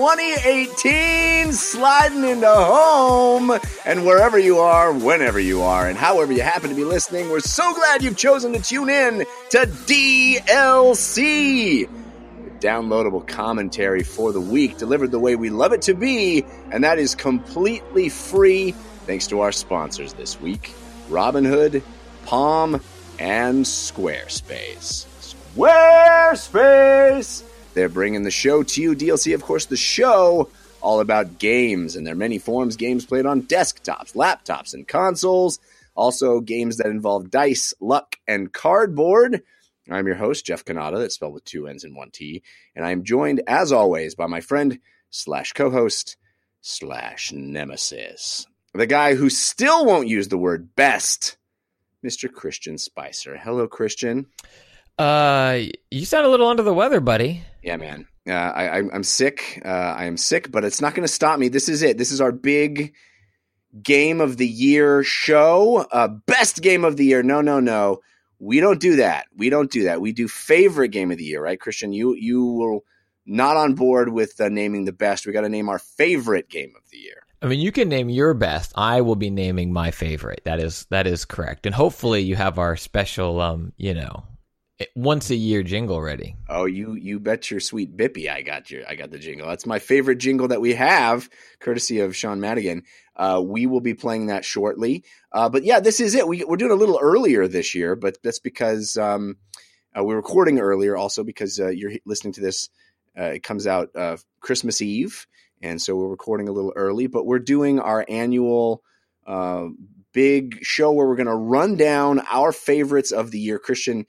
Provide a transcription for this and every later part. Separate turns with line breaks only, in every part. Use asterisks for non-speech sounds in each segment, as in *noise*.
2018 sliding into home. And wherever you are, whenever you are, and however you happen to be listening, we're so glad you've chosen to tune in to DLC. Downloadable commentary for the week delivered the way we love it to be, and that is completely free thanks to our sponsors this week Robinhood, Palm, and Squarespace. Squarespace! They're bringing the show to you. DLC, of course, the show all about games and their many forms. Games played on desktops, laptops, and consoles. Also, games that involve dice, luck, and cardboard. I'm your host, Jeff Cannata, that's spelled with two N's and one T. And I'm joined, as always, by my friend slash co host slash nemesis, the guy who still won't use the word best, Mr. Christian Spicer. Hello, Christian.
Uh, you sound a little under the weather, buddy.
Yeah, man. Uh, I, I'm sick. Uh, I am sick, but it's not going to stop me. This is it. This is our big game of the year show. Uh, best game of the year. No, no, no. We don't do that. We don't do that. We do favorite game of the year, right, Christian? You you will not on board with uh, naming the best. We got to name our favorite game of the year.
I mean, you can name your best. I will be naming my favorite. That is that is correct. And hopefully, you have our special, um, you know, once a year jingle ready.
Oh, you you bet your sweet bippy I got your I got the jingle. That's my favorite jingle that we have, courtesy of Sean Madigan. Uh, we will be playing that shortly. Uh, but yeah, this is it. We, are doing a little earlier this year, but that's because um, uh, we're recording earlier, also because uh, you're listening to this. Uh, it comes out uh, Christmas Eve, and so we're recording a little early. But we're doing our annual big show where we're going to run down our favorites of the year. Christian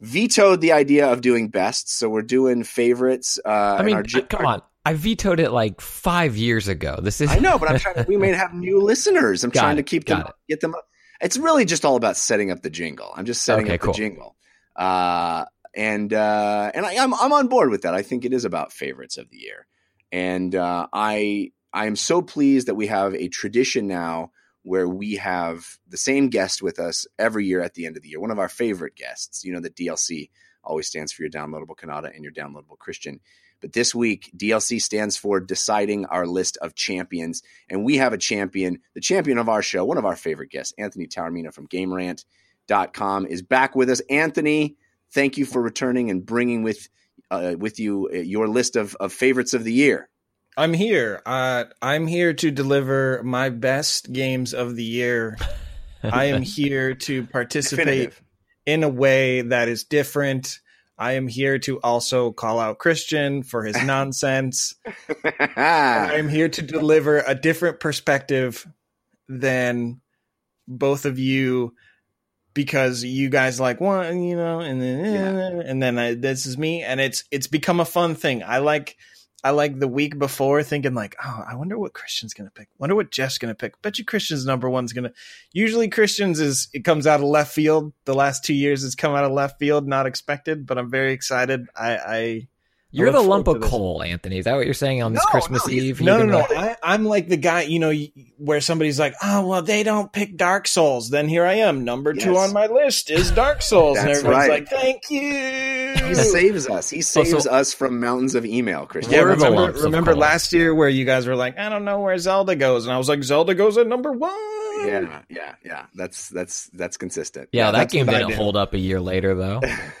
vetoed the idea of doing best, so we're doing favorites. Uh,
I mean, our, come on. I vetoed it like five years ago. This is
I know, but I'm trying. To, we may have new listeners. I'm *laughs* trying
it,
to keep them,
it.
get them. It's really just all about setting up the jingle. I'm just setting
okay,
up
cool.
the jingle, uh, and uh, and I, am I'm, I'm on board with that. I think it is about favorites of the year, and uh, I I am so pleased that we have a tradition now where we have the same guest with us every year at the end of the year. One of our favorite guests. You know, the DLC always stands for your downloadable Cannata and your downloadable Christian. But this week, DLC stands for deciding our list of champions. And we have a champion, the champion of our show, one of our favorite guests, Anthony Taormina from GameRant.com, is back with us. Anthony, thank you for returning and bringing with uh, with you uh, your list of, of favorites of the year.
I'm here. Uh, I'm here to deliver my best games of the year. *laughs* I am here to participate
Definitive.
in a way that is different. I am here to also call out Christian for his *laughs* nonsense. *laughs* I am here to deliver a different perspective than both of you because you guys like one, you know, and then
Yeah.
and then I, this is me, and it's it's become a fun thing. I like I like the week before thinking like, oh, I wonder what Christian's gonna pick. Wonder what Jeff's gonna pick. Bet you Christian's number one's gonna. Usually Christian's is it comes out of left field. The last two years it's come out of left field, not expected. But I'm very excited. I, I
You're
look
the lump of coal, Anthony. Is that what you're saying on this
No,
Christmas
no,
Eve?
no, no,
You've
no. I, I'm like the guy, you know, where somebody's like, "Oh, well, they don't pick Dark Souls." Then here I am, number two on my list is Dark Souls, *laughs* and
That's
everybody's
right.
like, "Thank you."
He saves us. He saves
Also-
us from mountains of email, Christian.
Yeah, remember,
lumps
remember last year where you guys were like, I don't know where Zelda goes, and I was like, Zelda goes at number one.
Yeah, yeah, yeah. That's that's that's consistent.
Yeah, that game didn't
do.
hold up a year later, though. *laughs* *laughs*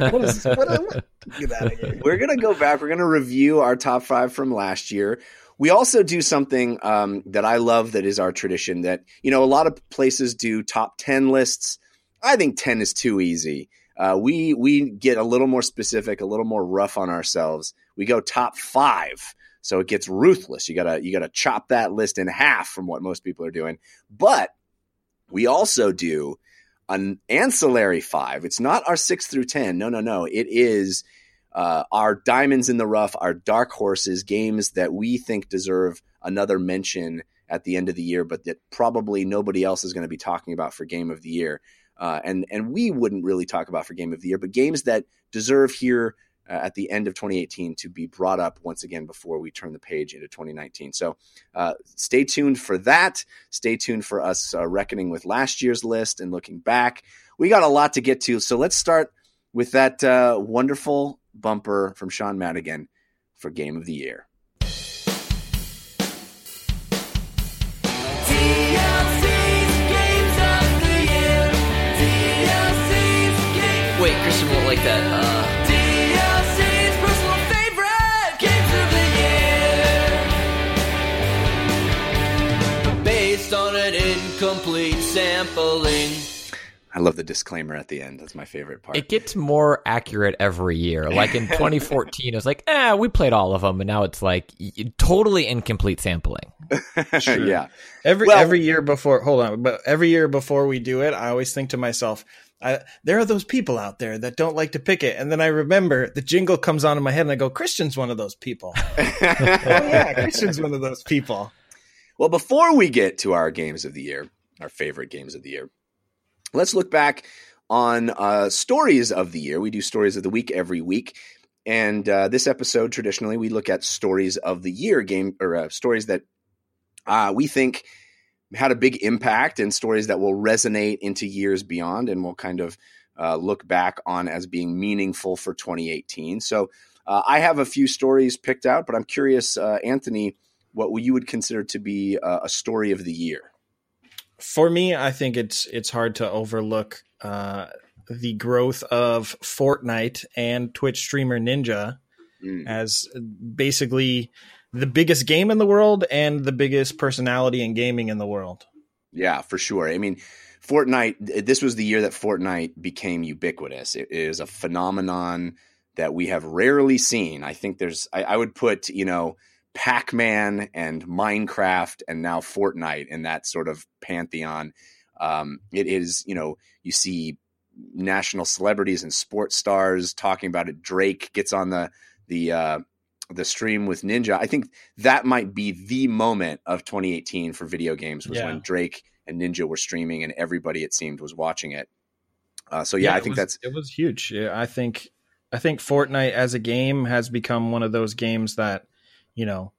What is, what, what, get out of here.
We're gonna go back. We're gonna review our top five from last year. We also do something um, that I love. That is our tradition. That you know, a lot of places do top ten lists. I think ten is too easy. Uh, we we get a little more specific, a little more rough on ourselves. We go top five, so it gets ruthless. You gotta you gotta chop that list in half from what most people are doing. But we also do an ancillary five. It's not our six through ten. No, no, no. It is uh, our diamonds in the rough, our dark horses, games that we think deserve another mention at the end of the year, but that probably nobody else is going to be talking about for game of the year. Uh, and and we wouldn't really talk about for game of the year, but games that deserve here uh, at the end of 2018 to be brought up once again before we turn the page into 2019. So uh, stay tuned for that. Stay tuned for us uh, reckoning with last year's list and looking back. We got a lot to get to, so let's start with that uh, wonderful bumper from Sean Madigan. for Game of the Year.
Wait, Christian won't like that. Uh, DLC's personal favorite games of the year. Based on an incomplete sampling.
I love the disclaimer at the end. That's my favorite part.
It gets more accurate every year. Like in *laughs* 2014, it was like, eh, we played all of them, and now it's like totally incomplete sampling.
Sure. *laughs*
yeah.
Every
Well-
every year before, hold on, but every year before we do it, I always think to myself, I, there are those people out there that don't like to pick it, and then I remember the jingle comes on in my head, and I go, "Christian's one of those people." *laughs* oh yeah, Christian's one of those people.
Well, before we get to our games of the year, our favorite games of the year, let's look back on uh, stories of the year. We do stories of the week every week. And uh, this episode, traditionally, we look at stories of the year game or uh, stories that uh, we think had a big impact and stories that will resonate into years beyond and we'll kind of uh, look back on as being meaningful for 2018. So uh, I have a few stories picked out, but I'm curious, uh, Anthony, what you would consider to be a, a story of the year.
For me, I think it's it's hard to overlook uh, the growth of Fortnite and Twitch streamer Ninja
Mm.
as basically the biggest game in the world and the biggest personality in gaming in the world.
Yeah, for sure. I mean, Fortnite, this was the year that Fortnite became ubiquitous. It is a phenomenon that we have rarely seen. I think there's, I, I would put, you know, Pac Man and Minecraft and now Fortnite in that sort of pantheon. Um, it is, you know, you see national celebrities and sports stars talking about it. Drake gets on the, the, uh, the stream with Ninja. I think that might be the moment of 2018 for video games was
Yeah.
when Drake and Ninja were streaming and everybody it seemed was watching it. Uh, so yeah, I think
was-
that's
it was huge. Yeah, I think I think Fortnite as a game has become one of those games that you know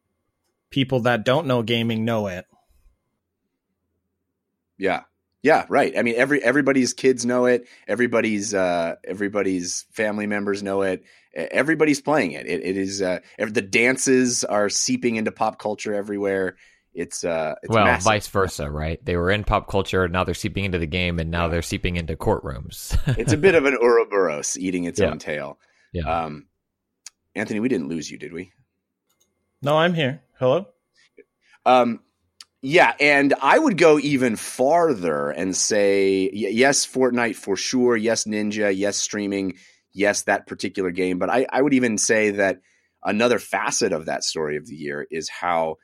people that don't know gaming know it.
yeah, yeah, right. I mean, every everybody's kids know it. Everybody's uh, everybody's family members know it. Everybody's playing it. It, it is uh, the dances are seeping into pop culture everywhere. It's uh, it's
well,
massive.
vice versa, right? They were in pop culture, now they're seeping into the game, and now they're seeping into courtrooms. *laughs*
it's a bit of an Ouroboros eating its
Yeah.
own tail.
yeah.
Um, Anthony, we didn't lose you, did we?
No, I'm here. Hello.
Um, yeah, and I would go even farther and say yes, Fortnite for sure. Yes, Ninja. Yes, streaming. Yes, that particular game. But I, I would even say that another facet of that story of the year is how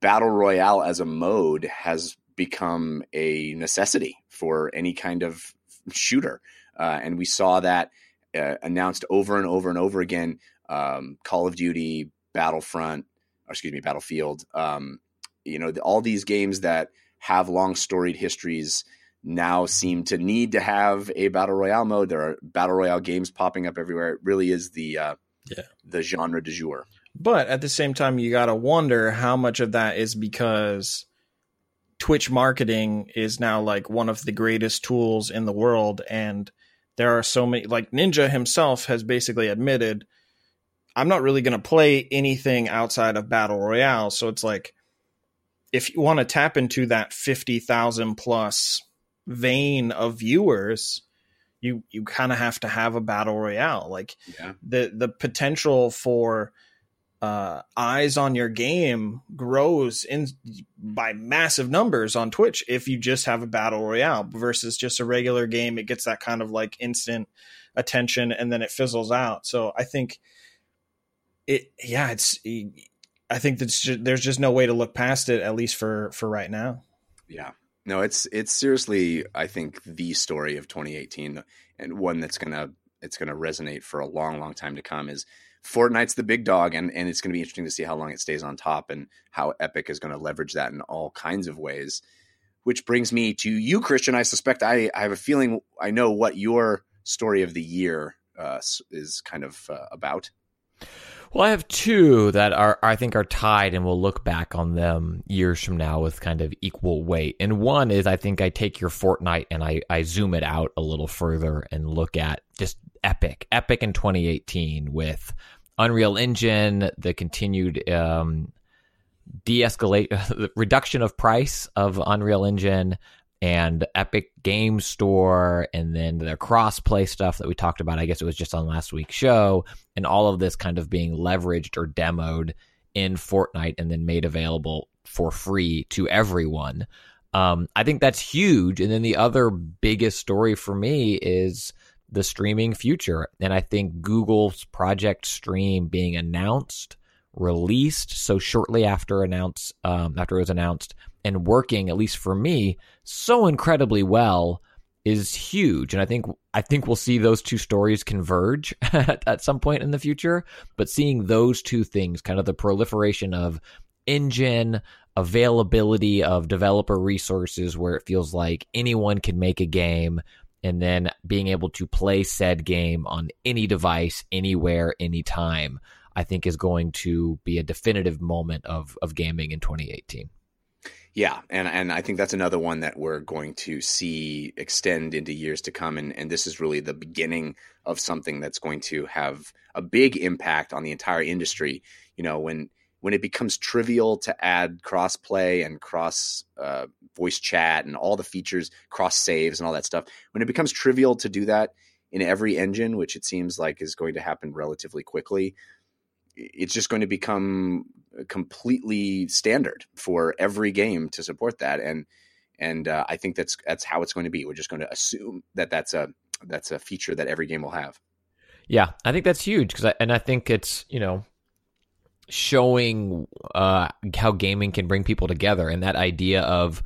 battle royale as a mode has become a necessity for any kind of shooter, uh, and we saw that uh, announced over and over and over again. Um, Call of Duty, Battlefront, or excuse me, Battlefield. Um, you know, the, all these games that have long storied histories now seem to need to have a battle royale mode. There are battle royale games popping up everywhere. It really is the uh,
Yeah.
the genre du jour.
But at the same time, you got to wonder how much of that is because Twitch marketing is now like one of the greatest tools in the world. And there are so many, like Ninja himself has basically admitted, I'm not really going to play anything outside of Battle Royale. So it's like, if you want to tap into that 50,000 plus vein of viewers, you, you kind of have to have a battle royale. Like
Yeah.
the the potential for uh, eyes on your game grows in by massive numbers on Twitch if you just have a battle royale versus just a regular game. It gets that kind of like instant attention and then it fizzles out. So I think it, yeah, it's. I think that's ju- there's just no way to look past it, at least for for right now.
Yeah. No, it's it's seriously I think the story of 2018 and one that's to it's to resonate for a long long time to come is Fortnite's the big dog and and it's to be interesting to see how long it stays on top and how Epic is to leverage that in all kinds of ways. Which brings me to you Christian, I suspect I I have a feeling I know what your story of the year uh, is kind of uh, about.
Well, I have two that are I think are tied, and we'll look back on them years from now with kind of equal weight. And one is I think I take your Fortnite and I I zoom it out a little further and look at just Epic, Epic in 2018 with Unreal Engine, the continued um, de-escalate, the *laughs* reduction of price of Unreal Engine, and Epic Game Store, and then their cross-play stuff that we talked about. I guess it was just on last week's show, and all of this kind of being leveraged or demoed in Fortnite and then made available for free to everyone. Um, I think that's huge. And then the other biggest story for me is the streaming future. And I think Google's Project Stream being announced, released so shortly after announced um, after it was announced, and working at least for me so incredibly well is huge. And I think I think we'll see those two stories converge *laughs* at, some point in the future. But seeing those two things, kind of the proliferation of engine availability of developer resources where it feels like anyone can make a game and then being able to play said game on any device anywhere anytime i think is going to be a definitive moment of of gaming in 2018
yeah, and and I think that's another one that we're going to see extend into years to come, and and this is really the beginning of something that's going to have a big impact on the entire industry. You know, when when it becomes trivial to add crossplay and cross uh, voice chat and all the features, cross saves and all that stuff, when it becomes trivial to do that in every engine, which it seems like is going to happen relatively quickly, it's just going to become completely standard for every game to support that. And and uh, I think that's that's how it's going to be. We're just going to assume that that's a that's a feature that every game will have.
Yeah, I think that's huge because, and I think it's you know showing uh, how gaming can bring people together and that idea of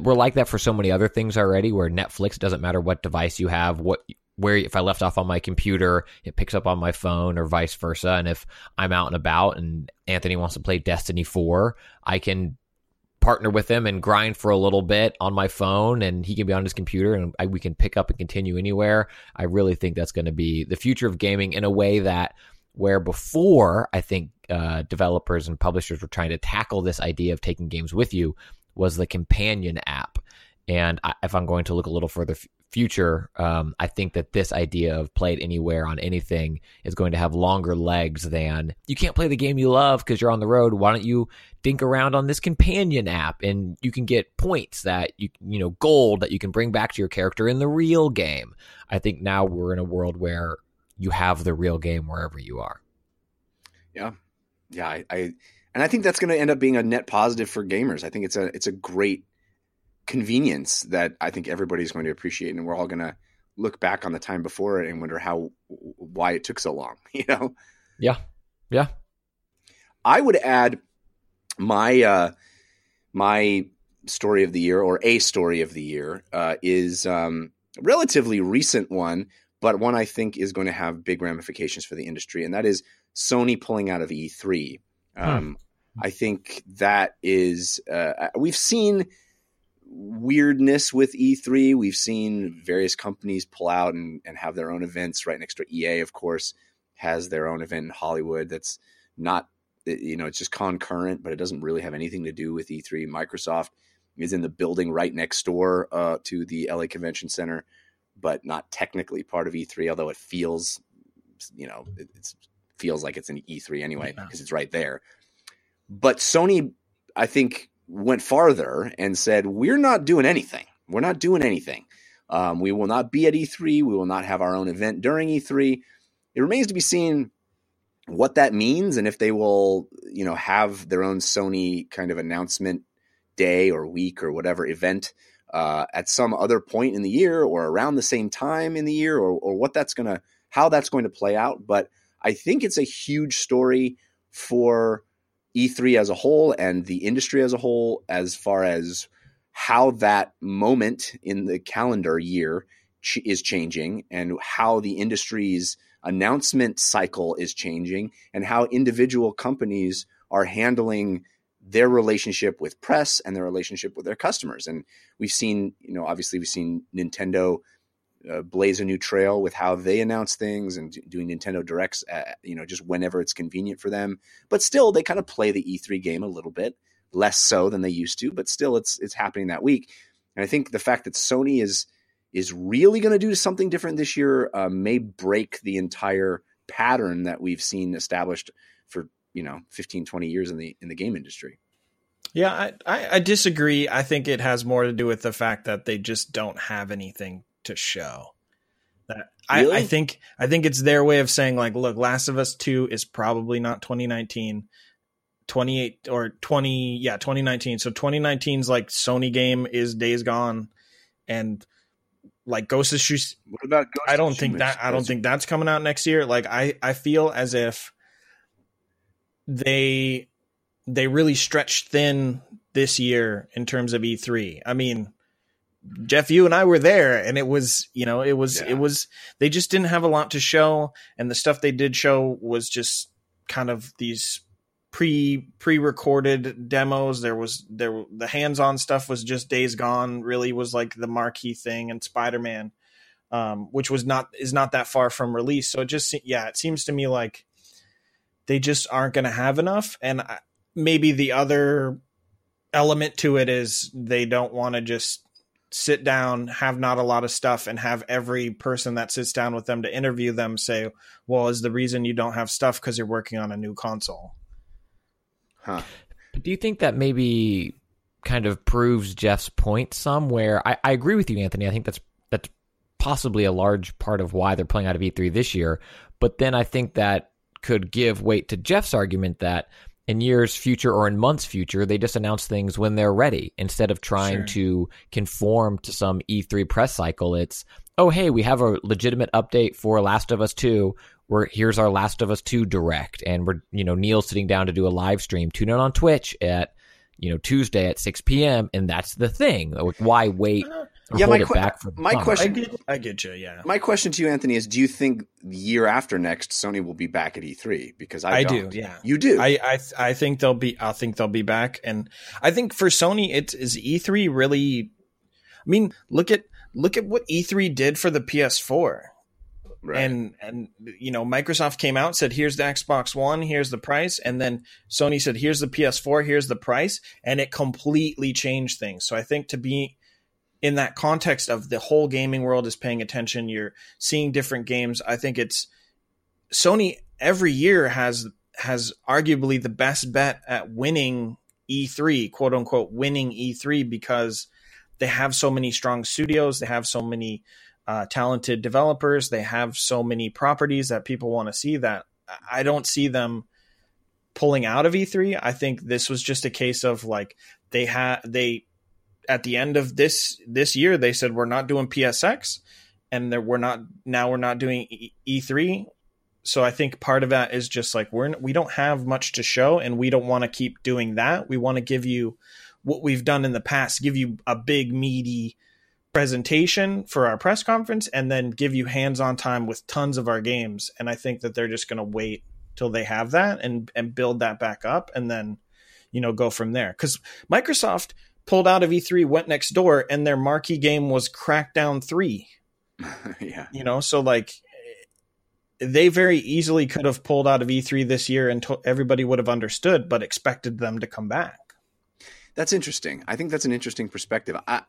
we're like that for so many other things already where netflix doesn't matter what device you have what where if i left off on my computer it picks up on my phone or vice versa and if i'm out and about and anthony wants to play destiny 4 i can partner with him and grind for a little bit on my phone and he can be on his computer and I, we can pick up and continue anywhere i really think that's going to be the future of gaming in a way that where before I think uh, developers and publishers were trying to tackle this idea of taking games with you was the companion app. And I, if I'm going to look a little further future, um, I think that this idea of play it anywhere on anything is going to have longer legs than you can't play the game you love because you're on the road. Why don't you dink around on this companion app and you can get points that you you know gold that you can bring back to your character in the real game. I think now we're in a world where you have the real game wherever you are.
Yeah, yeah, I, I and I think that's going to end up being a net positive for gamers. I think it's a it's a great convenience that I think everybody's going to appreciate, and we're all going to look back on the time before it and wonder how why it took so long. *laughs* You know?
Yeah, yeah.
I would add my uh, my story of the year or a story of the year uh, is um, a relatively recent one, but one I think is going to have big ramifications for the industry, and that is Sony pulling out of E3. Um, I think that is uh, we've seen weirdness with E3. We've seen various companies pull out and, and have their own events right next to EA. Of course, has their own event in Hollywood that's not you know it's just concurrent, but it doesn't really have anything to do with E3. Microsoft is in the building right next door uh, to the LA Convention Center but not technically part of E3, although it feels, you know, it feels like it's an E3 anyway because yeah. it's right there. But Sony, I think, went farther and said, "We're not doing anything. We're not doing anything. Um, we will not be at E3. We will not have our own event during E3." It remains to be seen what that means and if they will, you know, have their own Sony kind of announcement day or week or whatever event uh, at some other point in the year or around the same time in the year or, or what that's going to how that's going to play out but i think it's a huge story for e3 as a whole and the industry as a whole as far as how that moment in the calendar year ch- is changing and how the industry's announcement cycle is changing and how individual companies are handling their relationship with press and their relationship with their customers. And we've seen, you know, obviously we've seen Nintendo uh, blaze a new trail with how they announce things and doing Nintendo Directs, uh, you know, just whenever it's convenient for them. But still, they kind of play the E3 game a little bit less so than they used to. But still, it's it's happening that week. And I think the fact that Sony is is really going to do something different this year uh, may break the entire pattern that we've seen established for you know 15 20 years in the in the game industry
Yeah, I, I, I disagree. I think it has more to do with the fact that they just don't have anything to show. That I, I think I think it's their way of saying like, look, Last of Us Two is probably not 2019, 28 or 20, yeah, 2019. So 2019's like Sony game is Days Gone, and like Ghost of Tsushima.
what about Ghost
I don't think that I don't think that's coming out next year. Like I I feel as if they they really stretched thin this year in terms of E3. I mean, Jeff, you and I were there, and it was you know it was
Yeah.
it was they just didn't have a lot to show, and the stuff they did show was just kind of these pre pre recorded demos. There was there the hands on stuff was just Days Gone. Really was like the marquee thing, and Spider Man, um, which was not is not that far from release. So it just yeah, it seems to me like they just aren't going to have enough, and I, maybe the other element to it is they don't want to just sit down, have not a lot of stuff, and have every person that sits down with them to interview them say, "Well, is the reason you don't have stuff because you're working on a new console?"
huh
But do you think that maybe kind of proves Jeff's point somewhere? I, I agree with you, Anthony. I think that's that's possibly a large part of why they're playing out of E3 this year. But then I think that could give weight to Jeff's argument that in years future or in months future, they just announce things when they're ready instead of trying
Sure.
to conform to some E3 press cycle. It's oh hey, we have a legitimate update for Last of Us 2. We're here's our Last of Us 2 direct, and we're you know Neil's sitting down to do a live stream. Tune in on Twitch at you know Tuesday at 6 p.m. and that's the thing. Like, why wait or
Yeah,
hold
my
it back for
my
summer?
question-
I get, I get you. Yeah,
my question to you anthony is do you think year after next sony will be back at e3 because i,
I
don't.
do, yeah.
you do
I, I, I think they'll be. I think they'll be back, and I think for Sony, it is E3 really. I mean, look at look at what E3 did for the PS4.
right.
and and you know microsoft came out said here's the xbox one here's the price and then sony said here's the ps4 here's the price and it completely changed things so i think to be in that context of the whole gaming world is paying attention you're seeing different games i think it's sony every year has has arguably the best bet at winning e3 quote unquote winning e3 because they have so many strong studios they have so many uh, talented developers. They have so many properties that people want to see that I don't see them pulling out of E3. I think this was just a case of like they had they at the end of this this year they said we're not doing PSX and that we're not now we're not doing E- E3. So I think part of that is just like we're we don't have much to show and we don't want to keep doing that. We want to give you what we've done in the past, give you a big meaty presentation for our press conference and then give you hands-on time with tons of our games and i think that they're just going to wait till they have that and and build that back up and then you know go from there cuz microsoft pulled out of E3 went next door and their marquee game was Crackdown 3 *laughs*
yeah
you know so like they very easily could have pulled out of E3 this year and to- everybody would have understood but expected them to come back
That's interesting. I think that's an interesting perspective. I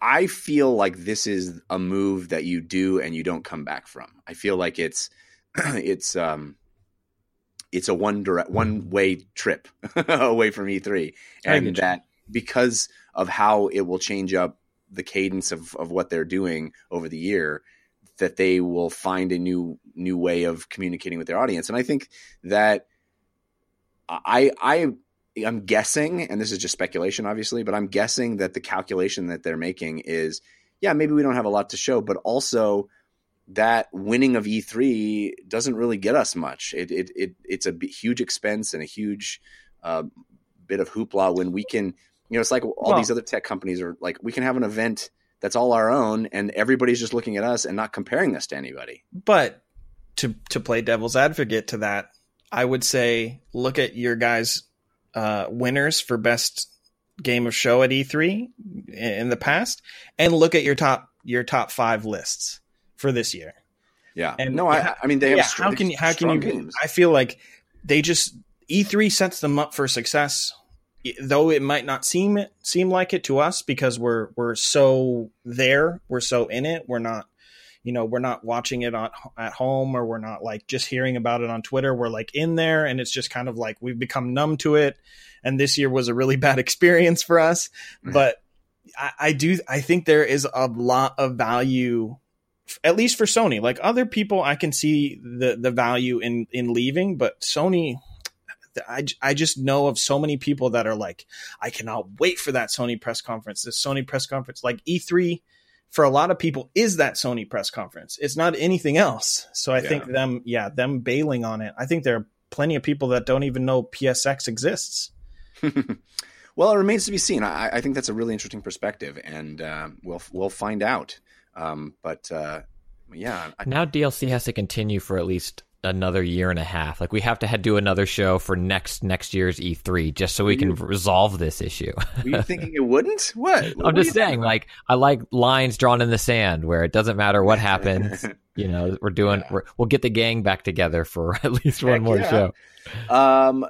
I feel like this is a move that you do and you don't come back from. I feel like it's *clears throat* it's um it's a one direct one way trip *laughs* away from E3 and that because of how it will change up the cadence of of what they're doing over the year that they will find a new new way of communicating with their audience and I think that I I I'm guessing, and this is just speculation, obviously, but I'm guessing that the calculation that they're making is, yeah, maybe we don't have a lot to show, but also that winning of E3 doesn't really get us much. It it, it it's a huge expense and a huge uh, bit of hoopla when we can, you know, it's like all
Well-
these other tech companies are like, we can have an event that's all our own, and everybody's just looking at us and not comparing us to anybody.
But to to play devil's advocate to that, I would say look at your guys' uh, winners for best game of show at E3 in- in the past, and look at your top your top five lists for this year.
Yeah,
And
no, I I mean they have
yeah,
str-
how can you how can you?
games.
I feel like they just E3 sets them up for success, though it might not seem seem like it to us because we're we're so there, we're so in it, we're not. you know we're not watching it on at home or we're not like just hearing about it on twitter. We're like in there and it's just kind of like we've become numb to it. And this year was a really *laughs* bad experience for us. Mm-hmm. But I, I do i think there is a lot of value at least for sony. Like other people i can see the the value in in leaving but sony I, I just know of so many people that are like, I cannot wait for that Sony press conference. This Sony press conference, like E3, for a lot of people, is that Sony press conference. It's not anything else. So I
Yeah.
think them, yeah, them bailing on it. I think there are plenty of people that don't even know PSX exists. *laughs*
well, it remains to be seen. I, I think that's a really interesting perspective, and uh, we'll we'll find out. Um, but uh, yeah, I,
Now DLC has to continue for at least another year and a half. Like we have to do another show for next next year's E3 just so we can resolve this issue.
were you *laughs* thinking it wouldn't? What? What
I'm just saying, like I like lines drawn in the sand where it doesn't matter what happens. *laughs* You know, we're doing. We're, we'll get the gang back together for *laughs* at least one more
yeah.
show.
Um,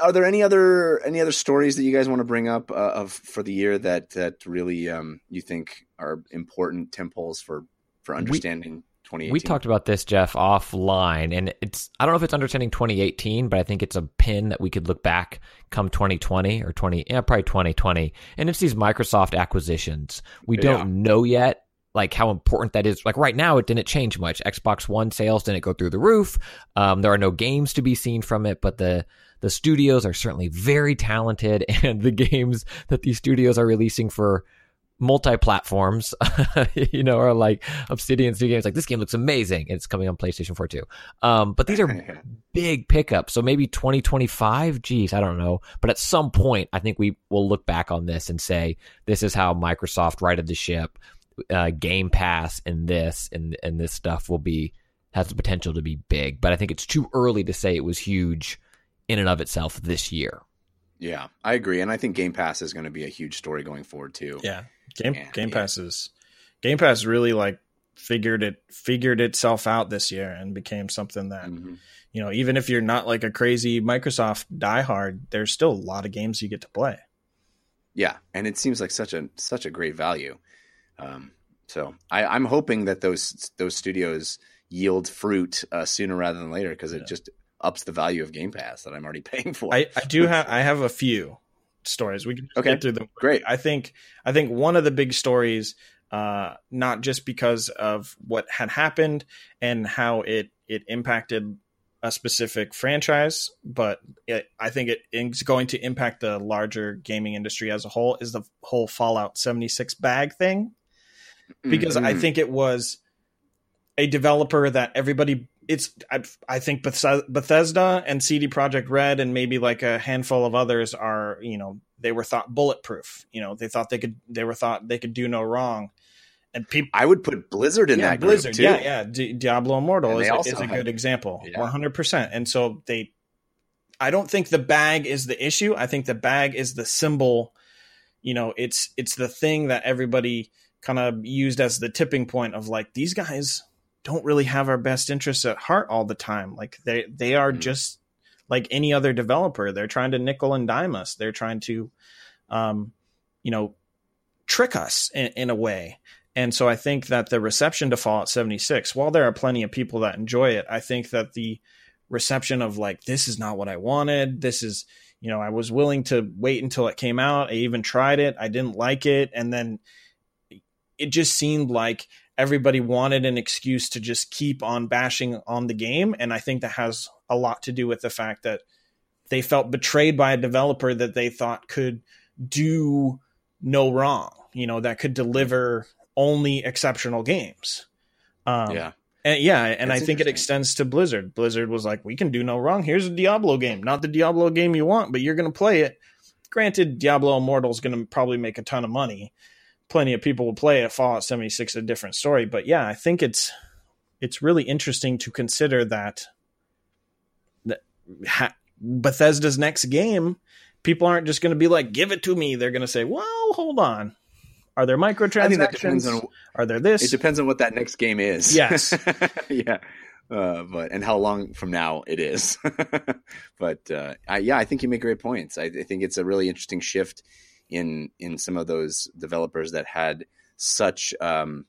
are there any other any other stories that you guys want to bring up uh, of for the year that that really um, you think are important temples for for understanding 2018?
We talked about this, Jeff, offline, and it's I don't know if it's understanding 2018, but I think it's a pin that we could look back come 2020 or 20, yeah, probably 2020, and it's these Microsoft acquisitions. We don't
Yeah.
know yet. Like how important that is. Like right now, it didn't change much. Xbox One sales didn't go through the roof. Um, there are no games to be seen from it, but the the studios are certainly very talented, *laughs* and the games that these studios are releasing for multi-platforms, *laughs* you know, or like Obsidian's new games. Like this game looks amazing. It's coming on PlayStation 4 too. Um, but these are *laughs* big pickups. So maybe 2025. Geez, I don't know. But at some point, I think we will look back on this and say this is how Microsoft righted the ship. Uh, Game Pass and this and and this stuff will be has the potential to be big. But I think it's too early to say it was huge in and of itself this year.
Yeah, I agree, and I think Game Pass is going to be a huge story going forward too.
Yeah. Game
Yeah,
Game
yeah.
Pass is Game Pass really like figured it figured itself out this year and became something that
Mhm.
you know even if you're not like a crazy Microsoft diehard, there's still a lot of games you get to play.
Yeah, and it seems like such a such a great value. Um, so I, I'm hoping that those those studios yield fruit uh, sooner rather than later because it
Yeah.
just ups the value of Game Pass that I'm already *laughs* paying for.
I, I do have *laughs* I have a few stories. We can
Okay.
get through them.
Great.
I think I think one of the big stories, uh, not just because of what had happened and how it it impacted a specific franchise, but it, I think it is going to impact the larger gaming industry as a whole. Is the whole Fallout seventy six bag thing? because I
Mhm.
think it was a developer that everybody it's I, I think Bethesda and CD Projekt Red and maybe like a handful of others are you know they were thought bulletproof. You know they thought they could they were thought they could do no wrong. And people
I would put Blizzard in
yeah
that group
Blizzard
too.
yeah yeah. Di- Diablo Immortal is, is a
had-
good example. One hundred percent. And so they I don't think the bag is the issue. I think the bag is the symbol. You know it's it's the thing that everybody kind of used as the tipping point of like these guys don't really have our best interests at heart all the time. Like they they are
Mhm.
just like any other developer. They're trying to nickel and dime us. They're trying to um you know trick us in, in a way. And so i think that the reception to fallout 76 while there are plenty of people that enjoy it i think that the reception of like this is not what i wanted. This is you know i was willing to wait until it came out. I even tried it. I didn't like it. And then it just seemed like everybody wanted an excuse to just keep on bashing on the game and i think that has a lot to do with the fact that they felt betrayed by a developer that they thought could do no wrong you know that could deliver only exceptional games um,
yeah.
and yeah, and
That's
I think it extends to Blizzard. Blizzard was like, we can do no wrong. Here's a Diablo game, not the Diablo game you want, but you're going to play it. Granted, Diablo Immortal is going to probably make a ton of money. Plenty of people will play it. Fallout 76 a different story, but yeah, I think it's it's really interesting to consider that that ha- Bethesda's next game, people aren't just going to be like, give it to me. They're going to say, well, hold on. Are there
I think
microtransactions?
on
Are there this?
it depends on what that next game is.
Yes. *laughs*
yeah. Uh, but and how long from now it is. *laughs* but uh, I, yeah, I think you make great points. I, I think it's a really interesting shift in in some of those developers that had such um,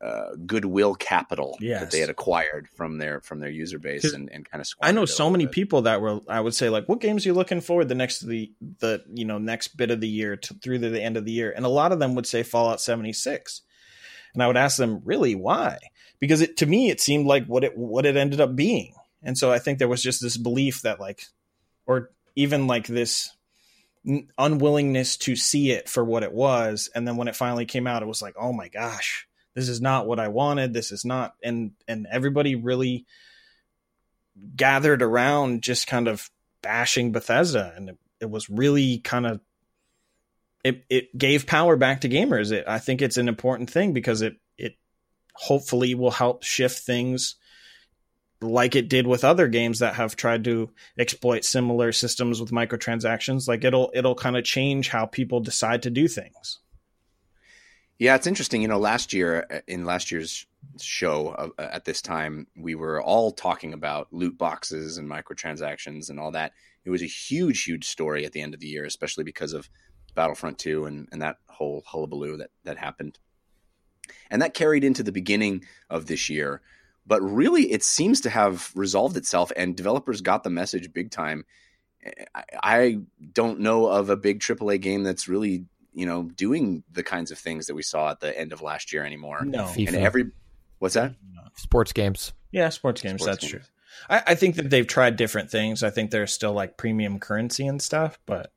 uh, goodwill capital that they had acquired from their from their user base and, and kind of
I know so many people that were I would say like what games are you looking forward the next the the you know next bit of the year to, through to the end of the year? And a lot of them would say Fallout 76 and I would ask them really? Why? Because it to me it seemed like what it what it ended up being. And so I think there was just this belief that like or even like this unwillingness to see it for what it was. And then when it finally came out it was like oh my gosh this is not what I wanted. This is not and and everybody really gathered around just kind of bashing Bethesda. And it, it was really kind of it it gave power back to gamers. It, I think it's an important thing because it it hopefully will help shift things like it did with other games that have tried to exploit similar systems with microtransactions like it'll it'll kind of change how people decide to do things.
Yeah, it's interesting. You know, last year uh, in last year's show uh, at this time, we were all talking about loot boxes and microtransactions and all that. It was a huge, huge story at the end of the year, especially because of Battlefront 2 and, and that whole hullabaloo that, that happened. And that carried into the beginning of this year. But really, it seems to have resolved itself, and developers got the message big time. Eh, I, I don't know of a big AAA game that's really you know doing the kinds of things that we saw at the end of last year anymore.
No.
FIFA.
And every what's that?
sports games.
Yeah, sports games.
Sports
that's
games.
true. I, I think that they've tried different things. I think there's still like premium currency and stuff, but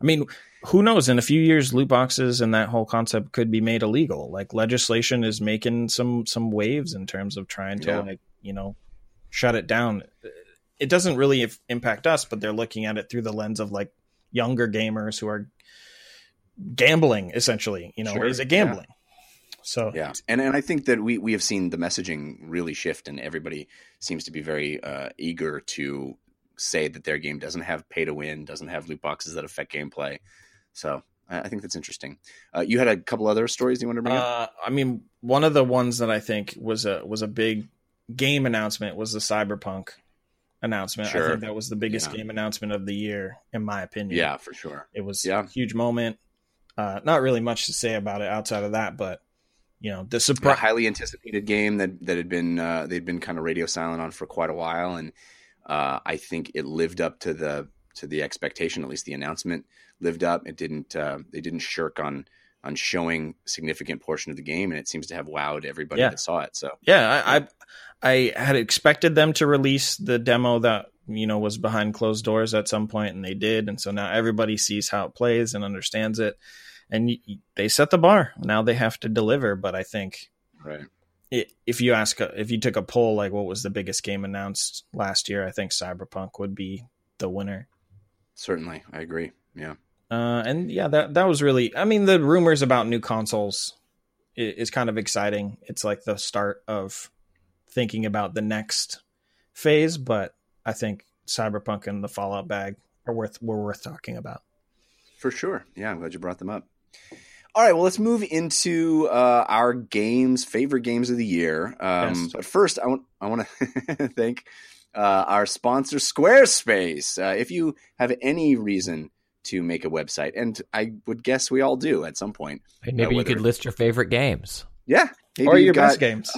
I mean, who knows? In a few years, loot boxes and that whole concept could be made illegal. Like legislation is making some some waves in terms of trying to
Yeah.
like you know shut it down. It doesn't really if- impact us, but they're looking at it through the lens of like younger gamers who are gambling essentially. You know,
Sure,
is it gambling? So
Yeah, and and I think that we we have seen the messaging really shift, and everybody seems to be very uh, eager to say that their game doesn't have pay to win, doesn't have loot boxes that affect gameplay. So I, think that's interesting. Uh, you had a couple other stories you want to bring up?
Uh, I mean, one of the ones that I think was a was a big game announcement was the Cyberpunk announcement. I think that was the biggest
Yeah.
game announcement of the year, in my opinion.
Yeah, for sure.
it was
Yeah.
a huge moment. Uh, not really much to say about it outside of that, but you know, the surprise.
highly anticipated game that that had been uh, they'd been kind of radio silent on for quite a while, and uh, I think it lived up to the to the expectation. At least the announcement lived up. It didn't. Uh, they didn't shirk on on showing significant portion of the game, and it seems to have wowed everybody
Yeah.
that saw it. So
yeah, I, I I had expected them to release the demo that you know was behind closed doors at some point, and they did, and so now everybody sees how it plays and understands it, and they set the bar. Now they have to deliver. But I think
right,
if you ask, if you took a poll, like what was the biggest game announced last year, I think Cyberpunk would be the winner.
certainly, I agree. Yeah,
Uh, and yeah, that that was really. I mean, the rumors about new consoles i- is kind of exciting. It's like the start of thinking about the next phase. But I think Cyberpunk and the Fallout bag are worth were worth talking about.
for sure. Yeah, I'm glad you brought them up. All right, well, let's move into uh, our games, favorite games of the year. Um,
Yes.
But first, I want I want to *laughs* thank uh, our sponsor, Squarespace. Uh, if you have any reason to make a website, and I would guess we all do at some point.
Maybe you
whether-
could list your favorite games.
Yeah, maybe
or your
got,
best games.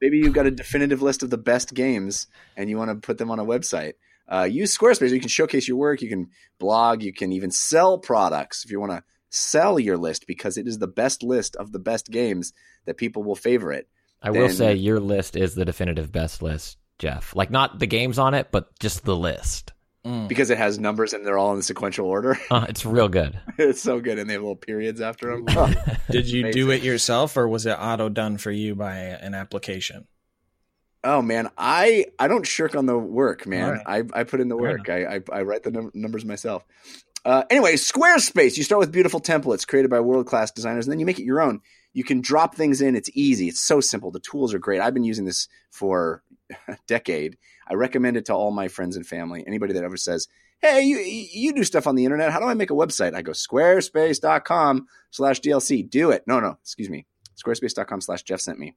Maybe you've got a definitive list of the best games, and you want to put them on a website. Uh, use Squarespace. You can showcase your work. You can blog. You can even sell products if you want to sell your list because it is the best list of the best games that people will favorite.
I will say your list is the definitive best list, Jeff. Like not the games on it, but just the list.
Mm.
because it has numbers and they're all in the sequential order. *laughs*
Uh, it's real good. *laughs*
it's so good, and they have little periods after them. *laughs*
Did you do it yourself, or was it auto done for you by an application?
Oh man, I I don't shirk on the work, man.
All right.
I I put in the work. I, I I write the num- numbers myself. Uh, anyway, Squarespace. You start with beautiful templates created by world class designers, and then you make it your own. You can drop things in. It's easy. It's so simple. The tools are great. I've been using this for a decade. I recommend it to all my friends and family. Anybody that ever says, "Hey, you you do stuff on the internet. How do I make a website?" I go squarespace.com slash DLC. Do it. No, no, excuse me. Squarespace.com slash Jeff sent me.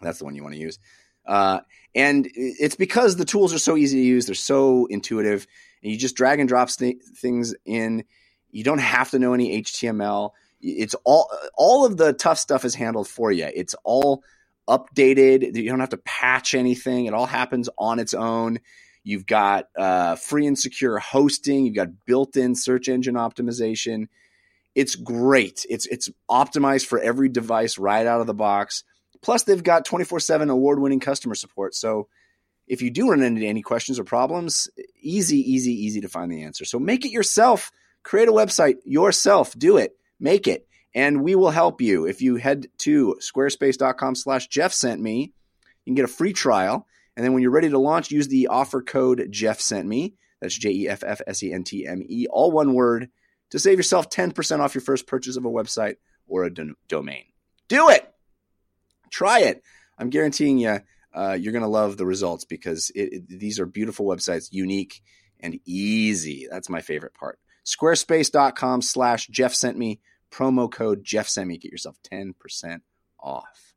That's the one you want to use. Uh, and it's because the tools are so easy to use. They're so intuitive, and you just drag and drop st- things in. You don't have to know any HTML. It's all all of the tough stuff is handled for you. It's all updated. You don't have to patch anything. It all happens on its own. You've got uh, free and secure hosting. You've got built-in search engine optimization. It's great. It's it's optimized for every device right out of the box. Plus, they've got 24/7 award-winning customer support. So, if you do run into any questions or problems, easy, easy, easy to find the answer. So, make it yourself. Create a website yourself. Do it. Make it and we will help you. If you head to squarespace.com slash Jeff sent me, you can get a free trial. And then when you're ready to launch, use the offer code Jeff sent me. That's J E F F S E N T M E, all one word, to save yourself 10% off your first purchase of a website or a do- domain. Do it. Try it. I'm guaranteeing you, uh, you're going to love the results because it, it, these are beautiful websites, unique and easy. That's my favorite part. Squarespace.com slash Jeff sent me promo code Jeff Semi. Get yourself 10% off.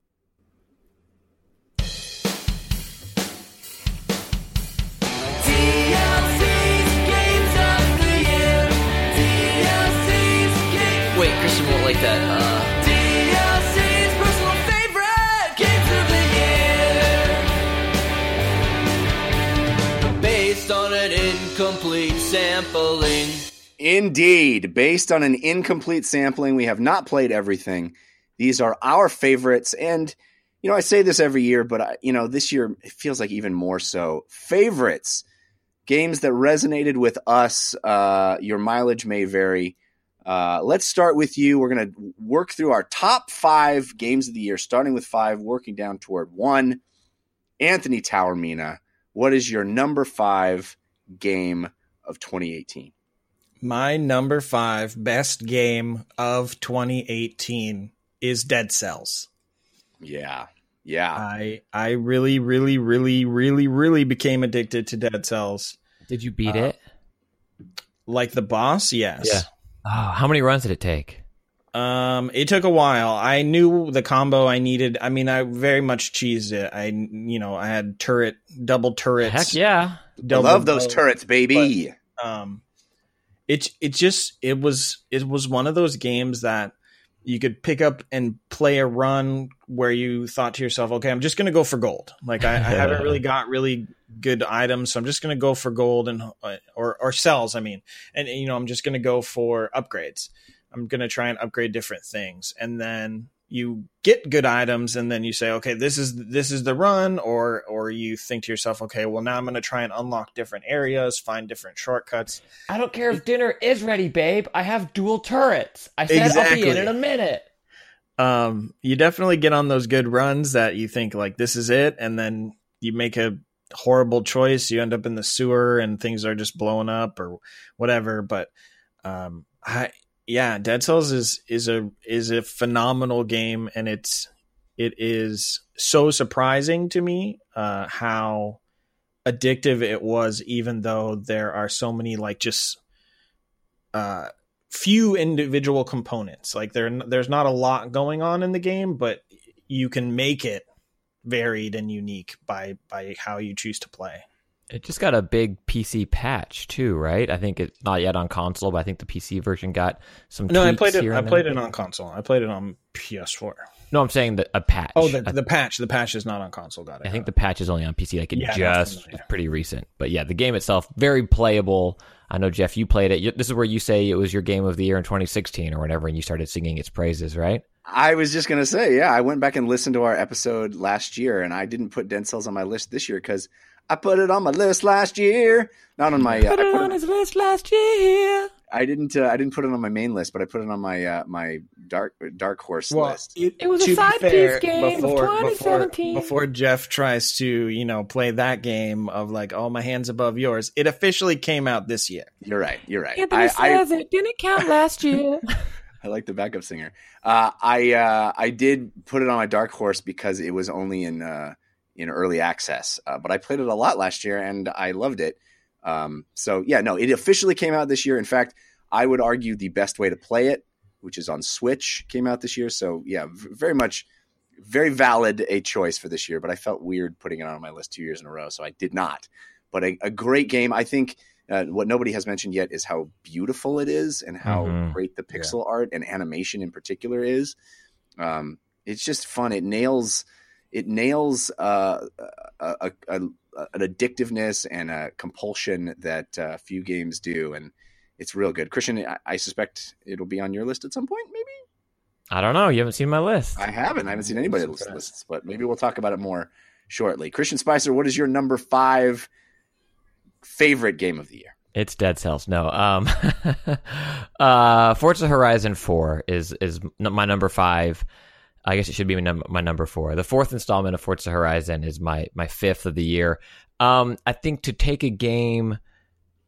Wait, Christian won't like that. Uh, DLC's personal favorite games of the year. Based on an incomplete sampling.
Indeed. Based on an incomplete sampling, we have not played everything. These are our favorites. And, you know, I say this every year, but, I, you know, this year it feels like even more so. Favorites, games that resonated with us. Uh, your mileage may vary. Uh, let's start with you. We're going to work through our top five games of the year, starting with five, working down toward one. Anthony Taormina, what is your number five game of 2018?
My number five best game of 2018 is Dead Cells.
Yeah. Yeah.
I I really, really, really, really, really became addicted to Dead Cells.
Did you beat
Uh,
it?
Like the boss, yes.
Yeah. Oh, how many runs did it take?
Um, it took a while. I knew the combo I needed. I mean, I very much cheesed it. I, you know, I had turret, double turrets.
Heck yeah.
I love those
bow.
turrets, baby.
um it it just it was it was one of those games that you could pick up and play a run where you thought to yourself okay i'm just going to go for gold. Like I, I *laughs* haven't really got really good items so i'm just going to go for gold and uh, or or cells i mean. And you know i'm just going to go for upgrades. I'm going to try and upgrade different things. And then you get good items and then you say okay this is this is the run or or you think to yourself okay well now i'm going to try and unlock different areas find different shortcuts
I don't care if dinner is ready, babe. I have dual turrets. I said I'll be in in a minute.
um you definitely get on those good runs that you think like this is it and then you make a horrible choice you end up in the sewer and things are just blowing up or whatever but um i yeah dead cells is is a is a phenomenal game and it's it is so surprising to me uh how addictive it was even though there are so many like just uh few individual components. Like there there's not a lot going on in the game but you can make it varied and unique by by how you choose to play
It just got a big PC patch too, right? I think it's not yet on console, but I think the PC version got some.
no i played it i played
there.
it on console i played it on ps4
No, I'm saying that a patch.
oh the,
I,
the patch the patch is not on console got it
I think the patch is only on PC. Like it
Yeah,
just
familiar.
is pretty recent, but yeah, the game itself very playable. I know Jeff, you played it. This is where you say it was your game of the year in 2016 or whatever, and you started singing its praises, right?
I was just gonna say, yeah, I went back and listened to our episode last year, and I didn't put Dead Cells on my list this year because I put it on my list last year, not on my. Uh, I, put it- on
his list last year.
I didn't. Uh, I didn't put it on my main list, but I put it on my uh, my dark dark horse list.
It was a
to be
side piece
fair,
game of
before,
2017.
Before, before Jeff tries to, you know, play that game of like, oh, my hands above yours, it officially came out this year.
You're right. You're right.
Anthony
I, I,
says it didn't count last *laughs* year.
I like the backup singer. Uh, I uh, I did put it on my dark horse because it was only in uh, in early access, uh, but I played it a lot last year and I loved it. Um, so yeah, no, it officially came out this year. In fact, I would argue the best way to play it, which is on Switch, came out this year. So yeah, v- very much, very valid a choice for this year. But I felt weird putting it on my list two years in a row, so I did not. But a, a great game. I think Uh, what nobody has mentioned yet is how beautiful it is and how
Mhm.
great the pixel art and animation in particular is. Um, it's just fun. It nails it nails uh, a, a, a, an addictiveness and a compulsion that uh, few games do, and it's real good. Christian, I, I suspect it'll be on your list at some point. Maybe
I don't know. You haven't seen my list.
I haven't. I haven't seen anybody's
Surprised.
lists, but maybe we'll talk about it more shortly. Christian Spicer, what is your number five favorite game of the year?
It's Dead Cells. No. Um, *laughs* uh, Forza Horizon Four is is my number five. I guess it should be my, num- my number four. The fourth installment of Forza Horizon is my my fifth of the year. Um, I think to take a game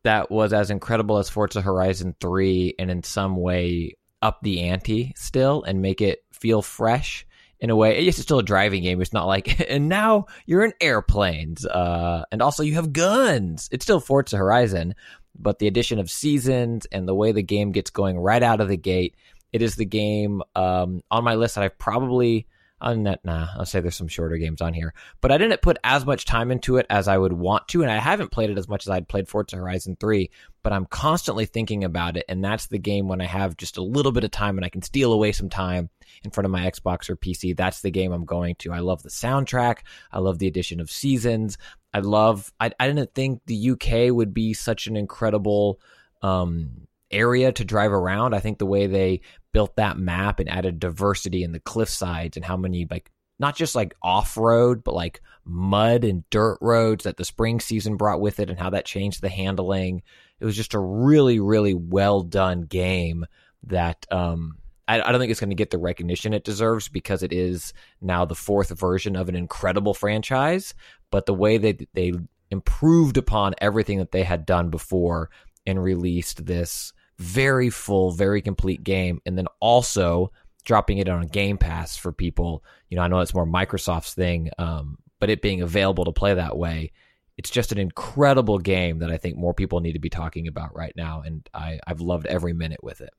that was as incredible as Forza Horizon Three and in some way up the ante still and make it feel fresh in a way. Yes, it's still a driving game. It's not like, *laughs* and now you're in airplanes. Uh, and also you have guns. It's still Forza Horizon, but the addition of seasons and the way the game gets going right out of the gate, it is the game um, on my list that I've probably. On that, nah, I'll say there's some shorter games on here, but I didn't put as much time into it as I would want to, and I haven't played it as much as I'd played Forza Horizon 3, but I'm constantly thinking about it, and that's the game when I have just a little bit of time and I can steal away some time in front of my Xbox or PC. That's the game I'm going to. I love the soundtrack. I love the addition of seasons. I love. I, I didn't think the UK would be such an incredible um, area to drive around. I think the way they built that map and added diversity in the cliff sides and how many like not just like off road, but like mud and dirt roads that the spring season brought with it and how that changed the handling. It was just a really, really well done game that um, I, I don't think it's going to get the recognition it deserves because it is now the fourth version of an incredible franchise. But the way that they improved upon everything that they had done before and released this very full, very complete game, and then also dropping it on Game Pass for people. You know, I know it's more Microsoft's thing, um, but it being available to play that way, it's just an incredible game that I think more people need to be talking about right now, and I, I've loved every minute with it.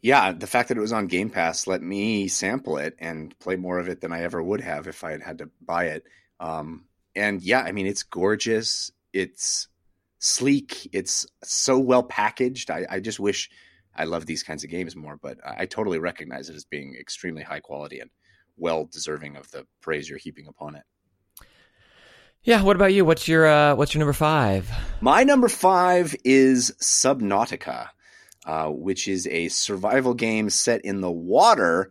Yeah, the fact that it was on Game Pass let me sample it and play more of it than I ever would have if I had had to buy it. Um, and yeah, I mean, it's gorgeous. It's sleek. It's so well packaged. I, I just wish I loved these kinds of games more, but I, I totally recognize it as being extremely high quality and well deserving of the praise you're heaping upon it.
Yeah, what about you? What's your uh, what's your number five?
My number five is Subnautica, uh, which is a survival game set in the water.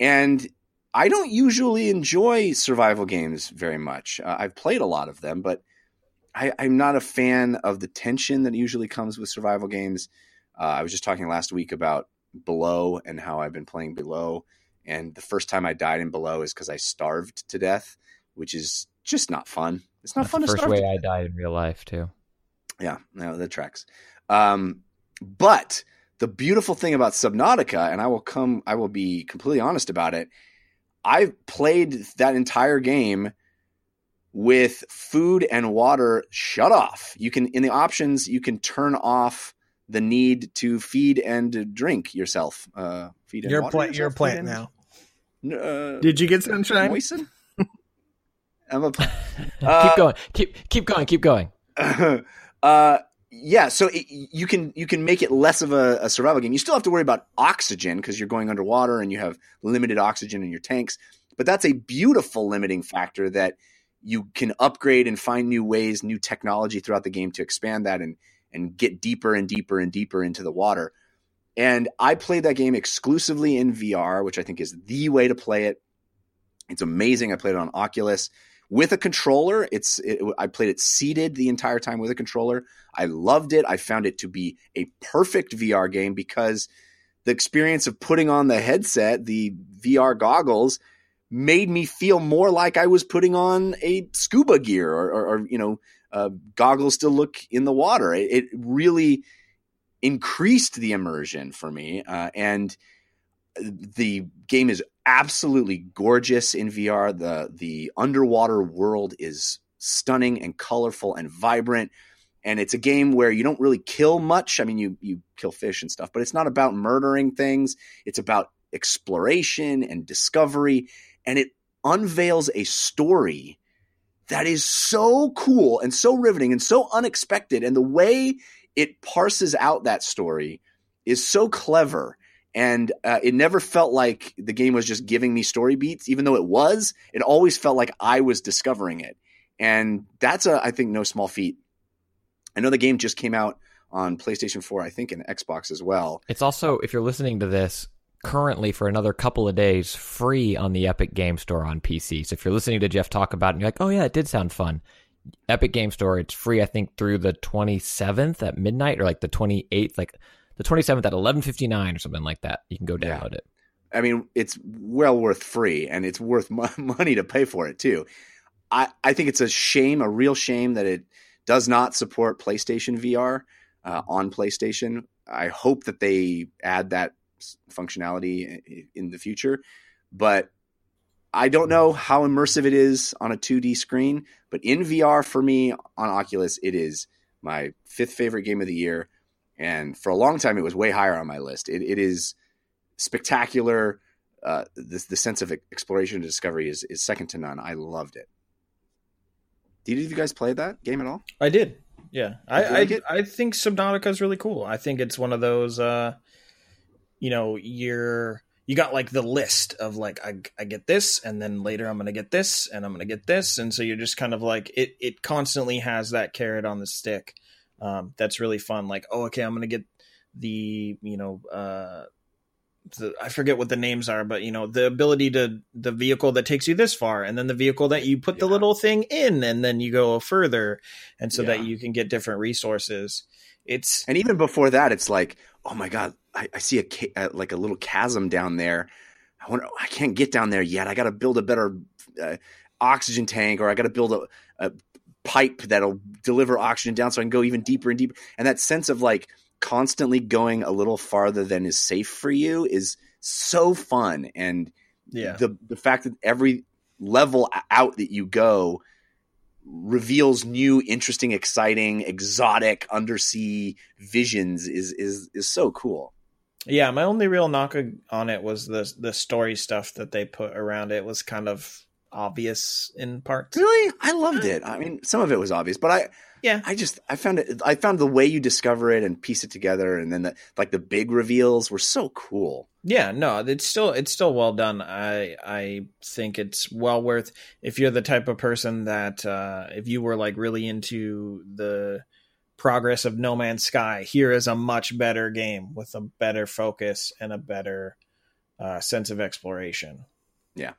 And I don't usually enjoy survival games very much. Uh, I've played a lot of them, but I, I'm not a fan of the tension that usually comes with survival games. Uh, I was just talking last week about Below and how I've been playing Below. And the first time I died in Below is because I starved to death, which is just not fun. It's not
That's
fun
the
to
first way I died in real life too.
yeah, no, that tracks. Um, but the beautiful thing about Subnautica, and I will come, I will be completely honest about it. I've played that entire game with food and water shut off. You can, in the options, you can turn off the need to feed and drink yourself. Uh, feed and
You're a
water
plant. You're a
yourself?
plant
Feed
now.
Uh,
Did you get sunshine?
moisten? *laughs* I'm a *laughs*
keep
Uh,
going. Keep keep going. Keep going. *laughs*
uh, yeah, so it, you can you can make it less of a, a survival game. You still have to worry about oxygen because you're going underwater and you have limited oxygen in your tanks. But that's a beautiful limiting factor that you can upgrade and find new ways, new technology throughout the game to expand that and and get deeper and deeper and deeper into the water. And I played that game exclusively in VR, which I think is the way to play it. It's amazing. I played it on Oculus with a controller. It's it, I played it seated the entire time with a controller. I loved it. I found it to be a perfect VR game because the experience of putting on the headset, the VR goggles, made me feel more like I was putting on a scuba gear or, or, or you know, uh, goggles to look in the water. It, it really increased the immersion for me, uh, and the game is absolutely gorgeous in VR. the The underwater world is stunning and colorful and vibrant. And it's a game where you don't really kill much. I mean, you you kill fish and stuff, but it's not about murdering things. It's about exploration and discovery, and it unveils a story that is so cool and so riveting and so unexpected. And the way it parses out that story is so clever. And uh, it never felt like the game was just giving me story beats, even though it was. It always felt like I was discovering it. And that's a, I think, no small feat. I know the game just came out on PlayStation 4, I think, and Xbox as well.
It's also, if you're listening to this, currently for another couple of days free on the Epic Game Store on PC. So if you're listening to Jeff talk about it and you're like, oh yeah, it did sound fun. Epic Game Store, it's free, I think, through the 27th at midnight or like the 28th, like the 27th at 11:59 or something like that. You can go
Yeah.
download it.
I mean, it's well worth free, and it's worth mo- *laughs* money to pay for it too. I I think it's a shame, a real shame that it does not support PlayStation VR uh, on PlayStation. I hope that they add that functionality in the future, but I don't know how immersive it is on a 2D screen. But in VR for me on Oculus, it is my fifth favorite game of the year, and for a long time it was way higher on my list. It, it is spectacular. Uh, the, the sense of exploration and discovery is, is second to none. I loved it. Did you guys play that game at all?
I did. Yeah,
Did
I
you like
I. I think Subnautica is really cool. I think it's one of those, uh, you know, you're you got like the list of like I I get this, and then later I'm gonna get this, and I'm gonna get this, and so you're just kind of like it. It constantly has that carrot on the stick. Um, that's really fun. Like, oh, okay, I'm gonna get the you know uh the, I forget what the names are, but you know the ability to the vehicle that takes you this far, and then the vehicle that you put the little thing in, and then you go further, and so that you can get different resources. It's
And even before that, it's like, oh my god, I, I see a ca- uh, like a little chasm down there. I wonder, I can't get down there yet. I got to build a better uh, oxygen tank, or I got to build a, a pipe that'll deliver oxygen down, so I can go even deeper and deeper. And that sense of like constantly going a little farther than is safe for you is so fun. And
yeah,
the the fact that every level out that you go reveals new interesting exciting exotic undersea visions is is is so cool
yeah. My only real knock on it was the the story stuff that they put around it was kind of obvious in parts.
really i loved it i mean some of it was obvious but i
Yeah.
i just i found it i found the way you discover it and piece it together and then the like the big reveals were so cool
Yeah, no, it's still it's still well done. I I think it's well worth if you're the type of person that uh, if you were like really into the progress of No Man's Sky, here is a much better game with a better focus and a better uh, sense of exploration. Yeah.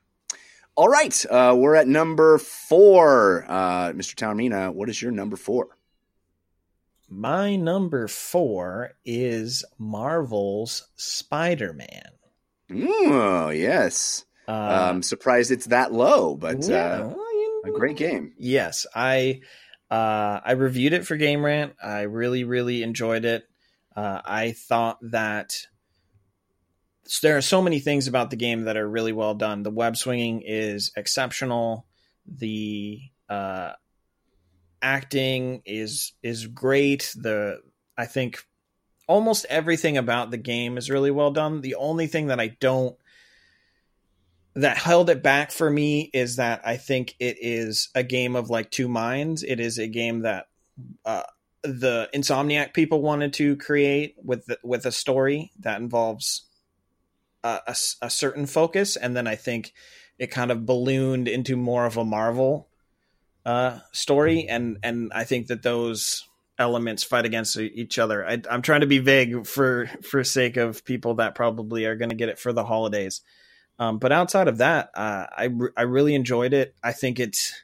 All right uh we're at number four uh mr taormina what is your number four
My number four is Marvel's Spider Man.
oh yes
Uh,
um surprised it's that low but
yeah,
uh a great game
Yes, I uh, I reviewed it for Game Rant. I really, really enjoyed it. Uh, I thought that there are so many things about the game that are really well done. The web swinging is exceptional. The uh, acting is is great. The I think almost everything about the game is really well done. The only thing that I don't that held it back for me is that I think it is a game of like two minds. It is a game that uh, the Insomniac people wanted to create with the, with a story that involves a a certain focus, and then I think it kind of ballooned into more of a Marvel uh, story, and and I think that those elements fight against each other. I, I'm trying to be vague for for sake of people that probably are going to get it for the holidays. Um, but outside of that, uh, I re- I really enjoyed it. I think it's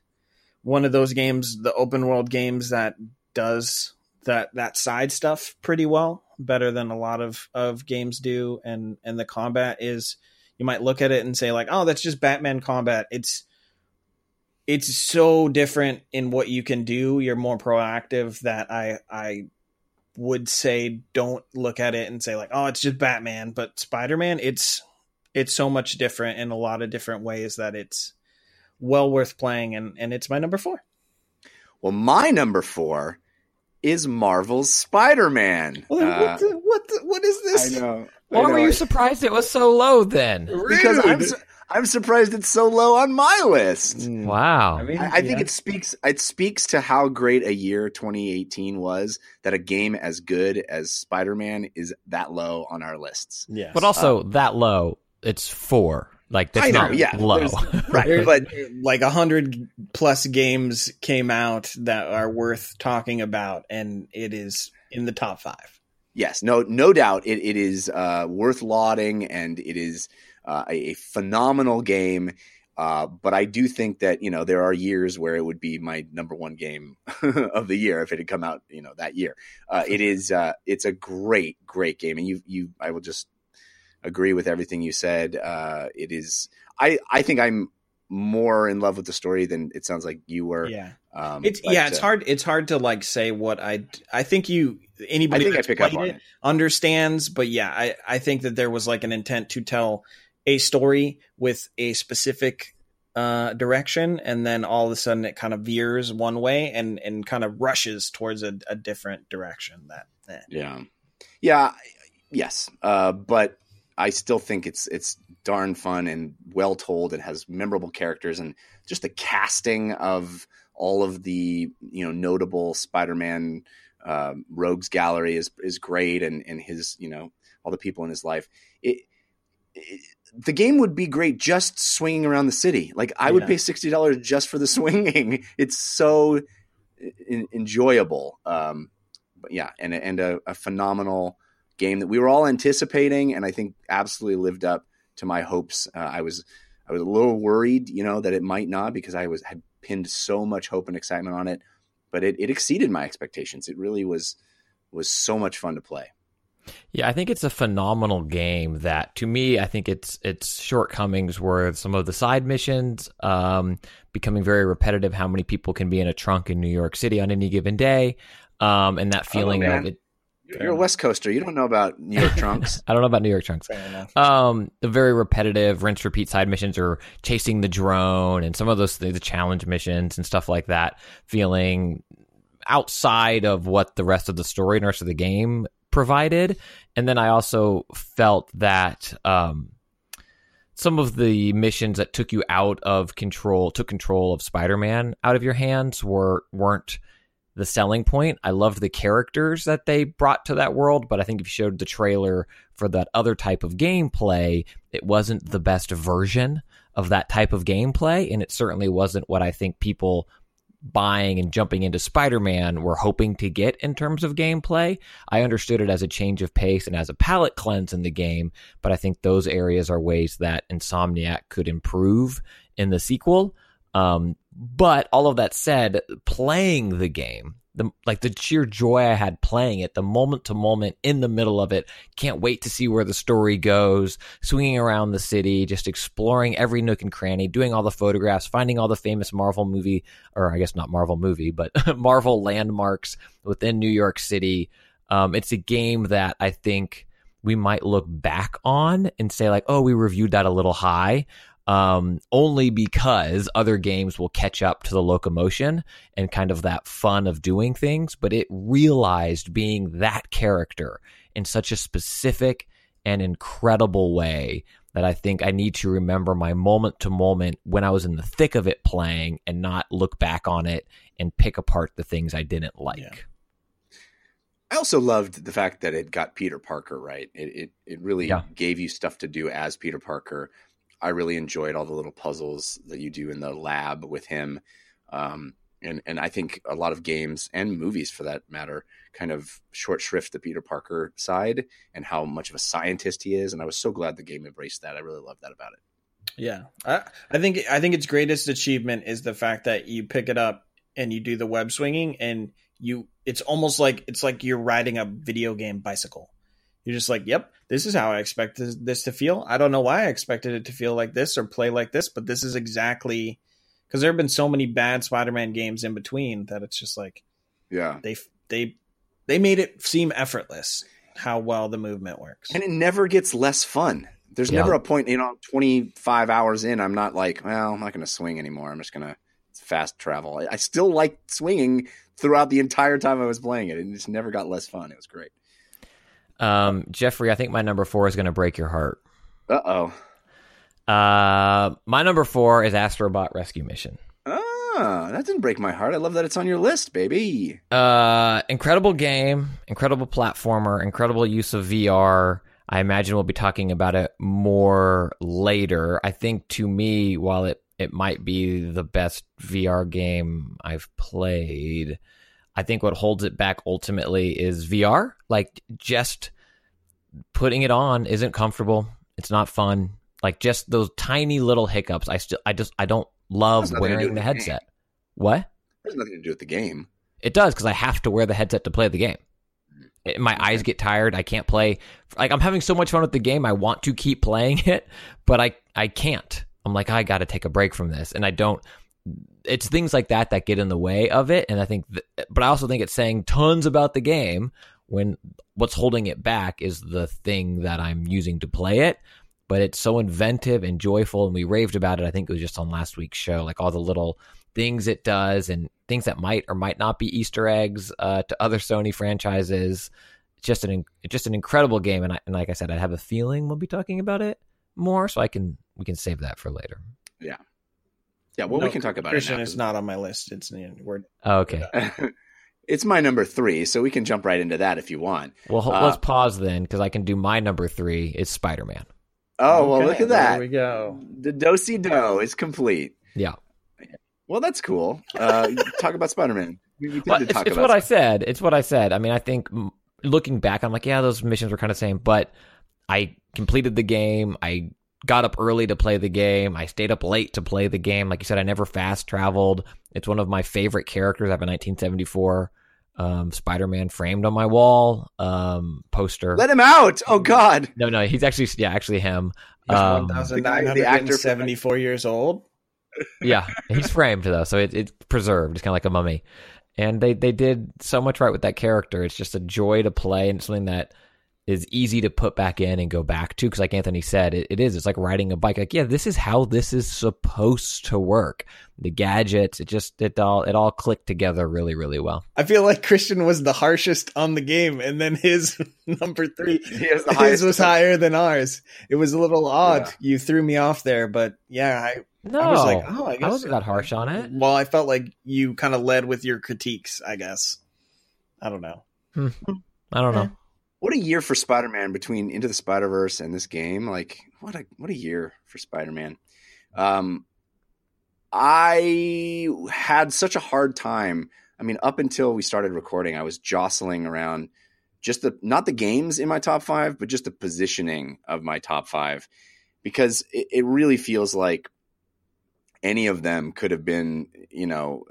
one of those games, the open world games that does that that side stuff pretty well, better than a lot of of games do. And and the combat is, you might look at it and say like, oh, that's just Batman combat. It's it's so different in what you can do. You're more proactive. That I I would say don't look at it and say like, oh, it's just Batman. But Spider Man, it's it's so much different in a lot of different ways that it's well worth playing and and it's my number four
Well, my number four is Marvel's Spider Man.
what, what, the- uh, what, the- what is this
I know.
Why
I
were you surprised it was so low then?
Because I'm, su- I'm surprised it's so low on my list. Hmm.
Wow.
I mean,
I, I think it speaks it speaks to how great a year 2018 was that a game as good as Spider-Man is that low on our lists.
Yes.
but also uh, that low, it's four. Like that's
I know,
not
yeah,
low.
there's- right, *laughs*
There-
but
like a hundred plus games came out that are worth talking about, and it is in the top five.
yes, no, no doubt, it, it is uh, worth lauding, and it is uh, a, a phenomenal game. Uh, but I do think that you know there are years where it would be my number one game *laughs* of the year if it had come out you know that year. Uh, it is uh, it's a great great game, and you you I will just agree with everything you said. Uh, it is I I think I'm more in love with the story than it sounds like you were.
Yeah,
Um,
it's
but,
yeah, it's
uh,
hard. It's hard to like say what I. I think you
I
anybody
think I pick up on
it
it.
understands, but yeah, I I think that there was like an intent to tell a story with a specific uh direction and then all of a sudden it kind of veers one way and and kind of rushes towards a, a different direction that eh.
Yeah, yeah, yes, uh, but I still think it's it's darn fun and well told. It has memorable characters and just the casting of all of the you know notable Spider-Man um, rogues gallery is is great, and and his you know all the people in his life. It, it, the game would be great just swinging around the city. Like I would pay sixty dollars just for the *laughs* swinging. It's so en- enjoyable. Um, but yeah, and and a, a phenomenal game that we were all anticipating, and I think absolutely lived up to my hopes. Uh, I was I was a little worried, you know, that it might not because I was had pinned so much hope and excitement on it, but it, it exceeded my expectations. It really was was so much fun to play.
Yeah, I think it's a phenomenal game that to me I think its its shortcomings were some of the side missions um, becoming very repetitive how many people can be in a trunk in New York City on any given day um, and that feeling
man.
of it
You're a West Coaster. You don't know about New York *laughs* trunks.
I don't know about New York trunks.
fair
Um, the very repetitive rinse repeat side missions or chasing the drone and some of those things, the challenge missions and stuff like that, feeling outside of what the rest of the story and rest of the game provided. And then I also felt that um, some of the missions that took you out of control, took control of Spider-Man out of your hands, were weren't the selling point. I loved the characters that they brought to that world, but I think if you showed the trailer for that other type of gameplay, it wasn't the best version of that type of gameplay, and it certainly wasn't what I think people buying and jumping into Spider-Man were hoping to get in terms of gameplay. I understood it as a change of pace and as a palate cleanse in the game, but I think those areas are ways that Insomniac could improve in the sequel. Um, but all of that said, playing the game, the like the sheer joy I had playing it, the moment to moment in the middle of it, can't wait to see where the story goes, swinging around the city, just exploring every nook and cranny, doing all the photographs, finding all the famous Marvel movie, or I guess not Marvel movie, but *laughs* Marvel landmarks within New York City. Um, it's a game that I think we might look back on and say like, oh, we reviewed that a little high um, only because other games will catch up to the locomotion and kind of that fun of doing things. But it realized being that character in such a specific and incredible way that I think I need to remember my moment to moment when I was in the thick of it playing and not look back on it and pick apart the things I didn't like.
Yeah.
I also loved the fact that it got Peter Parker right. It it, it really
Yeah.
gave you stuff to do as Peter Parker. I really enjoyed all the little puzzles that you do in the lab with him. Um, and and I think a lot of games and movies, for that matter, kind of short shrift the Peter Parker side and how much of a scientist he is. And I was so glad the game embraced that. I really loved that about it.
Yeah, I, I think I think its greatest achievement is the fact that you pick it up and you do the web swinging, and you it's almost like it's like you're riding a video game bicycle. You're just like, yep, this is how I expected this, this to feel. I don't know why I expected it to feel like this or play like this, but this is exactly because there have been so many bad Spider-Man games in between that it's just like
Yeah.
they they they made it seem effortless how well the movement works.
And it never gets less fun. There's
Yeah.
never a point, you know, 25 hours in, I'm not like, well, I'm not going to swing anymore. I'm just going to fast travel. I, I still liked swinging throughout the entire time I was playing it. and It just never got less fun. It was great.
Um, Jeffrey, I think my number four is going to break your heart.
Uh oh.
Uh, my number four is Astrobot Rescue Mission.
Ah, that didn't break my heart. I love that it's on your list, baby.
Uh, incredible game, incredible platformer, incredible use of VR. I imagine we'll be talking about it more later. I think to me, while it it might be the best VR game I've played, I think what holds it back ultimately is VR. Like just putting it on isn't comfortable. It's not fun. Like just those tiny little hiccups. I still, I just, I don't love
Has nothing to do
wearing the headset. What?
There's nothing to do with the game.
It does because I have to wear the headset to play the game. It- my eyes get tired. I can't play. Like I'm having so much fun with the game. I want to keep playing *laughs* it, but I I can't. I'm like I got to take a break from this, and I don't. It's things like that that get in the way of it, and I think. Th- but I also think it's saying tons about the game when what's holding it back is the thing that I'm using to play it. But it's so inventive and joyful, and we raved about it. I think it was just on last week's show, like all the little things it does and things that might or might not be Easter eggs uh, to other Sony franchises. It's just an just an incredible game, and, I, and like I said, I have a feeling we'll be talking about it more, so I can we can save that for later.
Yeah, well,
No,
we can talk about
Christian
it.
is not on my list. It's we're
Oh, okay, *laughs*
it's my number three, so we can jump right into that if you want.
well
Uh,
let's pause then because I can do my number three. It's Spider Man.
Oh well, look at
there
that.
we go.
The dosey do is complete.
Yeah,
Well, that's cool. Uh, *laughs* talk about Spider Man. We, we
well, it's, it's what I said. It's what I said. I mean, I think looking back, I'm like, yeah, those missions were kind of same, but I completed the game. I got up early to play the game. I stayed up late to play the game. Like you said, I never fast traveled. It's one of my favorite characters. I have a 1974 um, Spider-Man framed on my wall um, poster.
Let him out! Oh God!
no, no, he's actually yeah, actually him. Um,
The the actor-
1,974 years old.
yeah, he's framed though, so it, it's preserved. It's kind of like a mummy. And they they did so much right with that character. It's just a joy to play and something that is easy to put back in and go back to. Because like Anthony said, it, it is. It's like riding a bike. Like yeah, this is how this is supposed to work. The gadgets, it just it all it all clicked together really really well.
I feel like Christian was the harshest on the game, and then his *laughs* number three,
He has the
his
highest.
was higher than ours. It was a little odd.
Yeah.
You threw me off there, but yeah, I,
No,
I was like, oh, I
I wasn't that harsh on it.
Well, I felt like you kind of led with your critiques. I guess. I don't know. Hmm.
I don't know.
What a year for Spider Man between Into the Spider Verse and this game. Like what a what a year for Spider Man. Um, I had such a hard time. I mean, up until we started recording, I was jostling around just the not the games in my top five, but just the positioning of my top five, because it, it really feels like any of them could have been, you know,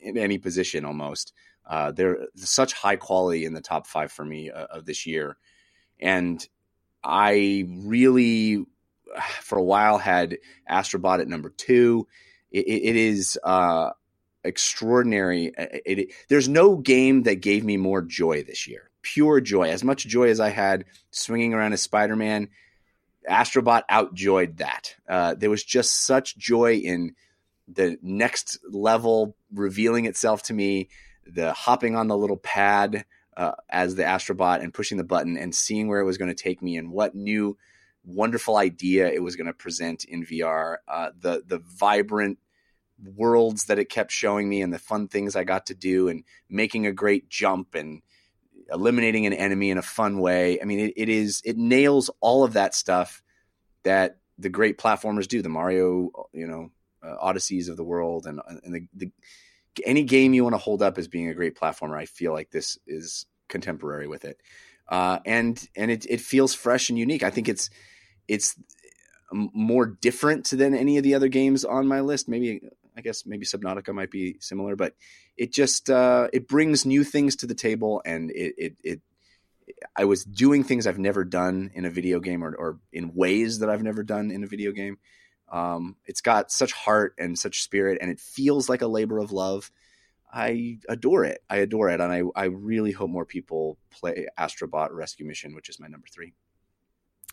in any position almost. Uh, they're such high quality in the top five for me uh, of this year, and I really, *sighs* for a while, had Astrobot at number two. It, it, is uh, extraordinary. It, it- there's no game that gave me more joy this year. Pure joy, as much joy as I had swinging around as Spider Man. Astrobot outjoyed that. Uh, there was just such joy in the next level revealing itself to me the hopping on the little pad uh, as the astrobot and pushing the button and seeing where it was going to take me and what new wonderful idea it was going to present in VR. Uh, the the vibrant worlds that it kept showing me and the fun things I got to do and making a great jump and eliminating an enemy in a fun way. I mean, it, it is it nails all of that stuff that the great platformers do. The Mario, you know, uh, Odysseys of the world and and the, the any game you want to hold up as being a great platformer, I feel like this is contemporary with it, uh, and and it it feels fresh and unique. I think it's it's more different than any of the other games on my list. Maybe I guess maybe Subnautica might be similar, but it just uh, it brings new things to the table, and it it. it I was doing things I've never done in a video game, or, or in ways that I've never done in a video game. Um, it's got such heart and such spirit, and it feels like a labor of love. I adore it. I adore it, and I, I really hope more people play Astrobot Rescue Mission, which is my number three.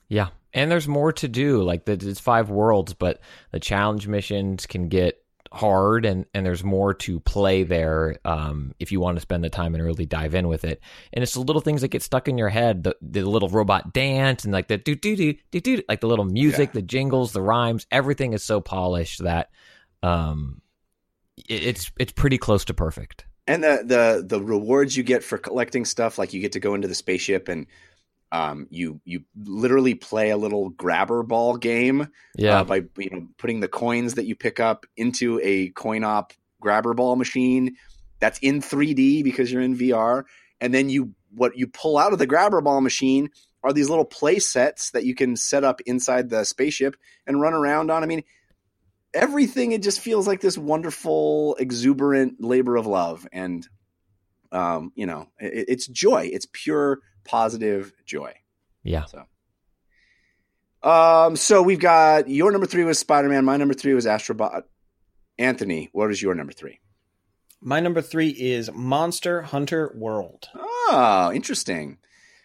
Yeah, and there's more to do. Like the, it's five worlds, but the challenge missions can get hard and and there's more to play there um, if you want to spend the time and really dive in with it and it's the little things that get stuck in your head the, the little robot dance and like the do do do do do like the little music
Yeah.
the jingles the rhymes everything is so polished that um it, it's it's pretty close to perfect
and the the the rewards you get for collecting stuff like you get to go into the spaceship and um, you you literally play a little grabber ball game
yeah.
uh, by you know putting the coins that you pick up into a coin op grabber ball machine that's in 3D because you're in VR and then you what you pull out of the grabber ball machine are these little play sets that you can set up inside the spaceship and run around on. I mean everything it just feels like this wonderful exuberant labor of love. And um you know it, it's joy. It's pure positive joy
yeah
so um so we've got your number 3 was Spider-Man my number 3 was Astrobot Anthony what is your number 3
My number three is Monster Hunter World.
oh interesting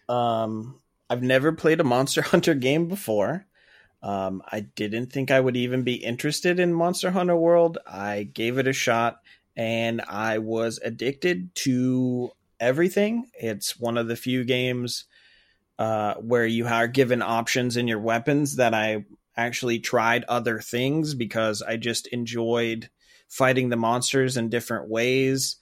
Um, I've never played a Monster *laughs* Hunter game before. Um, I didn't think I would even be interested in Monster Hunter World. I gave it a shot and I was addicted to everything. It's one of the few games uh, where you are given options in your weapons that I actually tried other things because I just enjoyed fighting the monsters in different ways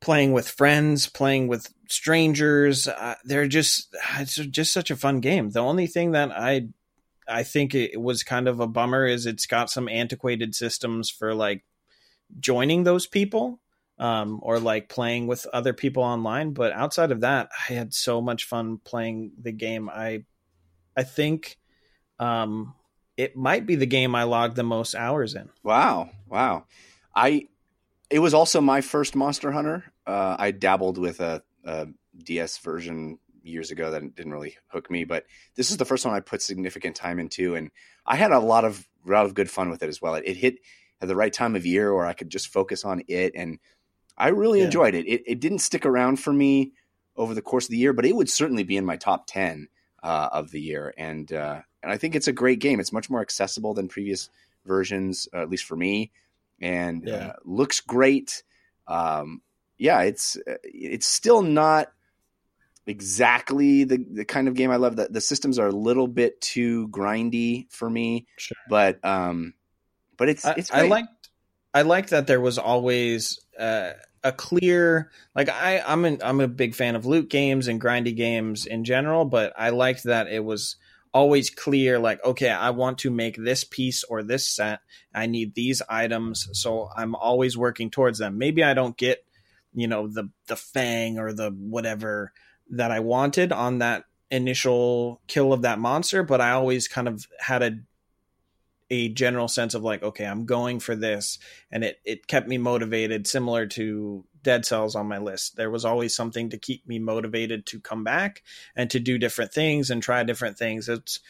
playing with friends, playing with strangers. Uh, they're just *sighs* it's just such a fun game. The only thing that I I think it was kind of a bummer is it's got some antiquated systems for like joining those people um, or like playing with other people online. But outside of that, I had so much fun playing the game. I I think um, it might be the game I logged the most hours in.
Wow, wow. I it was also my first Monster Hunter. Uh, I dabbled with a, a DS version years ago that didn't really hook me, but this is the first one I put significant time into, and I had a lot of a lot of good fun with it as well. It, it hit at the right time of year where I could just focus on it, and I really
Yeah.
enjoyed it. it. It didn't stick around for me over the course of the year, but it would certainly be in my top ten uh, of the year, and uh, and I think it's a great game. It's much more accessible than previous versions, uh, at least for me, and
Yeah.
uh, looks great. Um, yeah, it's uh, it's still not exactly the the kind of game I love. The, the systems are a little bit too grindy for me,
Sure.
but um, but it's
I,
it's
I
great.
liked I liked that there was always uh, a clear like I I'm an, I'm a big fan of loot games and grindy games in general, but I liked that it was always clear like okay I want to make this piece or this set. I need these items so I'm always working towards them. Maybe I don't get you know the the fang or the whatever that I wanted on that initial kill of that monster but I always kind of had a a general sense of like okay i'm going for this. And it it kept me motivated similar to dead cells on my list. There was always something to keep me motivated to come back and to do different things and try different things. It's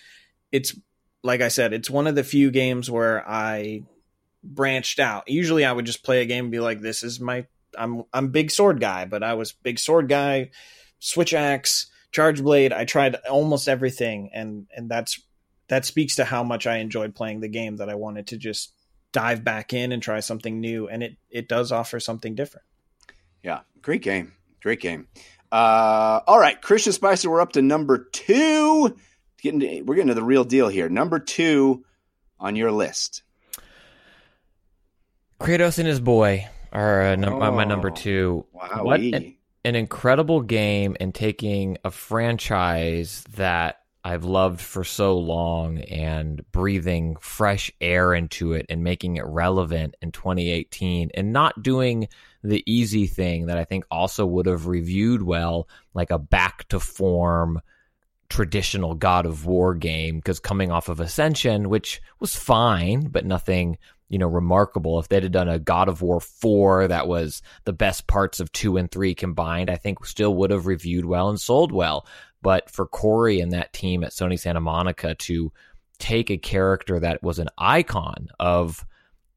it's like i said it's one of the few games where i branched out. Usually i would just play a game and be like this is my i'm i'm big sword guy but i was big sword guy switch axe charge blade. I tried almost everything. And and that's that speaks to how much I enjoyed playing the game that I wanted to just dive back in and try something new and it it does offer something different.
Yeah, great game, great game. Uh, all right, Christian Spicer, we're up to number two. Getting to, we're getting to the real deal here. Number two on your list.
Kratos and his boy are uh, num- my number
Oh.
two.
Wow,
What an, an incredible game and taking a franchise that I've loved for so long and breathing fresh air into it and making it relevant in 2018 and not doing the easy thing that I think also would have reviewed well, like a back to form traditional God of War game, because coming off of Ascension, which was fine, but nothing you know, remarkable. If they'd have done a God of War 4 that was the best parts of 2 and 3 combined, I think still would have reviewed well and sold well. But for Cory and that team at Sony Santa Monica to take a character that was an icon of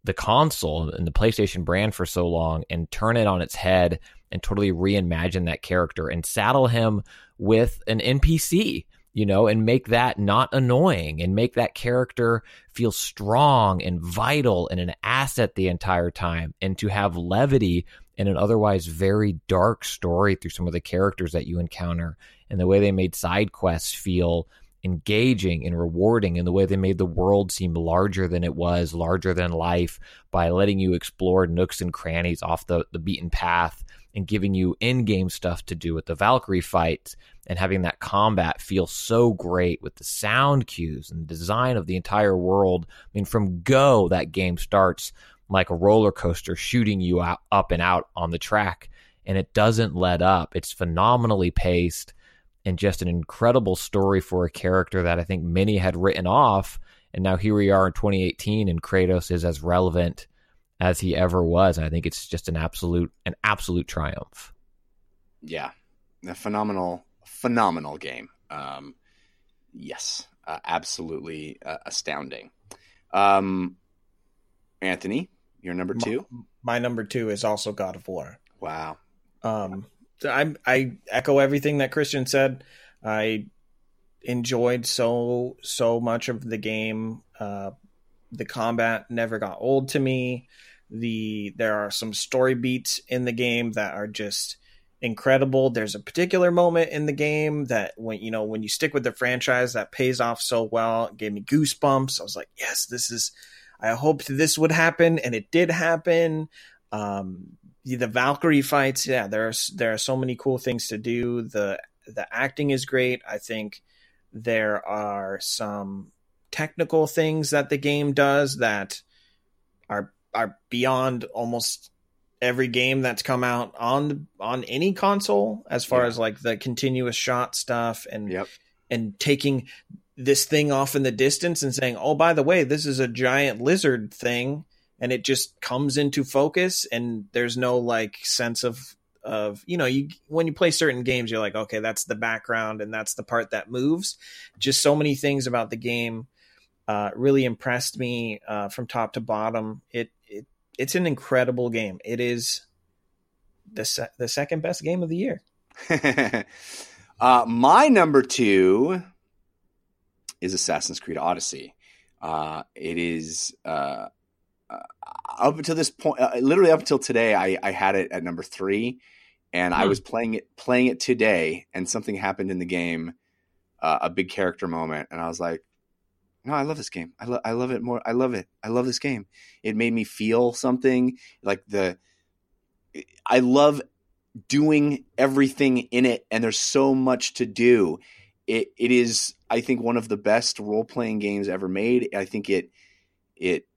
the console and the PlayStation brand for so long and turn it on its head and totally reimagine that character and saddle him with an NPC you know, and make that not annoying and make that character feel strong and vital and an asset the entire time and to have levity in an otherwise very dark story through some of the characters that you encounter and the way they made side quests feel engaging and rewarding and the way they made the world seem larger than it was, larger than life by letting you explore nooks and crannies off the, the beaten path and giving you in-game stuff to do with the Valkyrie fights and having that combat feel so great with the sound cues and design of the entire world. I mean, from go, that game starts like a roller coaster shooting you out, up and out on the track, and it doesn't let up. It's phenomenally paced and just an incredible story for a character that I think many had written off. And now here we are in 2018, and Kratos is as relevant as he ever was. I think it's just an absolute, an absolute triumph.
Yeah, a phenomenal, phenomenal game. Um, yes, uh, absolutely uh, astounding. Um, Anthony, your number two.
My, my, number two is also God of War.
Wow.
Um, I I echo everything that Christian said. I enjoyed so so much of the game. Uh, the combat never got old to me. The there are some story beats in the game that are just incredible. There's a particular moment in the game that when you know when you stick with the franchise that pays off so well. It gave me goosebumps. I was like, yes, this is. I hoped this would happen, and it did happen. Um, the Valkyrie fights, yeah, there's there are so many cool things to do. The the acting is great. I think there are some technical things that the game does that are are beyond almost every game that's come out on on any console as far yeah. as like the continuous shot stuff and
yep.
and taking this thing off in the distance and saying, "Oh, by the way, this is a giant lizard thing." and it just comes into focus and there's no like sense of of you know you when you play certain games you're like okay that's the background and that's the part that moves. Just so many things about the game uh, really impressed me uh, from top to bottom. It, it it's an incredible game. It is the se- the second best game of the year. *laughs*
Uh, my number two is Assassin's Creed Odyssey uh, it is uh, uh, up until this point, uh, literally up until today, I, I had it at number three, and hmm. I was playing it playing it today, and something happened in the game, uh, a big character moment, and I was like, no, I love this game. I, lo- I love it more. I love it. I love this game. It made me feel something like the. I love doing everything in it, and there's so much to do. It it is, I think, one of the best role playing games ever made. I think it it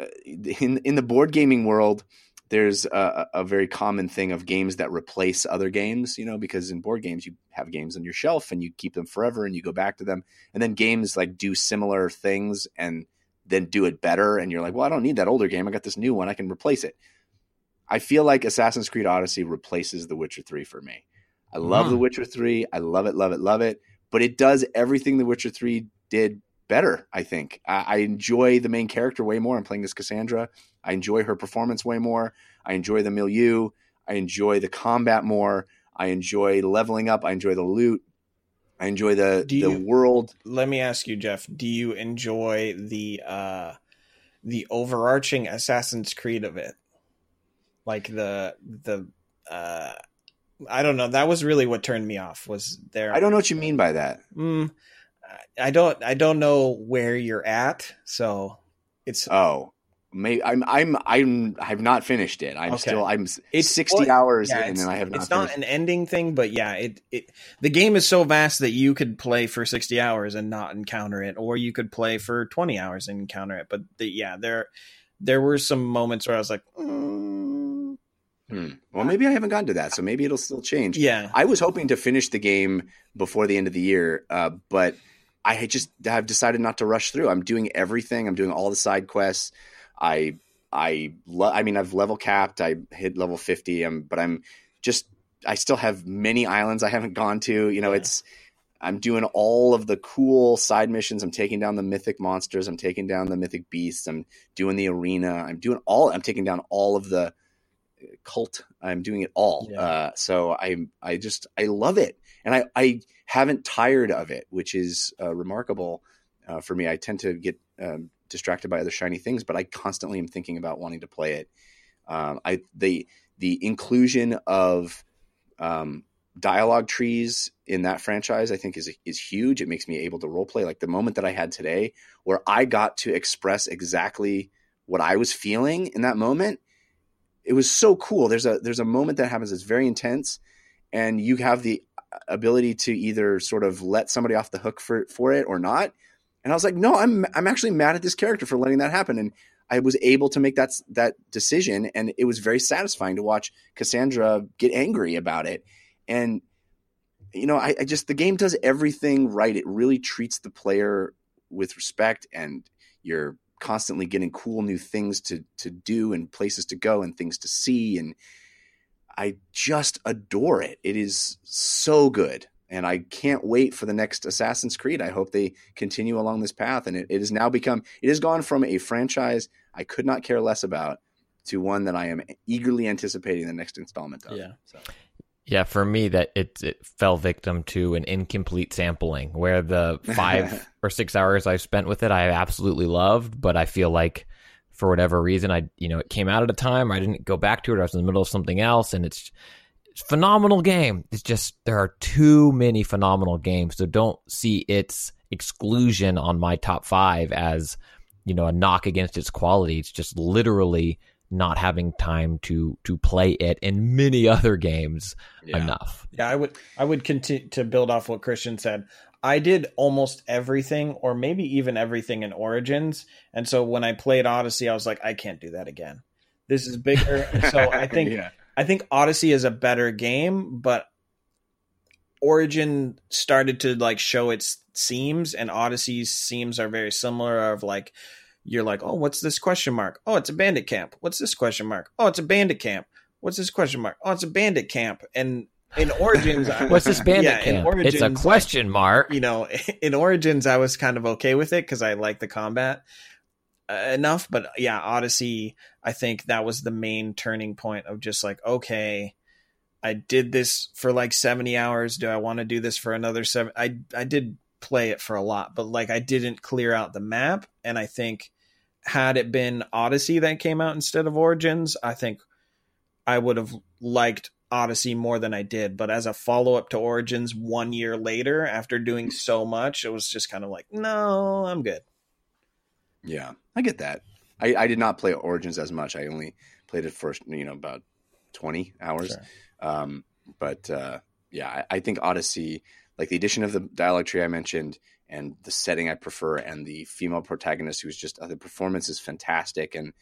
uh, in in the board gaming world, there's a, a, very common thing of games that replace other games. You know, because in board games you have games on your shelf and you keep them forever and you go back to them, and then games like do similar things and then do it better. And you're like, well, I don't need that older game. I got this new one. I can replace it. I feel like Assassin's Creed Odyssey replaces The Witcher 3 for me. I love mm. The Witcher 3. I love it, love it, love it. But it does everything The Witcher 3 did better. I think I, I enjoy the main character way more. I'm playing as Cassandra. I enjoy her performance way more. I enjoy the milieu. I enjoy the combat more. I enjoy leveling up. I enjoy the loot. I enjoy the the world.
Let me ask you, Jeff. Do you enjoy the uh, the overarching Assassin's Creed of it, like the the uh, I don't know. That was really what turned me off. Was there?
I don't know what you mean by that.
Mm, I don't I don't know where you're at, so it's
oh. May, I'm I'm I'm I've not finished it. I'm okay. still I'm it's sixty well, hours yeah, in, and I have not.
It's not an ending thing, but yeah, it it the game is so vast that you could play for sixty hours and not encounter it, or you could play for twenty hours and encounter it. But the, yeah, there there were some moments where I was like, mm,
hmm. well, maybe I haven't gotten to that, so maybe it'll still change.
Yeah,
I was hoping to finish the game before the end of the year, uh, but I just have decided not to rush through. I'm doing everything. I'm doing all the side quests. I I lo- I mean I've level capped. I hit level 50. I'm, but I'm just I still have many islands I haven't gone to. You know, yeah. it's I'm doing all of the cool side missions. I'm taking down the mythic monsters. I'm taking down the mythic beasts. I'm doing the arena. I'm doing all. I'm taking down all of the cult. I'm doing it all. Yeah. Uh, so I I just I love it and I, I haven't tired of it, which is uh, remarkable uh, for me. I tend to get um, distracted by other shiny things, but I constantly am thinking about wanting to play it. Um, I the the inclusion of um, dialogue trees in that franchise, I think is is huge. It makes me able to role play. Like the moment that I had today, where I got to express exactly what I was feeling in that moment, it was so cool. There's a there's a moment that happens that's very intense, and you have the ability to either sort of let somebody off the hook for for it or not. And I was like, no, I'm I'm actually mad at this character for letting that happen. And I was able to make that that decision, and it was very satisfying to watch Cassandra get angry about it. And you know, I, I just the game does everything right. It really treats the player with respect, and you're constantly getting cool new things to to do and places to go and things to see and I just adore it. It is so good. And I can't wait for the next Assassin's Creed. I hope they continue along this path. And it, it has now become, it has gone from a franchise I could not care less about to one that I am eagerly anticipating the next installment of.
Yeah.
So.
Yeah, for me, that it, it fell victim to an incomplete sampling where the *laughs* five or six hours I've spent with it, I absolutely loved, but I feel like for whatever reason, I you know it came out at a time I didn't go back to it. I was in the middle of something else, and it's, it's phenomenal game. It's just there are too many phenomenal games, so don't see its exclusion on my top five as you know a knock against its quality. It's just literally not having time to to play it and many other games
Yeah.
enough.
Yeah, I would I would continue to build off what Christian said. I did almost everything, or maybe even everything in Origins, and so when I played Odyssey, I was like, I can't do that again. This is bigger. *laughs* so I think
yeah.
I think Odyssey is a better game, but Origin started to like show its seams, and Odyssey's seams are very similar. Of like, you're like, oh, what's this question mark? Oh, it's a bandit camp. What's this question mark? Oh, it's a bandit camp. What's this question mark? Oh, it's a bandit camp. And in *laughs* Origins, I-
What's this bandit
Yeah, in
camp? it's a question mark.
you know, *laughs* in Origins, I was kind of okay with it because I like the combat uh, enough. But yeah, Odyssey, I think that was the main turning point of just like, okay, I did this for like 70 hours. Do I want to do this for another seven? I, I did play it for a lot, but like I didn't clear out the map. And I think had it been Odyssey that came out instead of Origins, I think I would have liked Odyssey more than I did. But as a follow up to Origins one year later, after doing so much, it was just kind of like, no, I'm good.
Yeah, I get that. I, I did not play Origins as much. I only played it for you know about twenty hours.
Sure.
Um, but uh, yeah, I, I think Odyssey, like the addition of the dialogue tree I mentioned, and the setting I prefer, and the female protagonist who's just uh, the performance is fantastic, and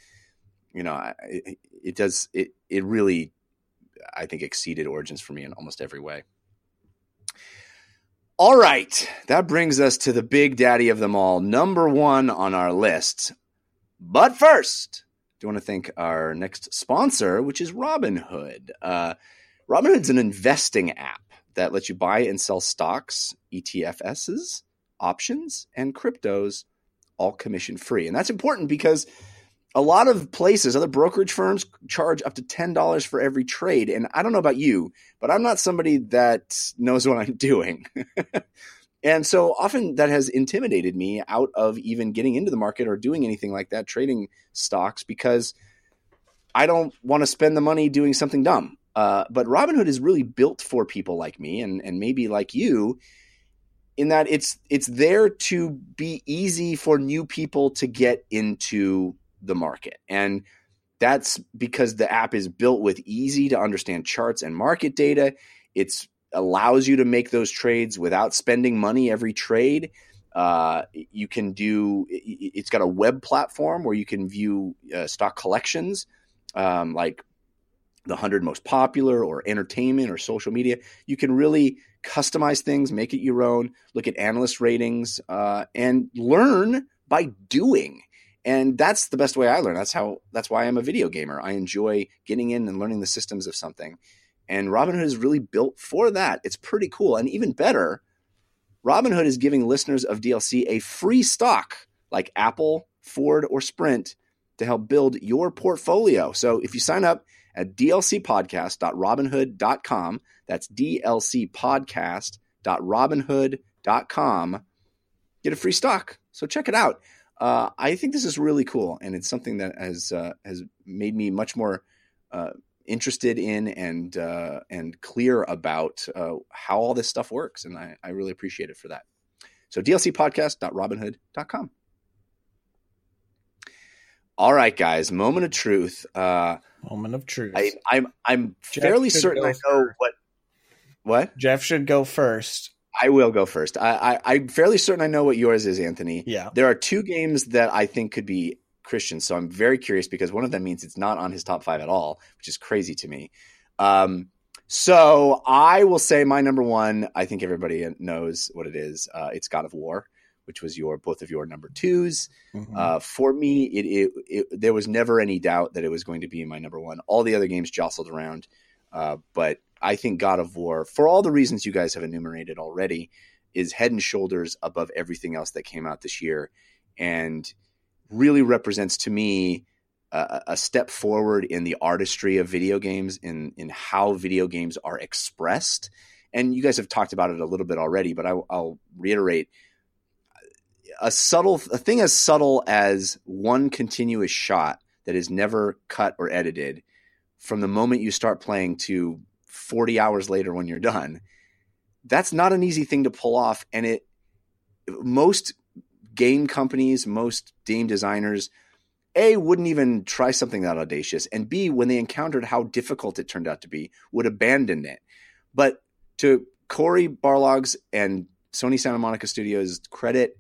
you know, I, it, it does it it really, I think, exceeded Origins for me in almost every way. All right, that brings us to the big daddy of them all, number one on our list. But first, do want to thank our next sponsor, which is Robinhood. Uh, Robinhood's an investing app that lets you buy and sell stocks, ETFs, options, and cryptos, all commission free. And that's important because a lot of places, other brokerage firms, charge up to $10 for every trade. And I don't know about you, but I'm not somebody that knows what I'm *laughs* doing. and so often that has intimidated me out of even getting into the market or doing anything like that, trading stocks, because I don't want to spend the money doing something dumb. Uh, but Robinhood is really built for people like me and, and maybe like you in that it's it's there to be easy for new people to get into the market. And that's because the app is built with easy to understand charts and market data. It's allows you to make those trades without spending money every trade. Uh, you can do. It's got a web platform where you can view uh, stock collections, um, like the hundred most popular, or entertainment, or social media. You can really customize things, make it your own. Look at analyst ratings, uh, and learn by doing and that's the best way I learn. That's how. That's why I'm a video gamer. I enjoy getting in and learning the systems of something. And Robinhood is really built for that. It's pretty cool. And even better, Robinhood is giving listeners of DLC a free stock like Apple, Ford, or Sprint to help build your portfolio. So if you sign up at dlcpodcast.robinhood.com. That's dlcpodcast.robinhood.com. Get a free stock. So check it out. Uh, I think this is really cool, and it's something that has uh, has made me much more uh, interested in and uh, and clear about uh, how all this stuff works, and I, I really appreciate it for that. So dlcpodcast.robinhood.com. All right, guys. Moment of truth. Uh,
Moment of truth.
I, I'm I'm
Jeff
fairly certain I know
first.
what. What?
Jeff should go first.
I will go first. I, I I'm fairly certain I know what yours is, Anthony.
Yeah.
There are two games that I think could be Christian, so I'm very curious because one of them means it's not on his top five at all, which is crazy to me. Um, so I will say my number one. I think everybody knows what it is. Uh, it's God of War, which was your both of your number twos.
Mhm.
Uh, for me, it, it, it there was never any doubt that it was going to be my number one. All the other games jostled around, uh, but I think God of War, for all the reasons you guys have enumerated already, is head and shoulders above everything else that came out this year, and really represents to me a, a step forward in the artistry of video games, in in how video games are expressed. And you guys have talked about it a little bit already, but I, I'll reiterate a subtle a thing as subtle as one continuous shot that is never cut or edited from the moment you start playing to 40 hours later when you're done that's not an easy thing to pull off. And it most game companies most game designers a wouldn't even try something that audacious and b when they encountered how difficult it turned out to be would abandon it. But to Cory Barlog's and sony santa monica studios credit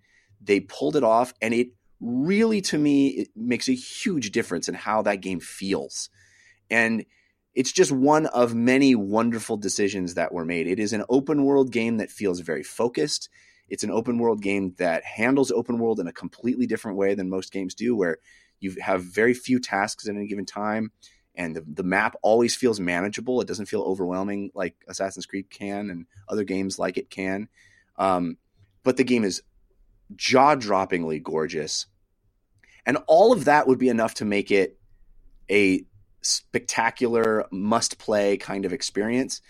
they pulled it off and it really to me it makes a huge difference in how that game feels. And it's just one of many wonderful decisions that were made. It is an open world game that feels very focused. It's an open world game that handles open world in a completely different way than most games do where you have very few tasks at any given time and the, the map always feels manageable. It doesn't feel overwhelming like assassin's creed can and other games like it can. Um, but the game is jaw-droppingly gorgeous. And all of that would be enough to make it a spectacular must play kind of experience.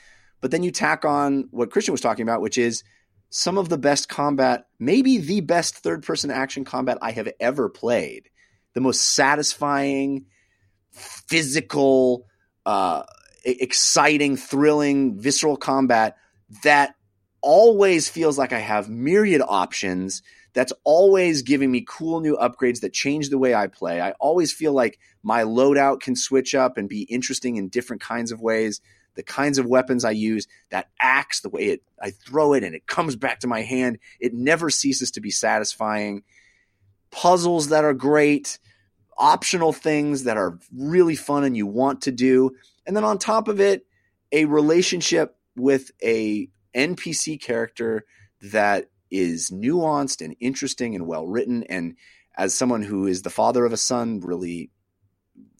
But then you tack on what christian was talking about which is some of the best combat maybe the best third person action combat i have ever played. The most satisfying physical uh, exciting thrilling visceral combat that always feels like i have myriad options that's always giving me cool new upgrades that change the way I play. I always feel like my loadout can switch up and be interesting in different kinds of ways. The kinds of weapons I use, that axe, the way it I throw it and it comes back to my hand, it never ceases to be satisfying. Puzzles that are great, optional things that are really fun and you want to do. And then on top of it, a relationship with a NPC character that is nuanced and interesting and well written. And as someone who is the father of a son, really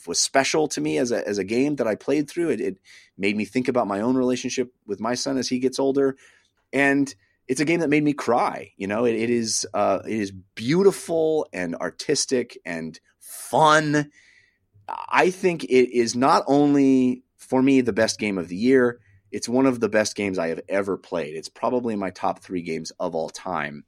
was special to me as a as a game that I played through. It, it made me think about my own relationship with my son as he gets older, and it's a game that made me cry. You know, it, it is uh, it is beautiful and artistic and fun. I think it is not only for me the best game of the year it's one of the best games I have ever played. It's probably my top three games of all time,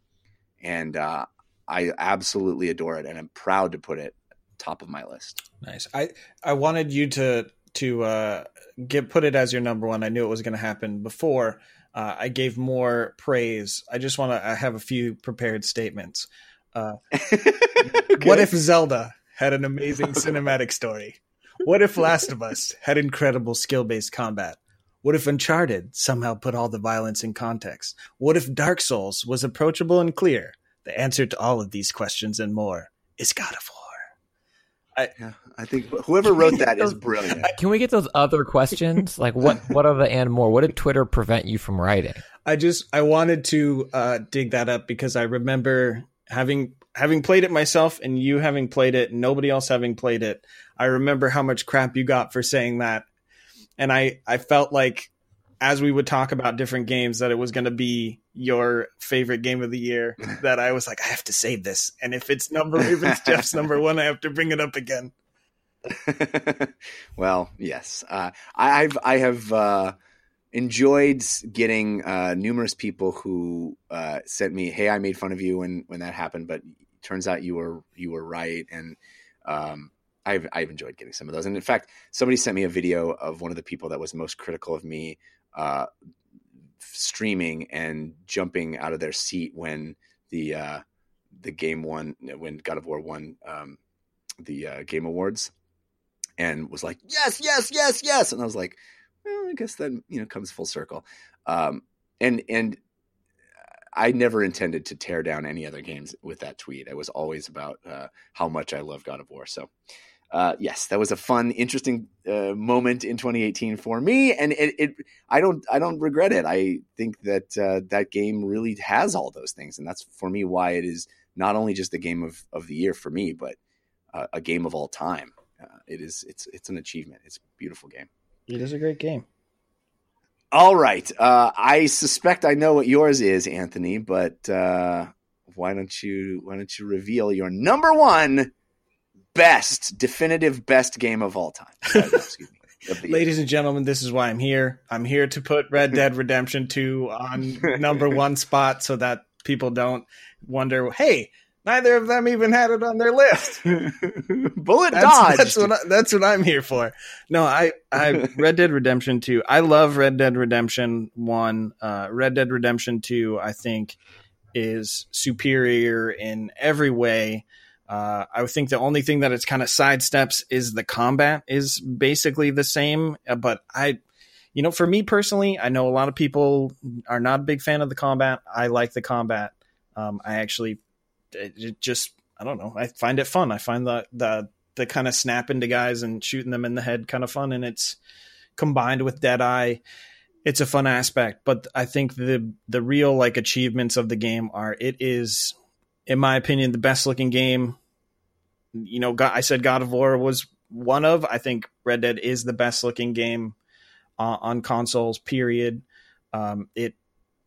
and uh, I absolutely adore it, and I'm proud to put it top of my list.
Nice. I I wanted you to to uh, get put it as your number one. I knew it was going to happen before. Uh, I gave more praise. I just want to. I have a few prepared statements. Uh, *laughs* What if Zelda had an amazing cinematic story? What if Last of Us had incredible skill based combat? What if Uncharted somehow put all the violence in context? What if Dark Souls was approachable and clear? The answer to all of these questions and more is God of War.
Yeah, I think whoever wrote that is brilliant.
Can we get those other questions? Like what? What are the and more? What did Twitter prevent you from writing?
I just I wanted to uh, dig that up because I remember having having played it myself and you having played it, and nobody else having played it. I remember how much crap you got for saying that, and I I felt like as we would talk about different games that it was going to be your favorite game of the year. *laughs* That I was like I have to save this, and if it's number if it's *laughs* Jeff's number one, I have to bring it up again. *laughs*
well, yes, uh, I, I've I have uh, enjoyed getting uh, numerous people who uh, sent me, "Hey, I made fun of you when when that happened, but turns out you were you were right." And um, I've I've enjoyed getting some of those. And in fact, somebody sent me a video of one of the people that was most critical of me uh, streaming and jumping out of their seat when the uh, the game won when God of War won um, the uh, Game Awards, and was like, "Yes, yes, yes, yes," and I was like, "Well, I guess that you know comes full circle." Um, and and I never intended to tear down any other games with that tweet. It was always about uh, how much I love God of War. So uh, yes, that was a fun, interesting uh, moment in 2018 for me, and it, it, I don't I don't regret it. I think that uh, that game really has all those things, and that's for me why it is not only just the game of, of the year for me, but uh, a game of all time. Uh, it is it's it's an achievement. It's a beautiful game.
It is a great game.
All right, uh, I suspect I know what yours is, Anthony, but why don't you why don't you reveal your number one? Best, definitive best game of all time. *laughs* Excuse me.
Ladies and gentlemen, this is why I'm here. I'm here to put Red Dead Redemption 2 on *laughs* number one spot so that people don't wonder, hey, neither of them even had it on their list. *laughs*
Bullet
that's,
dodged.
That's what, I, that's what I'm here for. No, I, I Red Dead Redemption 2. I love Red Dead Redemption 1. Uh, Red Dead Redemption 2, I think, is superior in every way. Uh, I think the only thing that it's kind of sidesteps is the combat is basically the same. Uh, but I, you know, for me personally, I know a lot of people are not a big fan of the combat. I like the combat. Um, I actually just, I don't know, I find it fun. I find the the the kind of snap into guys and shooting them in the head kind of fun, and it's combined with Deadeye. It's a fun aspect, but I think the the real like achievements of the game are it is in my opinion, the best looking game. You know, I said God of War was one of. I think Red Dead is the best looking game uh, on consoles. Period. Um, it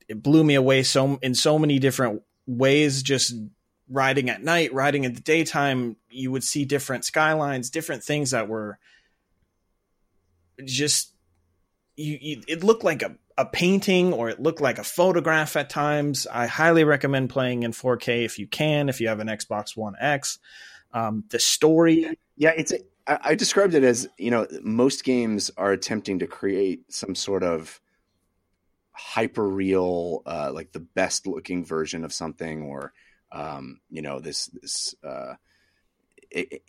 it blew me away so in so many different ways. Just riding at night, riding in the daytime, you would see different skylines, different things that were just you, you, it looked like a, a painting or it looked like a photograph at times. I highly recommend playing in 4K if you can, if you have an Xbox One X. Um, the story.
Yeah, it's. A, I, I described it as you know most games are attempting to create some sort of hyper real, uh, like the best looking version of something, or um, you know this this uh, it,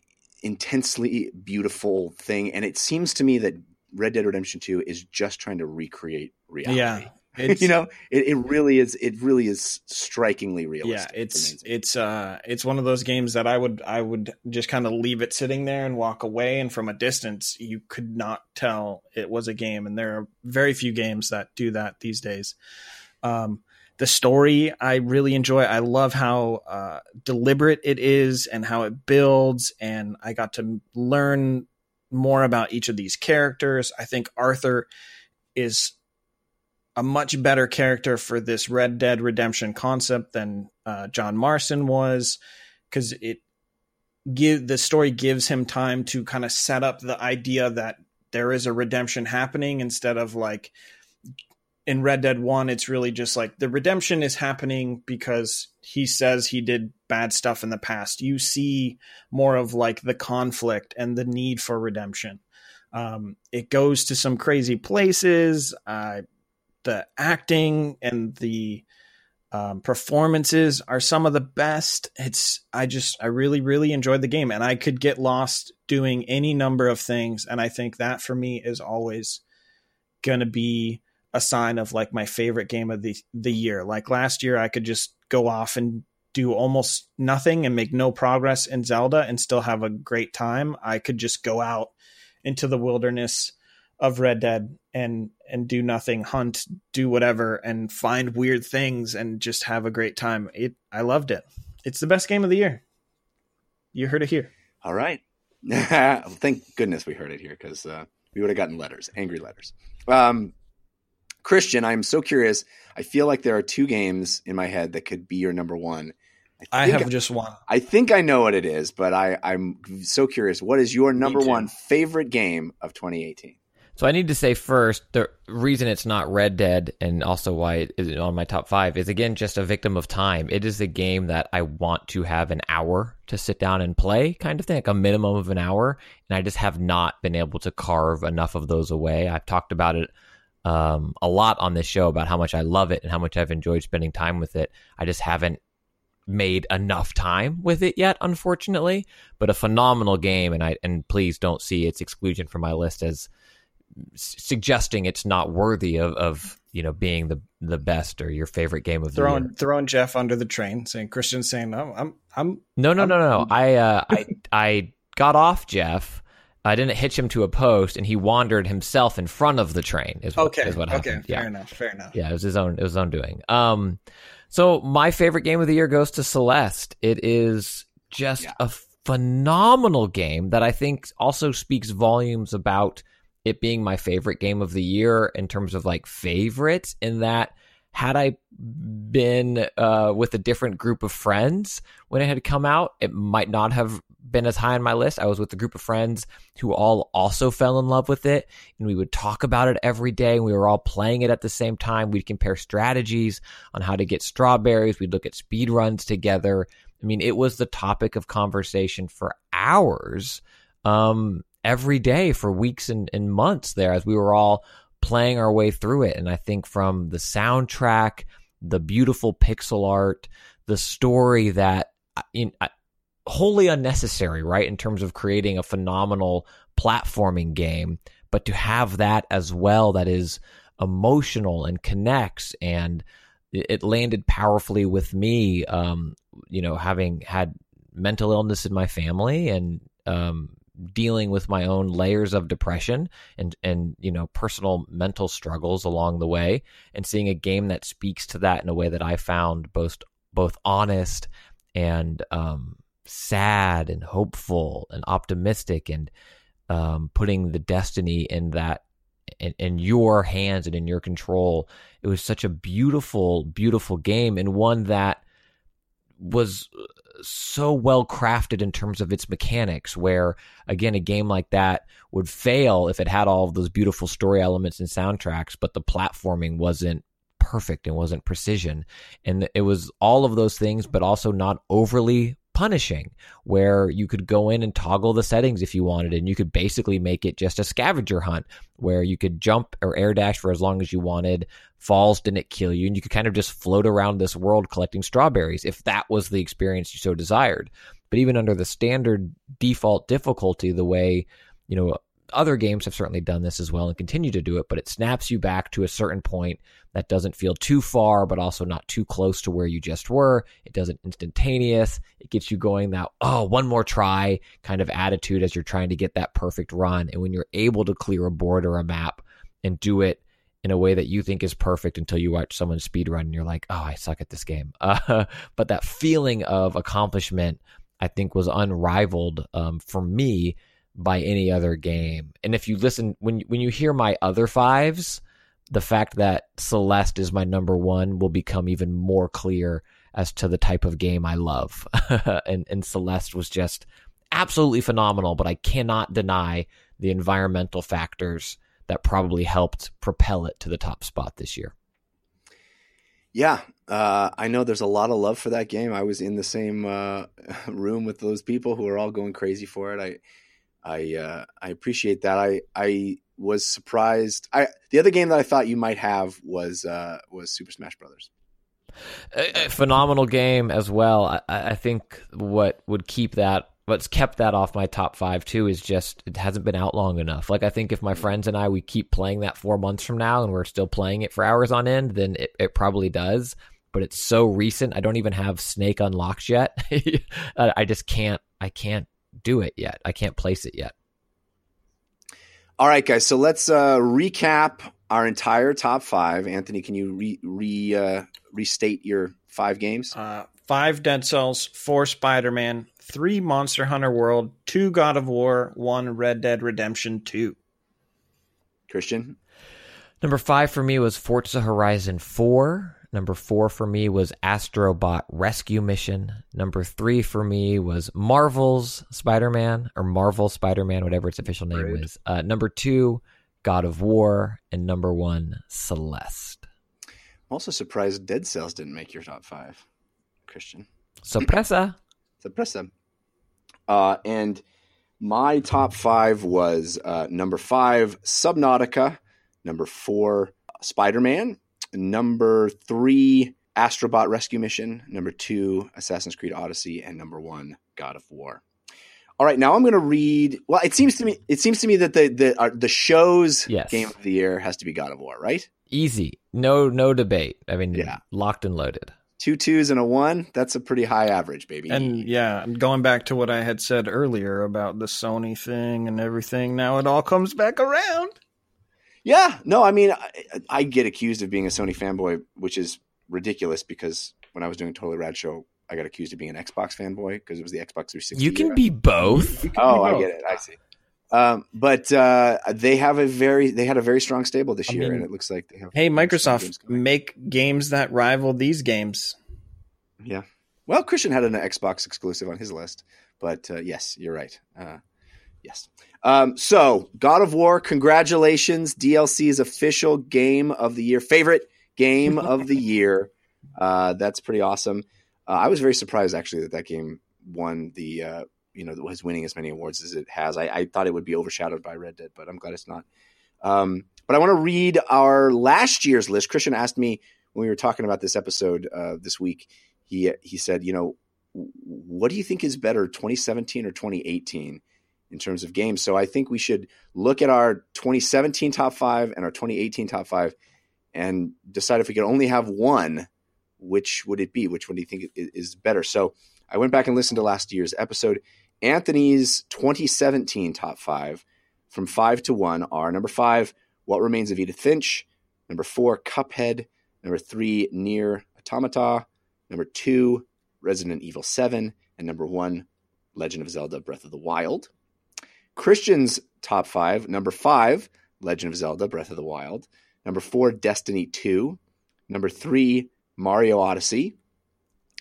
intensely beautiful thing. And it seems to me that Red Dead Redemption 2 is just trying to recreate reality.
Yeah. *laughs*
you know, it, it really is it really is strikingly realistic.
Yeah, it's it's uh it's one of those games that I would I would just kind of leave it sitting there and walk away and from a distance you could not tell it was a game and there are very few games that do that these days. Um the story I really enjoy. I love how uh, deliberate it is and how it builds, and I got to learn more about each of these characters. I think Arthur is a much better character for this Red Dead Redemption concept than uh, John Marston was, because it give the story gives him time to kind of set up the idea that there is a redemption happening instead of like in Red Dead 1 it's really just like the redemption is happening because he says he did bad stuff in the past. You see more of like the conflict and the need for redemption. Um, it goes to some crazy places. Uh, the acting and the um, performances are some of the best. It's I just I really really enjoyed the game, and I could get lost doing any number of things, and I think that for me is always gonna be a sign of like my favorite game of the the year. Like last year, I could just go off and do almost nothing and make no progress in Zelda and still have a great time. I could just go out into the wilderness of Red Dead and and do nothing, hunt, do whatever, and find weird things and just have a great time. It I loved it. It's the best game of the year. You heard it here.
All right. *laughs* Thank goodness we heard it here because uh, we would have gotten letters, angry letters. Um, Christian, I'm so curious. I feel like there are two games in my head that could be your number one.
I
think
have just one.
I think I know what it is, but I, I'm so curious. What is your number one favorite game of 2018?
So I need to say first the reason it's not Red Dead and also why it is on my top five is again just a victim of time. It is a game that I want to have an hour to sit down and play, kind of thing, like a minimum of an hour, and I just have not been able to carve enough of those away. I've talked about it um, a lot on this show about how much I love it and how much I've enjoyed spending time with it. I just haven't made enough time with it yet, unfortunately. But a phenomenal game, and I and please don't see its exclusion from my list as suggesting it's not worthy of, of you know being the the best or your favorite game of the year.
Throwing throwing Jeff under the train, saying Christian's saying no, I'm I'm
No, no,
I'm-
no, no. *laughs* I uh, I I got off Jeff. I didn't hitch him to a post, and he wandered himself in front of the train. Is what,
okay.
is what
okay,
happened.
fair
Yeah,
enough, fair enough.
yeah. It was his own. It was his own doing. Um, so my favorite game of the year goes to Celeste. It is just
Yeah.
a phenomenal game that I think also speaks volumes about it being my favorite game of the year in terms of like favorites. In that, had I been uh, with a different group of friends when it had come out, it might not have been as high on my list. I was with a group of friends who all also fell in love with it, and we would talk about it every day. And we were all playing it at the same time. We'd compare strategies on how to get strawberries. We'd look at speed runs together. I mean, it was the topic of conversation for hours um, every day for weeks and, and months there as we were all playing our way through it. And I think from the soundtrack, the beautiful pixel art, the story that uh, in, uh, wholly unnecessary, right, in terms of creating a phenomenal platforming game, but to have that as well that is emotional and connects and it it landed powerfully with me um you know having had mental illness in my family and um dealing with my own layers of depression and and you know personal mental struggles along the way and seeing a game that speaks to that in a way that I found both both honest and um sad and hopeful and optimistic and um putting the destiny in that in, in your hands and in your control. It was such a beautiful beautiful game and one that was so well crafted in terms of its mechanics where again a game like that would fail if it had all of those beautiful story elements and soundtracks but the platforming wasn't perfect and wasn't precision. And it was all of those things but also not overly punishing where you could go in and toggle the settings if you wanted and you could basically make it just a scavenger hunt where you could jump or air dash for as long as you wanted falls didn't kill you and you could kind of just float around this world collecting strawberries if that was the experience you so desired. But even under the standard default difficulty the way you know other games have certainly done this as well and continue to do it but it snaps you back to a certain point that doesn't feel too far but also not too close to where you just were. It doesn't instantaneous. It gets you going that oh one more try kind of attitude as you're trying to get that perfect run. And when you're able to clear a board or a map and do it in a way that you think is perfect until you watch someone speed run and you're like oh i suck at this game. Uh, *laughs* but that feeling of accomplishment i think was unrivaled um, for me by any other game and if you listen when when you hear my other fives the fact that celeste is my number one will become even more clear as to the type of game i love *laughs* and and celeste was just absolutely phenomenal but i cannot deny the environmental factors that probably helped propel it to the top spot this year.
Yeah, uh, I know there's a lot of love for that game. I was in the same uh, *laughs* room with those people who are all going crazy for it. I, I, uh, I appreciate that. I, I was surprised. I the other game that I thought you might have was uh, was Super Smash Brothers.
A, a phenomenal game as well. I, I think what would keep that what's kept that off my top five too is just it hasn't been out long enough. Like I think if my friends and I we keep playing that four months from now and we're still playing it for hours on end, then it, it probably does. But it's so recent. I don't even have Snake unlocked yet. *laughs* I just can't. I can't do it yet. I can't place it yet.
All right, guys. So let's uh, recap our entire top five. Anthony, can you re, re uh, restate your five games?
Uh, five Dead Cells, four Spider Man, three Monster Hunter World, two God of War, one Red Dead Redemption 2.
Christian?
Number five for me was Forza Horizon 4. Number four for me was Astrobot Rescue Mission. Number three for me was Marvel's Spider Man or Marvel Spider Man, whatever its official name
Right.
is. Uh, number two, God of War, and number one, Celeste.
I'm also surprised Dead Cells didn't make your top five, Christian.
Sorpresa.
Sorpresa. *clears throat* Uh, and my top five was uh, number five, Subnautica. Number four, Spider Man. Number three, Astrobot Rescue Mission. Number two, Assassin's Creed Odyssey. And number one, God of War. All right, now I'm going to read. Well, it seems to me it seems to me that the the uh, the show's
Yes.
game of the year has to be God of War, right?
Easy. No no debate. I mean,
Yeah.
locked and loaded.
Two twos and a one. That's a pretty high average, baby.
And yeah, and going back to what I had said earlier about the Sony thing and everything, now it all comes back around.
Yeah, no, I mean, I, I get accused of being a Sony fanboy, which is ridiculous because when I was doing Totally Rad Show, I got accused of being an Xbox fanboy because it was the Xbox 360.
You can
era.
be both.
Oh,
be
I get it. I see. Um, but uh, they have a very, they had a very strong stable this
I
year,
mean,
and it looks like they have.
Hey,
some games
Microsoft, make games that rival these games.
Yeah. Well, Christian had an Xbox exclusive on his list, but uh, yes, you're right. Uh, yes. Um, so, God of War, congratulations! DLC's official game of the year, favorite game of the *laughs* year. Uh, that's pretty awesome. Uh, I was very surprised actually that that game won the, uh, you know, was winning as many awards as it has. I, I thought it would be overshadowed by Red Dead, but I'm glad it's not. Um, but I want to read our last year's list. Christian asked me when we were talking about this episode uh, this week he he said, you know, what do you think is better, 2017 or 2018 in terms of games? So I think we should look at our 2017 top five and our 2018 top five and decide if we could only have one, which would it be? Which one do you think is better? So I went back and listened to last year's episode. Anthony's 2017 top five from five to one are number five, What Remains of Edith Finch, number four, Cuphead, number three, Nier Automata, number two, Resident Evil 7, and number one, Legend of Zelda Breath of the Wild. Christian's top five number five, Legend of Zelda Breath of the Wild. Number four, Destiny 2. Number three, Mario Odyssey.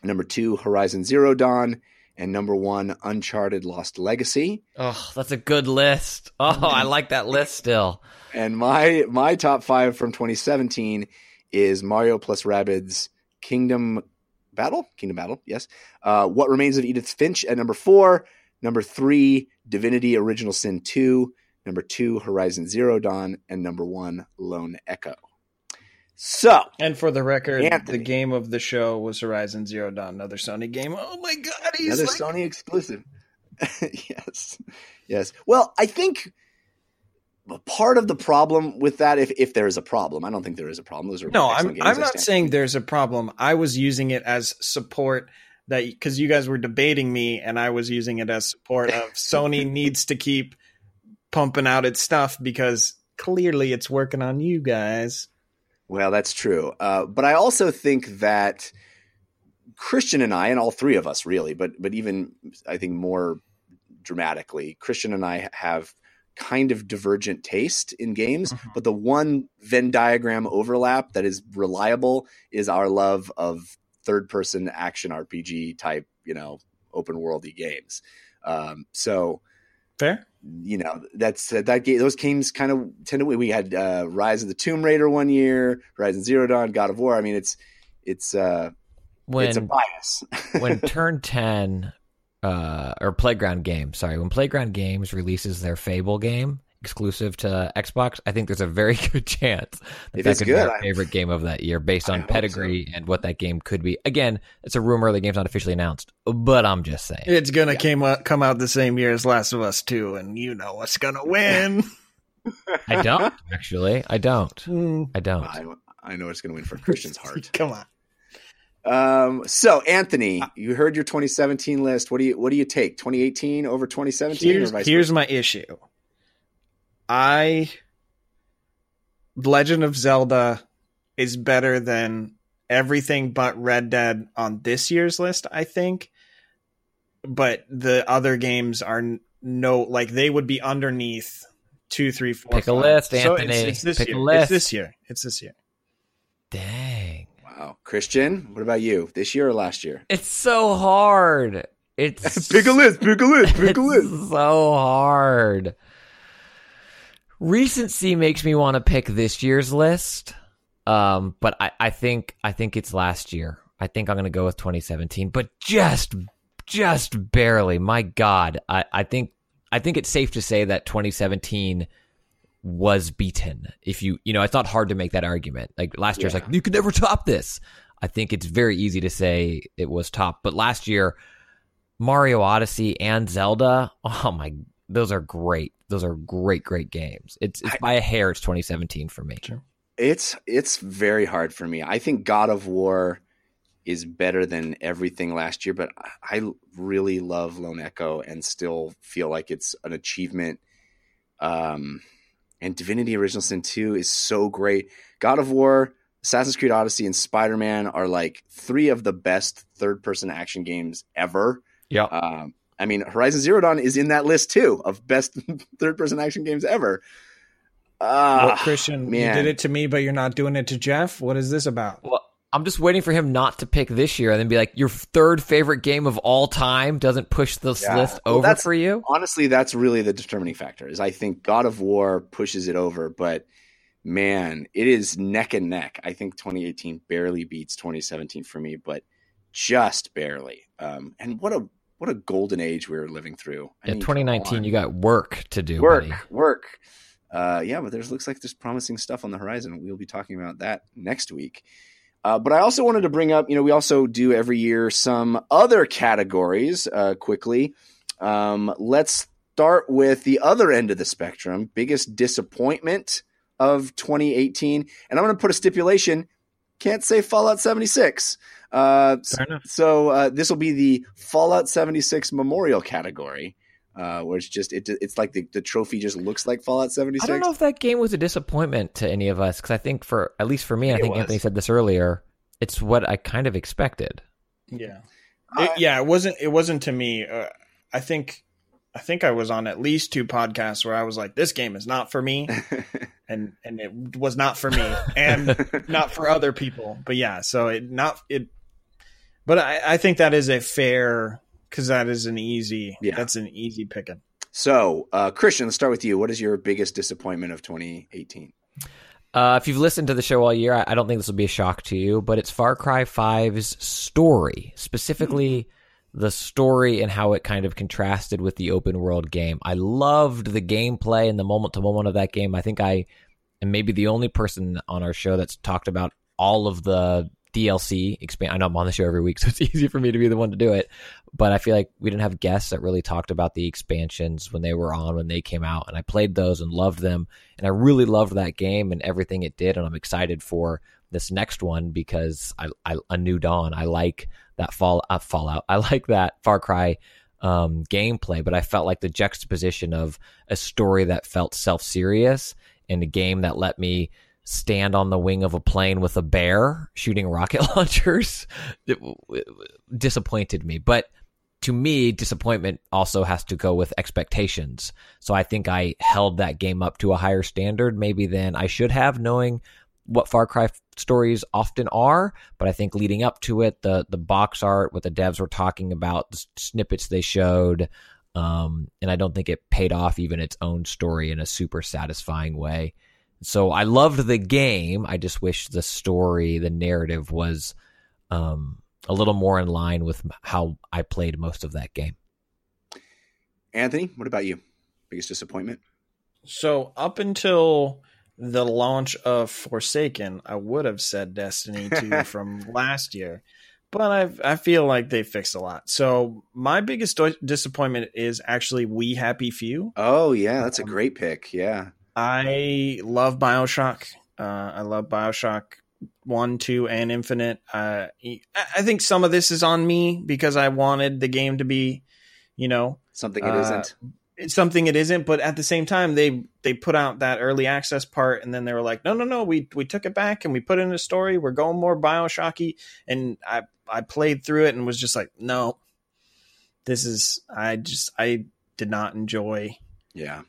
Number two, Horizon Zero Dawn. And number one, Uncharted Lost Legacy.
Oh, that's a good list. Oh, I like that list still.
And my my top five from 2017 is Mario plus Rabbids Kingdom Battle. Kingdom Battle, yes. Uh, what Remains of Edith Finch at number four. Number three, Divinity Original Sin 2. Number two, Horizon Zero Dawn. And number one, Lone Echo. So,
And for the record,
Anthony.
the game of the show was Horizon Zero Dawn, another Sony game. Oh my god, he's
another
like,
Sony exclusive. *laughs* yes. Yes. Well, I think part of the problem with that, if, if there is a problem, I don't think there is a problem. Those are
No, I'm. I'm not saying there's a problem. I was using it as support that because you guys were debating me, and I was using it as support of *laughs* Sony needs to keep pumping out its stuff because clearly it's working on you guys.
Well, that's true. Uh, but I also think that Christian and I, and all three of us really, but but even I think more dramatically, Christian and I have kind of divergent taste in games.
Mhm.
But the one Venn diagram overlap that is reliable is our love of third person action RPG type, you know, open worldy games. Um, so
Fair.
you know that's that game those games kind of tend to we had uh rise of the tomb raider one year horizon zero dawn god of war i mean it's it's uh it's a bias *laughs*
when Turn 10 uh, or Playground Games, sorry, when Playground Games releases their Fable game exclusive to Xbox, I think there's a very *laughs* good chance that
If
that
it's
could be
good,
our favorite game of that year based on
hope so.
pedigree and what that game could be. Again, it's a rumor, the game's not officially announced, but I'm just saying.
It's gonna
Yeah.
came out, come out the same year as Last of Us Two, and you know what's gonna win. *laughs*
I don't, actually. I don't. *laughs*
Hmm,
I don't.
I, I know it's going to win for christian's heart
Come on.
um so anthony you heard your 2017 list what do you what do you take 2018 over 2017
Here's
or vice
here's my issue. I Legend of Zelda is better than everything but Red Dead on this year's list, I think. But the other games are no like they would be underneath two, three, four.
Pick a
five.
list,
So
Anthony.
it's, it's this
Pick a
year.
list.
It's this year. It's this year.
Dang.
Wow. Wow, Christian, what about you? This year or last year?
It's so hard. It's *laughs*
pick a list. Pick a list. Pick a
it's
list.
so hard. Recency makes me want to pick this year's list. Um, but I, I think I think it's last year. I think I'm gonna go with 2017, but just just barely. My God. I, I think I think it's safe to say that 2017 was beaten. If you you know, it's not hard to make that argument. Like last year's
Yeah.
like you could never top this. I think it's very easy to say it was top. But last year, Mario Odyssey and Zelda, *laughs* oh my, those are great. Those are great, great games. It's it's
I-
by a hair. It's 2017 for me.
It's it's very hard for me. I think God of War is better than everything last year, but I really love Lone Echo and still feel like it's an achievement. Um, and Divinity Original Sin 2 is so great. God of War, Assassin's Creed Odyssey, and Spider Man are like three of the best third person action games ever.
Yeah.
Um, I mean, Horizon Zero Dawn is in that list too of best *laughs* third person action games ever. Uh,
what, Christian,
man.
you did it to me, but you're not doing it to Jeff. What is this about?
Well, I'm just waiting for him not to pick this year and then be like, your third favorite game of all time doesn't push this
Yeah.
list
Well,
over
that's-
for you.
honestly, that's really the determining factor. Is I think God of War pushes it over, but man, it is neck and neck. I think 2018 barely beats 2017 for me, but just barely. Um, and what a what a golden age we were living through. I
Yeah,
mean,
2019, you got work to do.
work,
buddy.
work. Uh, yeah, but there's looks like there's promising stuff on the horizon. We'll be talking about that next week. Uh, but I also wanted to bring up, you know, we also do every year some other categories uh, quickly. Um, let's start with the other end of the spectrum biggest disappointment of 2018. And I'm going to put a stipulation can't say Fallout 76. Uh,
Fair enough.
so uh, this will be the Fallout 76 memorial category. Uh, where it's just it, it's like the, the trophy just looks like Fallout 76.
I don't know if that game was a disappointment to any of us because I think for at least for me, and I
It
think
was.
Anthony said this earlier. It's what I kind of expected.
Yeah, it, yeah. It wasn't. It wasn't to me. Uh, I think. I think I was on at least two podcasts where I was like, "This game is not for me," *laughs* and and it was not for me, and not for other people. But yeah, so it not it. But I, I think that is a fair because that is an easy.
Yeah.
that's an easy picking.
so, uh, Christian, let's start with you. What is your biggest disappointment of 2018?
Uh, if you've listened to the show all year, I, I don't think this will be a shock to you, but it's Far Cry 5's story, specifically the story and how it kind of contrasted with the open world game. I loved the gameplay and the moment to moment of that game. I think I am maybe the only person on our show that's talked about all of the DLC expand. I know I'm on the show every week, *laughs* so it's easy for me to be the one to do it. But I feel like we didn't have guests that really talked about the expansions when they were on when they came out, and I played those and loved them, and I really loved that game and everything it did, and I'm excited for this next one because I, I a new dawn. I like that fall uh, Fallout. I like that Far Cry um, gameplay, but I felt like the juxtaposition of a story that felt self serious and a game that let me stand on the wing of a plane with a bear shooting rocket *laughs* launchers it, it disappointed me. But to me, disappointment also has to go with expectations. So I think I held that game up to a higher standard maybe than I should have, knowing what Far Cry stories often are. But I think leading up to it, the the box art, what the devs were talking about, the snippets they showed, um, and I don't think it paid off even its own story in a super satisfying way. So I loved the game. I just wish the story, the narrative was um, a little more in line with how I played most of that game.
Anthony, what about you? Biggest disappointment?
So up until the launch of Forsaken, I would have said Destiny 2 *laughs* from last year, but I I feel like they fixed a lot. So my biggest do- disappointment is actually We Happy Few.
Oh yeah, that's a
Um,
great pick. Yeah.
I love Bioshock. Uh, I love Bioshock one, two, and Infinite. Uh, I I think some of this is on me because I wanted the game to be, you know,
Something it
Uh,
not
it's something it isn't but at the same time they they put out that early access part and then they were like no no no we we took it back and we put in a story we're going more bioshocky and i i played through it and was just like no this is i just i did not enjoy
Yeah.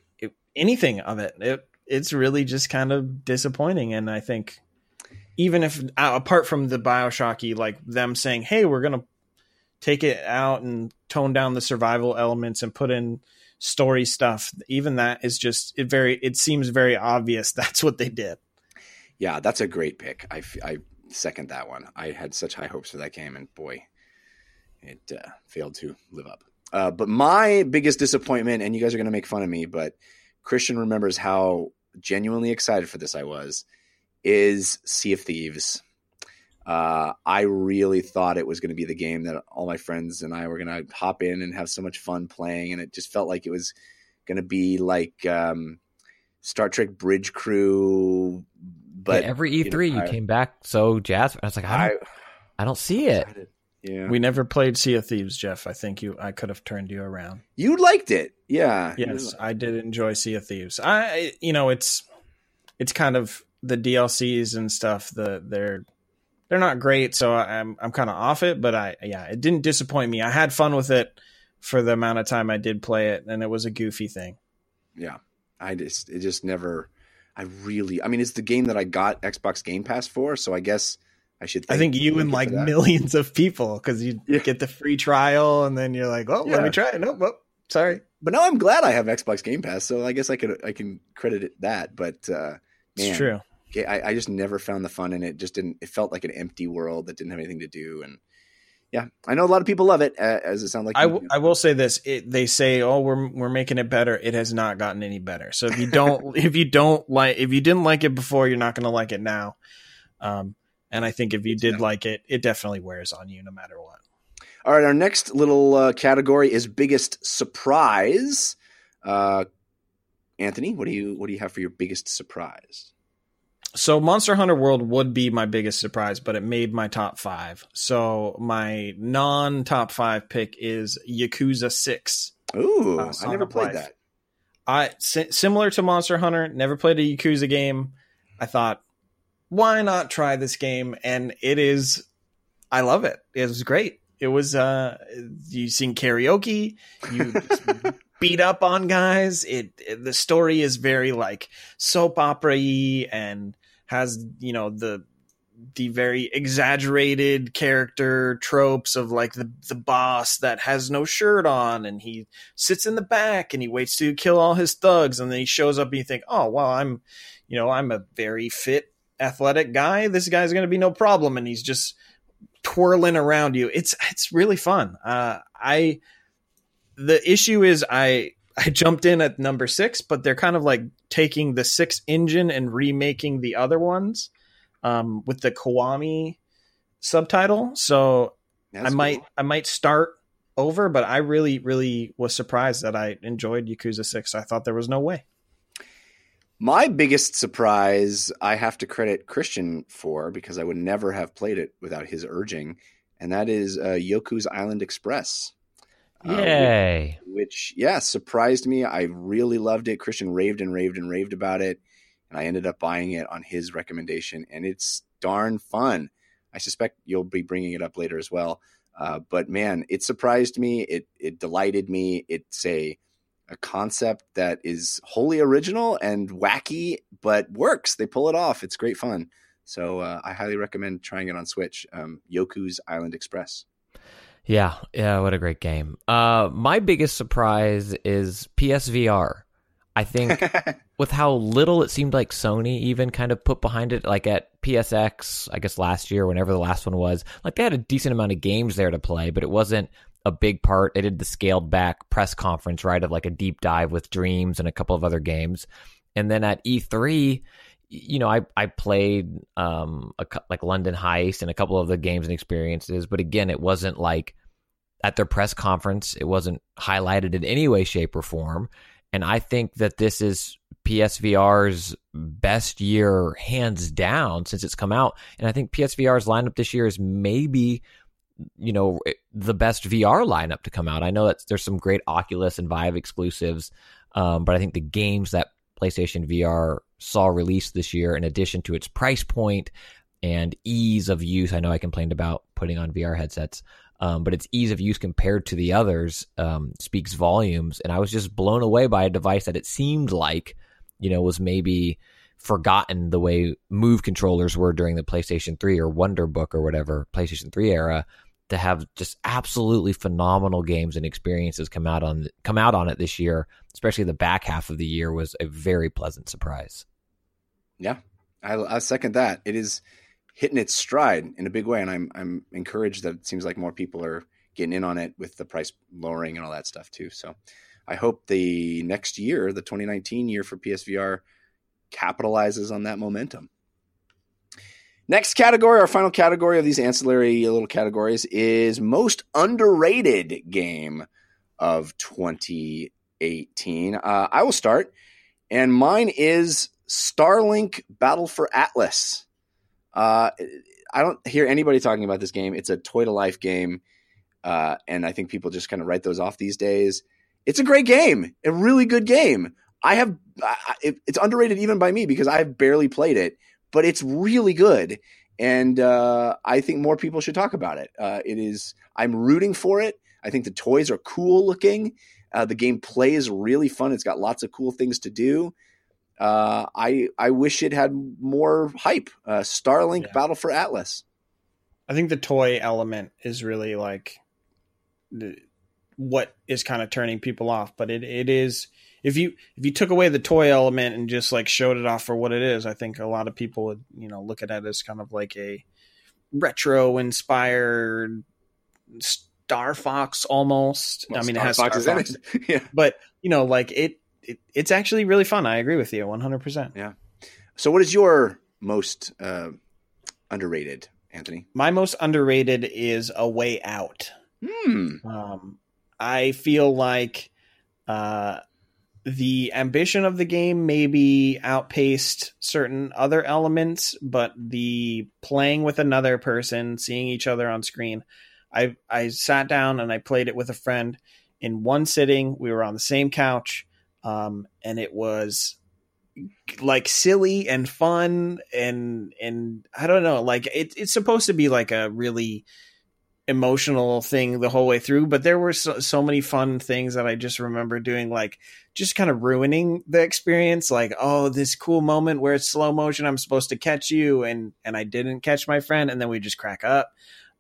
Anything of it it it's really just kind of disappointing and i think even if uh, apart from the Bioshocky, like them saying, "Hey, we're gonna take it out and tone down the survival elements and put in story stuff," even that is just it very. It seems very obvious *laughs* that's what they did.
Yeah, that's a great pick. I, I second that one. I had such high hopes for that game, and boy, it uh, failed to live up. Uh, but my biggest disappointment, and you guys are going to make fun of me, but Christian remembers how genuinely excited for this I was, is Sea of Thieves. Uh, I really thought it was going to be the game that all my friends and I were going to hop in and have so much fun playing, and it just felt like it was going to be like um, Star Trek Bridge Crew. But
Yeah, every E3 you,
know, I-
came back so jazzed. I was like, I
I,
don't, I don't see it.
Yeah,
We never played Sea of Thieves, Jeff. I think you. I could have turned you around.
you liked it, yeah.
Yes, I did enjoy Sea of Thieves. I, you know, it's it's kind of the DLCs and stuff. The they're they're not great, so I'm I'm kind of off it. But I, yeah, it didn't disappoint me. I had fun with it for the amount of time I did play it, and it was a goofy thing.
yeah. I just it just never. I really. I mean, it's the game that I got Xbox Game Pass for, so I guess I should.
I think you and like millions of people because you
Yeah.
get the free trial, and then you're like, oh, let me try it. Nope, sorry.
But now I'm glad I have Xbox Game Pass, so I guess I could I can credit it that. But uh,
It's true.
yeah, I, I just never found the fun in it. Just didn't. It felt like an empty world that didn't have anything to do. And yeah, I know a lot of people love it, uh, as it sounds like.
I, w-. I will say this: it, they say, "Oh, we're we're making it better." It has not gotten any better. So if you don't, *laughs* if you don't like, if you didn't like it before, you're not going to like it now. Um, and I think if you did like it, it definitely wears on you no matter what.
All right, our next little uh, category is biggest surprise. Uh, Anthony, what do you what do you have for your biggest surprise?
So Monster Hunter World would be my biggest surprise, but it made my top five. So my non top five pick is Yakuza Six.
Ooh,
Uh,
I never played
Life.
that.
I si- similar to Monster Hunter, never played a Yakuza game. I thought, why not try this game? And it is, I love it. It was great. It was, uh, you sing karaoke, you *laughs* beat up on guys. It, it the story is very like soap opera y and has you know the the very exaggerated character tropes of like the the boss that has no shirt on and he sits in the back and he waits to kill all his thugs and then he shows up and you think oh well i'm you know i'm a very fit athletic guy this guy's going to be no problem and he's just twirling around you it's it's really fun uh i the issue is i i jumped in at number six but they're kind of like taking the six engine and remaking the other ones um with the Kiwami subtitle so
That's
I might. I might start over, but I really really was surprised that I enjoyed Yakuza Six. I thought there was no way.
My biggest surprise, I have to credit Christian for because I would never have played it without his urging, and that is uh, Yoku's Island Express. Uh,
Yay.
which yeah surprised me. I really loved it. Christian raved and raved and raved about it and i ended up buying it on his recommendation and it's darn fun. I suspect you'll be bringing it up later as well. Uh, but man it surprised me. It it delighted me. It's a a concept that is wholly original and wacky but works they pull it off it's great fun so uh, i highly recommend trying it on switch um, yoku's island express
Yeah, yeah, what a great game. Uh, my biggest surprise is PSVR. I think *laughs* with how little it seemed like Sony even kind of put behind it, like at PSX, I guess last year, whenever the last one was, like they had a decent amount of games there to play, but it wasn't a big part. They did the scaled back press conference, right, of like a deep dive with Dreams and a couple of other games. And then at E3, you know, I I played um a, like London Heist and a couple of the games and experiences, but again, it wasn't like at their press conference, it wasn't highlighted in any way, shape, or form. And I think that this is PSVR's best year, hands down, since it's come out. And I think PSVR's lineup this year is maybe, you know, the best VR lineup to come out. I know that there's some great Oculus and Vive exclusives, um, but I think the games that PlayStation VR saw released this year, in addition to its price point and ease of use, I know I complained about putting on VR headsets um, but its ease of use compared to the others um, speaks volumes. And I was just blown away by a device that it seemed like, you know, was maybe forgotten the way move controllers were during the PlayStation 3 or Wonder Book or whatever PlayStation 3 era to have just absolutely phenomenal games and experiences come out on come out on it this year, especially the back half of the year was a very pleasant surprise.
Yeah, I, I second that. It is hitting its stride in a big way, and I'm I'm encouraged that it seems like more people are getting in on it with the price lowering and all that stuff too. So I hope the next year, the 2019 year for PSVR, capitalizes on that momentum. Next category, our final category of these ancillary little categories is most underrated game of 2018. Uh, I will start, and mine is Starlink Battle for Atlas. Uh, I don't hear anybody talking about this game. It's a toy to life game, uh, and I think people just kind of write those off these days. It's a great game, a really good game. I have I, it's underrated even by me because I've barely played it, but it's really good, and uh, I think more people should talk about it. Uh, it is I'm rooting for it. I think the toys are cool looking. Uh, the game play is really fun. It's got lots of cool things to do. Uh, I I wish it had more hype. Uh, Starlink
Yeah.
Battle for Atlas.
I think the toy element is really like the, what is kind of turning people off. But it, it is if you if you took away the toy element and just like showed it off for what it is, I think a lot of people would you know look at it as kind of like a retro inspired Star Fox almost. I mean, it has Star
Fox in
Fox,
it. *laughs* yeah.
but you know, like it, it it's actually really fun. I agree with you one hundred percent. Yeah.
So, what is your most uh, underrated, Anthony?
My most underrated is A Way Out.
Hmm.
Um, I feel like uh, the ambition of the game maybe outpaced certain other elements, but the playing with another person, seeing each other on screen, I I sat down and I played it with a friend in one sitting. We were on the same couch, um, and it was like silly and fun and and I don't know, like it, it's supposed to be like a really emotional thing the whole way through but there were so, so many fun things that i just remember doing like just kind of ruining the experience like oh this cool moment where it's slow motion i'm supposed to catch you and and i didn't catch my friend and then we just crack up.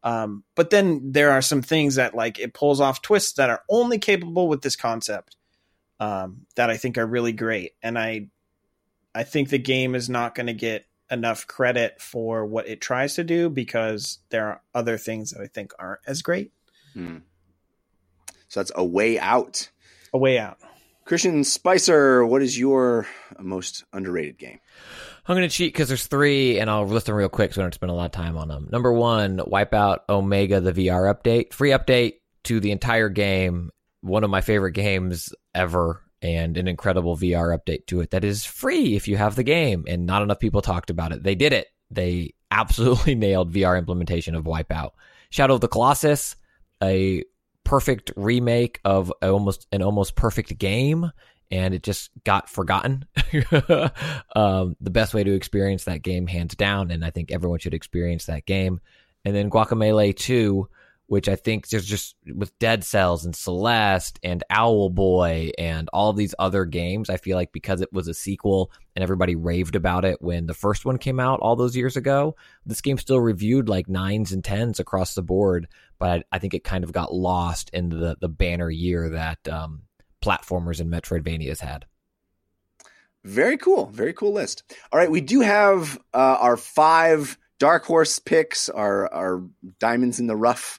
Um but then there are some things that like it pulls off twists that are only capable with this concept um that i think are really great and i i think the game is not going to get enough credit for what it tries to do because there are other things that I think aren't as great.
Hmm. So that's a way out.
A way out.
Christian Spicer, what is your most underrated game?
I'm going to cheat because there's three, and I'll list them real quick so I don't spend a lot of time on them. Number one, Wipeout Omega, the VR update. Free update to the entire game. One of my favorite games ever, and an incredible VR update to it that is free if you have the game. And not enough people talked about it. They did it. They *laughs* absolutely nailed VR implementation of Wipeout. Shadow of the Colossus, a perfect remake of almost an almost perfect game and it just got forgotten. *laughs* um, the best way to experience that game, hands down, and I think everyone should experience that game. And then Guacamelee 2, which I think there's just with Dead Cells and Celeste and Owl Boy and all these other games, I feel like because it was a sequel and everybody raved about it when the first one came out all those years ago, this game still reviewed like nines and tens across the board, but I think it kind of got lost in the, the banner year that um, platformers and Metroidvanias had.
Very cool. Very cool list. All right, we do have uh, our five dark horse picks, our our diamonds in the rough,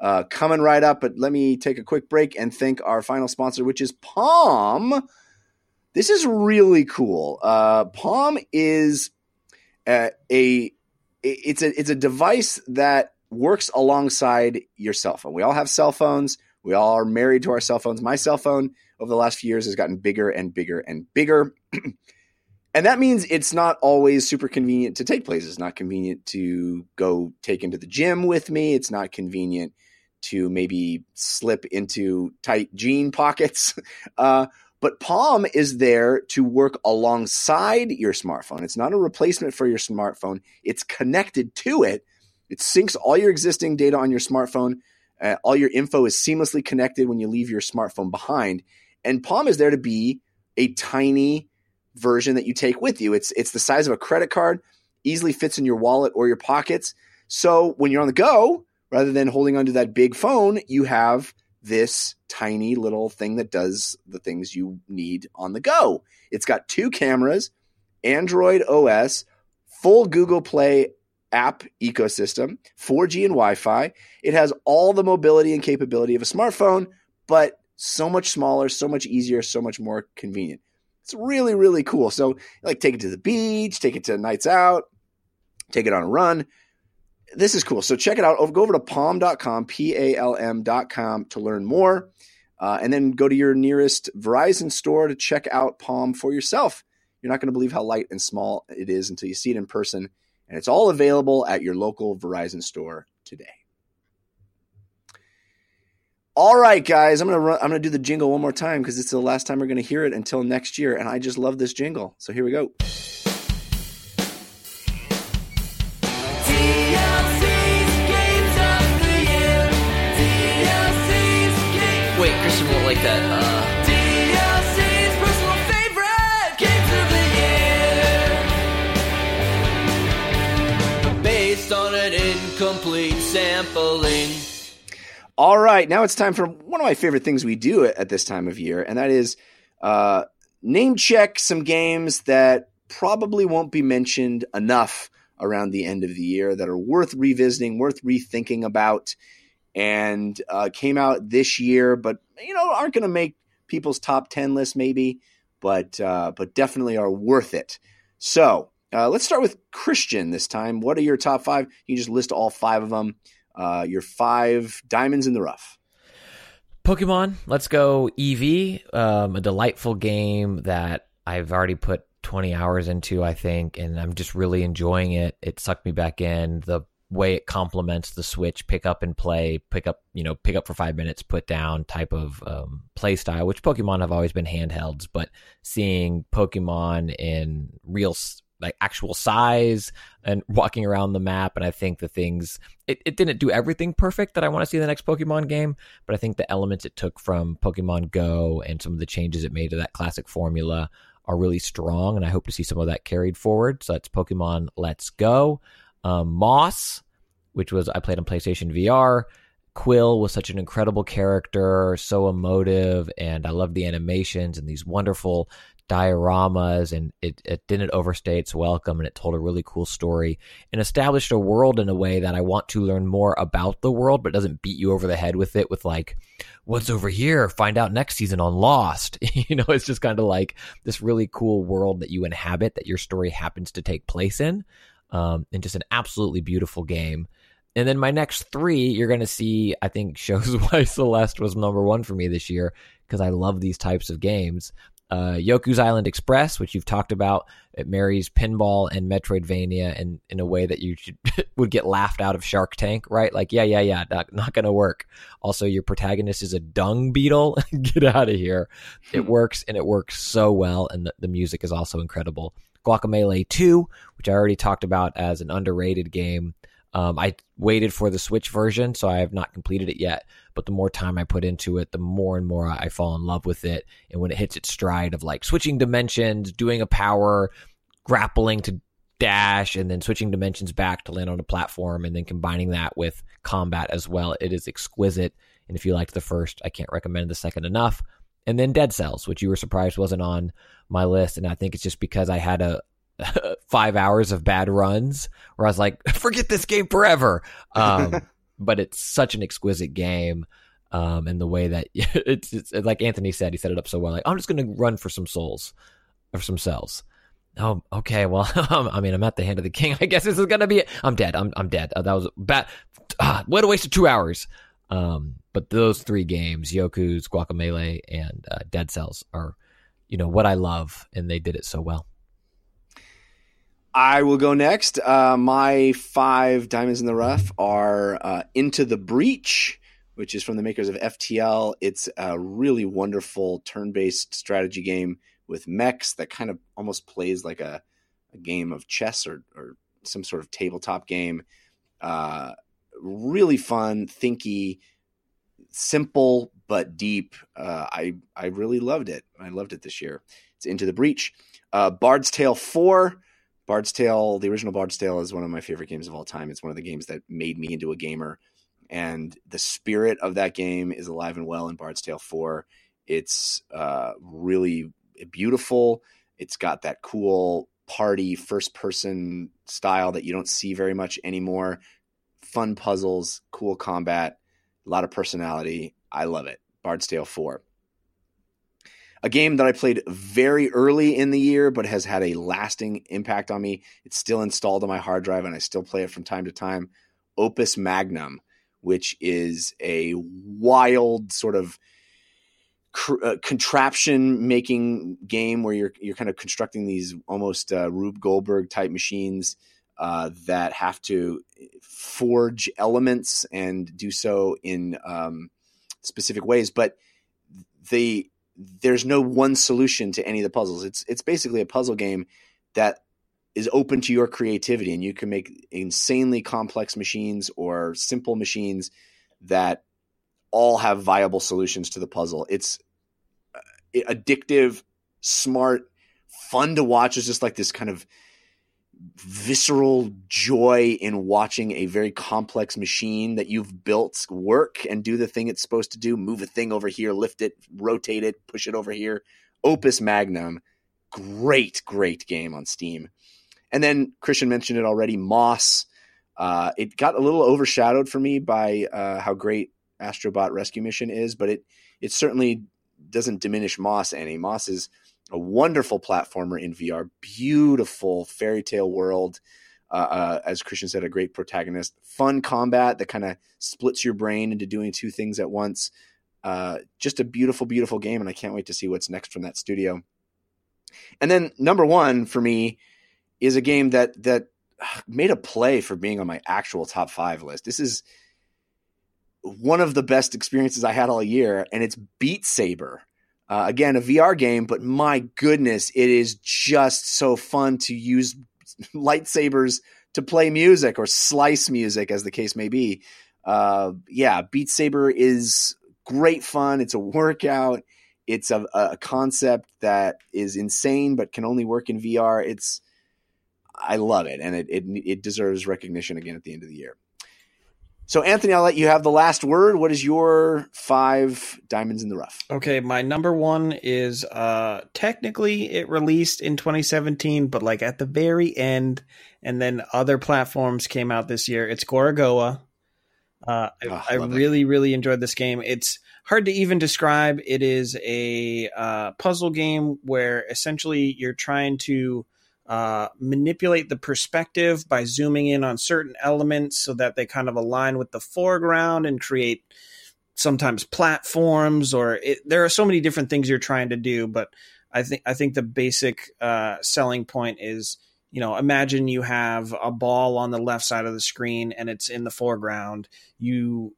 uh, coming right up. But let me take a quick break and thank our final sponsor, which is Palm. This is really cool. Uh, Palm is uh, a it's a it's a device that works alongside your cell phone. We all have cell phones. We all are married to our cell phones. My cell phone over the last few years has gotten bigger and bigger and bigger. *clears throat* and that means it's not always super convenient to take places. It's not convenient to go take into the gym with me. It's not convenient to maybe slip into tight jean pockets. *laughs* Uh, but Palm is there to work alongside your smartphone. It's not a replacement for your smartphone, it's connected to it. It syncs all your existing data on your smartphone. Uh, all your info is seamlessly connected when you leave your smartphone behind. And Palm is there to be a tiny version that you take with you. It's it's the size of a credit card, easily fits in your wallet or your pockets. So when you're on the go, rather than holding onto that big phone, you have this tiny little thing that does the things you need on the go. It's got two cameras, Android OS, full Google Play app ecosystem, 4G and Wi Fi. It has all the mobility and capability of a smartphone, but so much smaller, so much easier, so much more convenient. It's really, really cool. So, like, take it to the beach, take it to nights out, take it on a run. This is cool. So, check it out. Go over to palm.com, P A L M.com to learn more. Uh, and then go to your nearest Verizon store to check out Palm for yourself. You're not going to believe how light and small it is until you see it in person. And it's all available at your local Verizon store today. All right, guys, I'm gonna run, I'm gonna do the jingle one more time because it's the last time we're gonna hear it until next year, and I just love this jingle. So here we go. All right, now it's time for one of my favorite things we do at this time of year, and that is uh, name check some games that probably won't be mentioned enough around the end of the year that are worth revisiting, worth rethinking about, and uh, came out this year, but you know aren't going to make people's top ten list maybe, but uh, but definitely are worth it. So uh, let's start with Christian this time. What are your top five? You just list all five of them uh, your five diamonds in the rough.
Pokemon, let's go Eevee. Um, a delightful game that I've already put 20 hours into, I think, and I'm just really enjoying it. It sucked me back in. The way it complements the Switch pick up and play, pick up, you know, pick up for five minutes, put down type of um, play style, which Pokemon have always been handhelds, but seeing Pokemon in real like actual size and walking around the map. And I think the things it, it didn't do everything perfect that I want to see in the next Pokemon game, but I think the elements it took from Pokemon Go and some of the changes it made to that classic formula are really strong, and I hope to see some of that carried forward. So that's Pokemon Let's Go. Um, Moss, which was I played on PlayStation VR. Quill was such an incredible character, so emotive, and I love the animations and these wonderful dioramas and it, it didn't overstay its welcome and it told a really cool story and established a world in a way that I want to learn more about the world but doesn't beat you over the head with it with like what's over here? Find out next season on Lost. *laughs* You know it's just kind of like this really cool world that you inhabit that your story happens to take place in um, and just an absolutely beautiful game. And then my next three, you're going to see, I think, *laughs* shows why Celeste was number one for me this year because I love these types of games uh, Yoku's Island Express, which you've talked about. It marries pinball and Metroidvania in, in a way that you should, *laughs* would get laughed out of Shark Tank, right? Like, yeah, yeah, yeah, not, not going to work. Also, your protagonist is a dung beetle. *laughs* get out of here. It hmm. works and it works so well. And the, the music is also incredible. Guacamelee 2, which I already talked about as an underrated game. Um, I waited for the Switch version, so I have not completed it yet. But the more time I put into it, the more and more I fall in love with it. And when it hits its stride of like switching dimensions, doing a power, grappling to dash, and then switching dimensions back to land on a platform, and then combining that with combat as well, it is exquisite. And if you liked the first, I can't recommend the second enough. And then Dead Cells, which you were surprised wasn't on my list. And I think it's just because I had a, *laughs* five hours of bad runs where I was like, *laughs* forget this game forever. Um, *laughs* but it's such an exquisite game. Um, and the way that *laughs* it's, it's, like Anthony said, he set it up so well. Like, I'm just going to run for some souls or some cells. Oh, okay. Well, *laughs* I mean, I'm at the hand of the king. *laughs* I guess this is going to be it. I'm dead. I'm, I'm dead. Uh, that was bad. Ah, what a waste of two hours. Um, but those three games, Yoku's, Guacamelee, and uh, Dead Cells, are, you know, what I love, and they did it so well.
I will go next. Uh, my five diamonds in the rough are uh, Into the Breach, which is from the makers of FTL. It's a really wonderful turn based strategy game with mechs that kind of almost plays like a, a game of chess or, or, some sort of tabletop game. Uh, really fun, thinky, simple but deep. Uh, I I really loved it. I loved it this year. It's Into the Breach. Uh, Bard's Tale Four. Bard's Tale, the original Bard's Tale, is one of my favorite games of all time. It's one of the games that made me into a gamer, and the spirit of that game is alive and well in Bard's Tale Four. It's uh, really beautiful. It's got that cool party first person style that you don't see very much anymore. Fun puzzles, cool combat, a lot of personality. I love it. Bard's Tale 4. A game that I played very early in the year, but has had a lasting impact on me. It's still installed on my hard drive, and I still play it from time to time. Opus Magnum, which is a wild sort of cr- uh, contraption making game where you're you're kind of constructing these almost uh, Rube Goldberg type machines uh, that have to forge elements and do so in um, specific ways. But the there's no one solution to any of the puzzles. It's it's basically a puzzle game that is open to your creativity, and you can make insanely complex machines or simple machines that all have viable solutions to the puzzle. It's uh, addictive, smart, fun to watch. It's just like this kind of visceral joy in watching a very complex machine that you've built work and do the thing it's supposed to do move a thing over here lift it rotate it push it over here. Opus magnum. Great great game on steam. And then christian mentioned it already moss. Uh, it got a little overshadowed for me by uh, how great Astrobot Rescue Mission is, but it it certainly doesn't diminish Moss any. Moss is a wonderful platformer in VR, beautiful fairy tale world. Uh, uh, as Christian said, a great protagonist, fun combat that kind of splits your brain into doing two things at once. Uh, just a beautiful, beautiful game, and I can't wait to see what's next from that studio. And then number one for me is a game that that made a play for being on my actual top five list. This is one of the best experiences I had all year, and it's Beat Saber. Uh, again, a VR game, but my goodness, it is just so fun to use *laughs* lightsabers to play music or slice music, as the case may be. Uh, yeah, Beat Saber is great fun. It's a workout. It's a, a concept that is insane, but can only work in VR. It's I love it, and it, it it deserves recognition again at the end of the year. So, Anthony, I'll let you have the last word. What is your five diamonds in the rough?
Okay, my number one is uh technically it released in 2017, but like at the very end, and then other platforms came out this year. It's Gorogoa. Uh, I,
Oh,
I
love it.
really, really enjoyed this game. It's hard to even describe. It is a uh, puzzle game where essentially you're trying to uh, manipulate the perspective by zooming in on certain elements so that they kind of align with the foreground and create sometimes platforms or it, there are so many different things you're trying to do but i think i think the basic uh, selling point is you know imagine you have a ball on the left side of the screen and it's in the foreground. You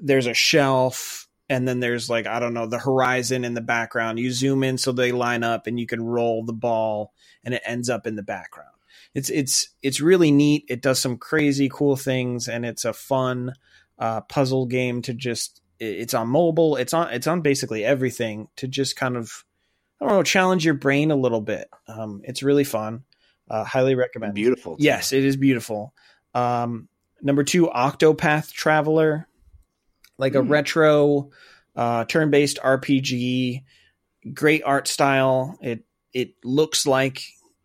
there's a shelf and then there's like i don't know the horizon in the background. You zoom in so they line up and you can roll the ball and it ends up in the background. It's it's it's really neat. It does some crazy cool things and it's a fun uh, puzzle game to just it's on mobile. It's on it's on basically everything to just kind of i don't know challenge your brain a little bit. Um, it's really fun. Uh, highly recommend.
Beautiful. too.
Yes, it is beautiful. Um, number two, Octopath Traveler, like a
Hmm.
retro uh, turn-based RPG. Great art style. It it looks like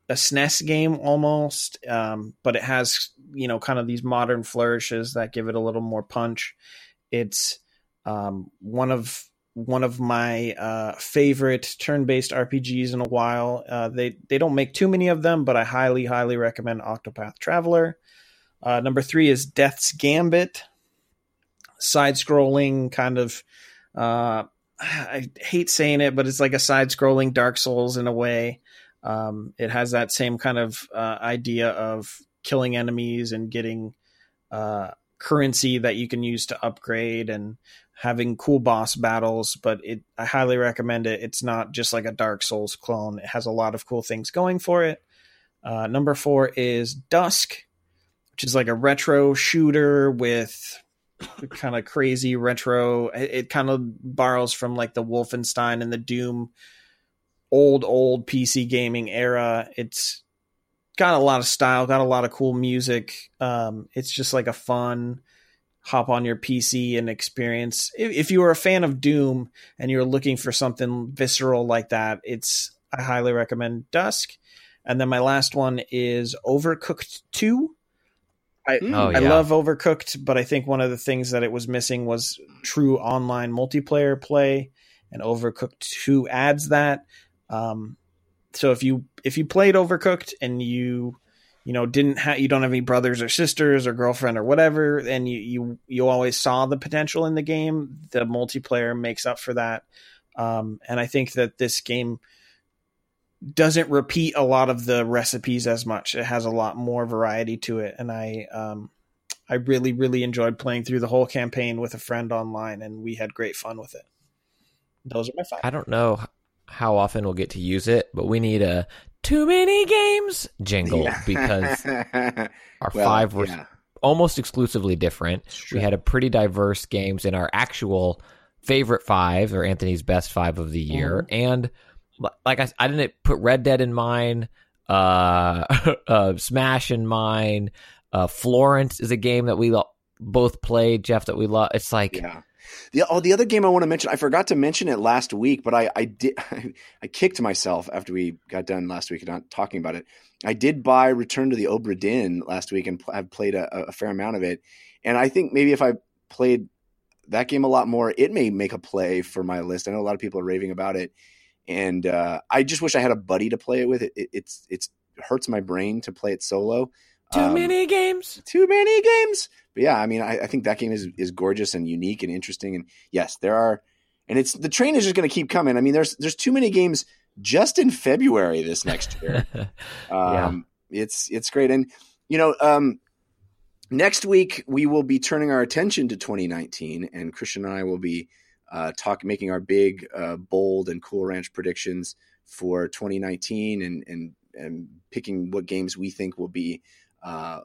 a SNES game almost, um, but it has you know kind of these modern flourishes that give it a little more punch. It's um, one of one of my uh, favorite turn-based RPGs in a while. Uh, they they don't make too many of them, but I highly highly recommend Octopath Traveler. Uh, number three is Death's Gambit, side-scrolling kind of. Uh, I hate saying it, but it's like a side-scrolling Dark Souls in a way. Um, it has that same kind of uh, idea of killing enemies and getting uh, currency that you can use to upgrade and having cool boss battles, but it I highly recommend it. It's not just like a Dark Souls clone. It has a lot of cool things going for it. Uh, number four is Dusk, which is like a retro shooter with kind of crazy retro. It, it kind of borrows from like the Wolfenstein and the Doom old old PC gaming era. It's got a lot of style, got a lot of cool music. Um, it's just like a fun hop on your PC and experience. If, if you are a fan of Doom and you're looking for something visceral like that, it's I highly recommend Dusk. And then my last one is Overcooked 2. I,
Oh,
I love Overcooked, but I think one of the things that it was missing was true online multiplayer play, and Overcooked 2 adds that. Um, so if you if you played Overcooked and you you know didn't have you don't have any brothers or sisters or girlfriend or whatever, and you you you always saw the potential in the game, the multiplayer makes up for that. Um, and I think that this game doesn't repeat a lot of the recipes as much. It has a lot more variety to it, and I um, I really really enjoyed playing through the whole campaign with a friend online, and we had great fun with it. Those are my five.
I don't know how often we'll get to use it, but we need a too many games jingle
Yeah.
because *laughs* our
Well,
five were
yeah.
almost exclusively different. We had a pretty diverse games in our actual favorite five or Anthony's best five of the year, and li- like I didn't put Red Dead in mine, uh, *laughs* uh, Smash in mine. Uh, Florence is a game that we lo- both played, Jeff. That we love. It's like
Yeah. The oh, the other game I want to mention, I forgot to mention it last week, but I I did *laughs* I kicked myself after we got done last week not talking about it. I did buy Return to the Obra Dinn last week and I've played a, a fair amount of it. And I think maybe if I played that game a lot more, it may make a play for my list. I know a lot of people are raving about it, and uh, I just wish I had a buddy to play it with. It, it it's it's hurts my brain to play it solo.
too
Um,
many games.
too many games. But yeah, I mean, I, I think that game is is gorgeous and unique and interesting. And yes, there are, and it's the train is just going to keep coming. I mean, there's there's too many games just in February this next year. *laughs* um, It's it's great, and you know, um, next week we will be turning our attention to 2019, and Christian and I will be uh, talk making our big, uh, bold, and cool ranch predictions for 2019, and and and picking what games we think will be. Uh,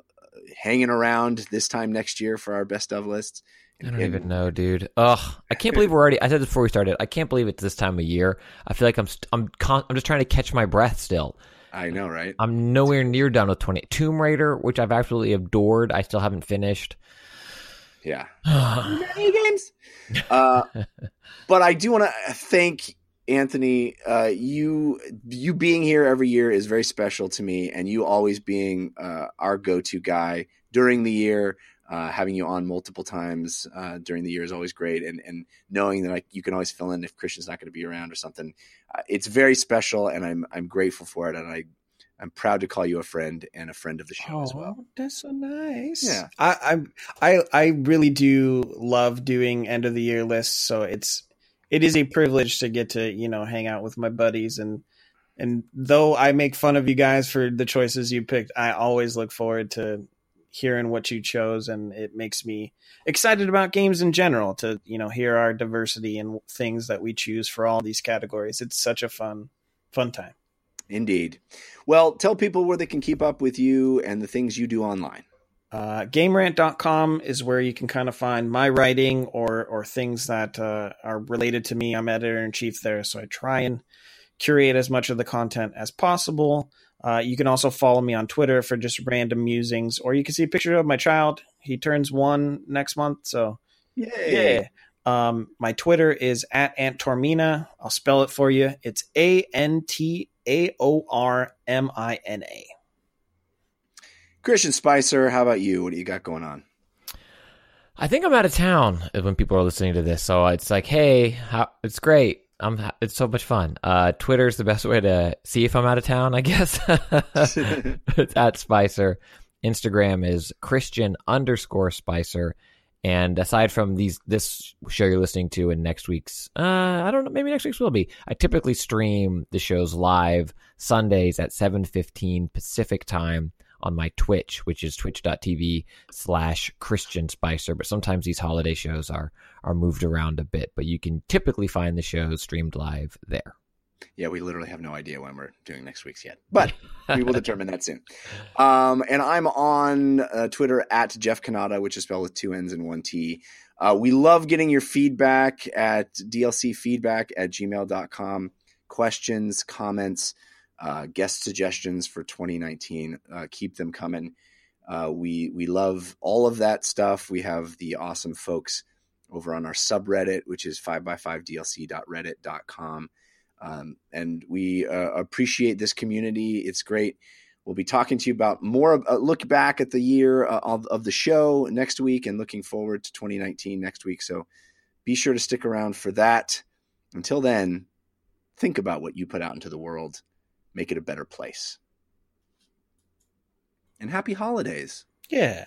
hanging around this time next year for our best of lists.
I don't
And-
even know, dude. Ugh, I can't believe we're already. I said this before we started. I can't believe it's this time of year. I feel like I'm. I'm. Con- I'm just trying to catch my breath. Still,
I know, right?
I'm nowhere near done with twenty. Tomb Raider, which I've absolutely adored. I still haven't finished.
Yeah. Many games. *laughs* Uh, but I do want to thank Anthony. Uh, you you being here every year is very special to me, and you always being uh, our go to guy during the year. Uh, having you on multiple times uh, during the year is always great, and and knowing that I, you can always fill in if Christian's not going to be around or something, uh, it's very special, and I'm I'm grateful for it, and I I'm proud to call you a friend and a friend of the show as well.
Oh, that's so nice.
Yeah.
I, I I I really do love doing end of the year lists. So it's it is a privilege to get to you know hang out with my buddies and and though I make fun of you guys for the choices you picked, I always look forward to hearing what you chose, and it makes me excited about games in general. To you know hear our diversity and things that we choose for all these categories. It's such a fun fun time.
Indeed. Well, tell people where they can keep up with you and the things you do online.
Uh, GameRant.com is where you can kind of find my writing or or things that uh, are related to me. I'm editor in chief there, so I try and curate as much of the content as possible. Uh, you can also follow me on Twitter for just random musings, or you can see a picture of my child. He turns one next month, so yeah. Um, my Twitter is at Ant Taormina. I'll spell it for you. It's A N T A O R M I N A.
Christian Spicer, how about you? What do you got going on?
I think I'm out of town when people are listening to this, so it's like, hey, how, it's great. I'm. It's so much fun. Uh, Twitter's the best way to see if I'm out of town. I guess *laughs* *laughs* it's at Spicer. Instagram is Christian underscore Spicer. And aside from these, this show you're listening to and next week's, uh, I don't know, maybe next week's will be. I typically stream the shows live Sundays at 7:15 Pacific time on my Twitch, which is twitch.tv slash Christian Spicer. But sometimes these holiday shows are are moved around a bit, but you can typically find the shows streamed live there.
Yeah, we literally have no idea when we're doing next week's yet, but we will *laughs* determine that soon. Um, and I'm on uh, Twitter at Jeff Cannata, which is spelled with two N's and one T. Uh, we love getting your feedback at dlcfeedback at gmail.com. Questions, comments, uh, guest suggestions for 2019. Uh, keep them coming. Uh, we we love all of that stuff. We have the awesome folks over on our subreddit, which is 5x5dlc.reddit.com. Um, and we uh, appreciate this community. It's great. We'll be talking to you about more a look back at the year uh, of, of the show next week and looking forward to 2019 next week. So be sure to stick around for that. Until then, think about what you put out into the world, make it a better place. And happy holidays.
Yeah.